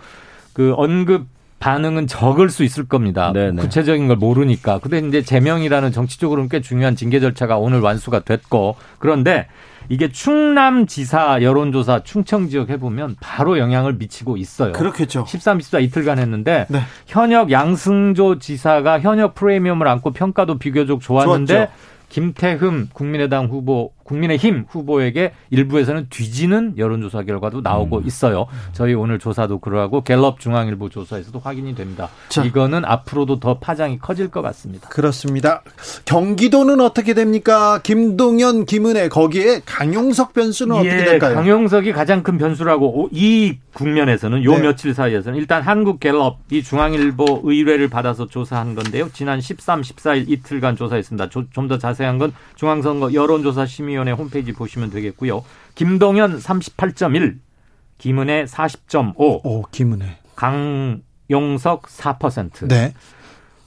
그 언급 반응은 적을 수 있을 겁니다. 네네. 구체적인 걸 모르니까. 근데 이제 제명이라는 정치적으로는 꽤 중요한 징계 절차가 오늘 완수가 됐고 그런데 이게 충남지사 여론조사 충청 지역 해보면 바로 영향을 미치고 있어요. 그렇겠죠. 13, 14 이틀간 했는데 네. 현역 양승조 지사가 현역 프리미엄을 안고 평가도 비교적 좋았는데 좋았죠. 김태흠 국민의당 후보 국민의힘 후보에게 일부에서는 뒤지는 여론조사 결과도 나오고 음. 있어요. 저희 오늘 조사도 그러하고 갤럽 중앙일보 조사에서도 확인이 됩니다. 자. 이거는 앞으로도 더 파장이 커질 것 같습니다. 그렇습니다. 경기도는 어떻게 됩니까? 김동연, 김은혜 거기에 강용석 변수는 예, 어떻게 될까요? 강용석이 가장 큰 변수라고 이 국면에서는 요 네. 며칠 사이에서는 일단 한국 갤럽 이 중앙일보 의뢰를 받아서 조사한 건데요. 지난 13, 14일 이틀간 조사했습니다. 좀 더 자세한 건 중앙선거 여론조사 심의 위원회 홈페이지 보시면 되겠고요. 김동연 38.1, 김은혜 40.5. 오, 김은혜. 강용석 4%. 네.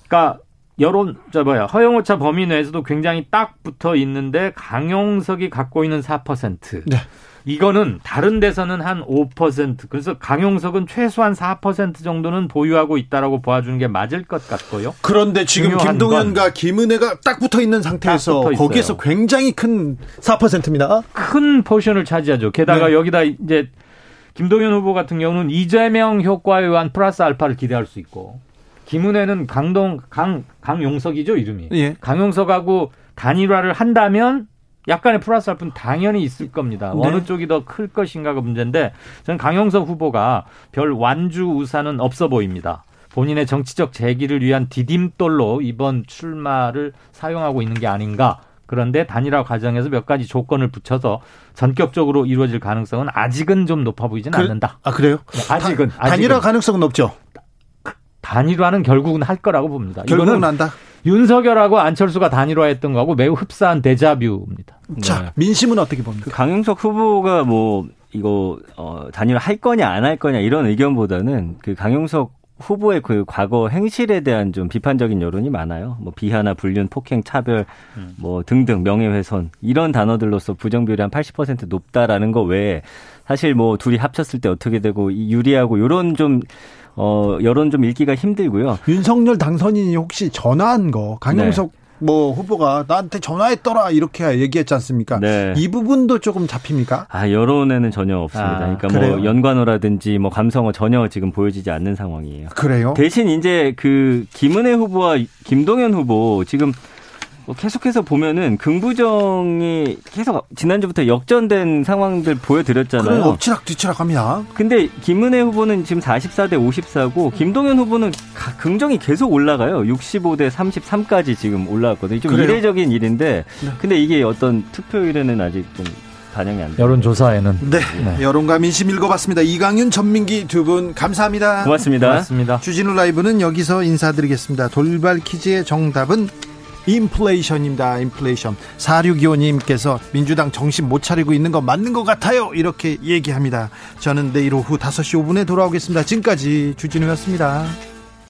그러니까 여론 저 뭐야 허용오차 범위 내에서도 굉장히 딱 붙어 있는데 강용석이 갖고 있는 4%. 네. 이거는 다른 데서는 한 5% 그래서 강용석은 최소한 4% 정도는 보유하고 있다라고 보아주는 게 맞을 것 같고요. 그런데 지금 김동연과 김은혜가 딱 붙어 있는 상태에서 붙어 거기에서 굉장히 큰 4%입니다. 큰 포션을 차지하죠. 게다가 네. 여기다 이제 김동연 후보 같은 경우는 이재명 효과에 의한 플러스 알파를 기대할 수 있고 김은혜는 강동 강 강용석이죠 이름이. 예. 강용석하고 단일화를 한다면 약간의 플러스 알프는 당연히 있을 겁니다. 네. 어느 쪽이 더 클 것인가가 문제인데 저는 강용석 후보가 별 완주 우산은 없어 보입니다. 본인의 정치적 재기를 위한 디딤돌로 이번 출마를 사용하고 있는 게 아닌가. 그런데 단일화 과정에서 몇 가지 조건을 붙여서 전격적으로 이루어질 가능성은 아직은 좀 높아 보이지는 그, 않는다. 아 그래요? 네, 아직은, 다, 단일화 가능성은 높죠. 단일화는 결국은 할 거라고 봅니다. 결국은 한다. 윤석열하고 안철수가 단일화했던 거하고 매우 흡사한 데자뷰입니다. 자, 네. 민심은 어떻게 봅니까? 그 강용석 후보가 뭐 이거 어 단일화 할 거냐 안 할 거냐 이런 의견보다는 그 강용석 후보의 그 과거 행실에 대한 좀 비판적인 여론이 많아요. 뭐 비하나 불륜, 폭행, 차별, 음. 뭐 등등 명예훼손 이런 단어들로서 부정 비율이 한 80% 높다라는 거 외에 사실 뭐 둘이 합쳤을 때 어떻게 되고 유리하고 요런 좀 어, 여론 좀 읽기가 힘들고요. 윤석열 당선인이 혹시 전화한 거 강용석 네. 뭐 후보가 나한테 전화했더라 이렇게 얘기했지 않습니까? 네. 이 부분도 조금 잡힙니까? 아 여론에는 전혀 없습니다. 아, 그러니까 뭐 그래요? 뭐 연관어라든지 뭐 감성어 전혀 지금 보여지지 않는 상황이에요. 그래요? 대신 이제 그 김은혜 후보와 김동연 후보 지금 뭐 계속해서 보면은 긍부정이 계속 지난주부터 역전된 상황들 보여드렸잖아요. 그래, 엎치락 뒤치락합니다. 근데 김은혜 후보는 지금 44대 54고 김동연 후보는 긍정이 계속 올라가요. 65대 33까지 지금 올라왔거든요. 좀 그래요? 이례적인 일인데 네. 근데 이게 어떤 투표율에는 아직 좀 반영이 안 돼요. 여론조사에는. 네. 네. 여론과 민심 읽어봤습니다. 이강윤, 전민기 두 분 감사합니다. 고맙습니다. 고맙습니다. 주진우 라이브는 여기서 인사드리겠습니다. 돌발 퀴즈의 정답은 인플레이션입니다. 인플레이션. 4625님께서 민주당 정신 못 차리고 있는 거 맞는 것 같아요. 이렇게 얘기합니다. 저는 내일 오후 5시 5분에 돌아오겠습니다. 지금까지 주진우였습니다.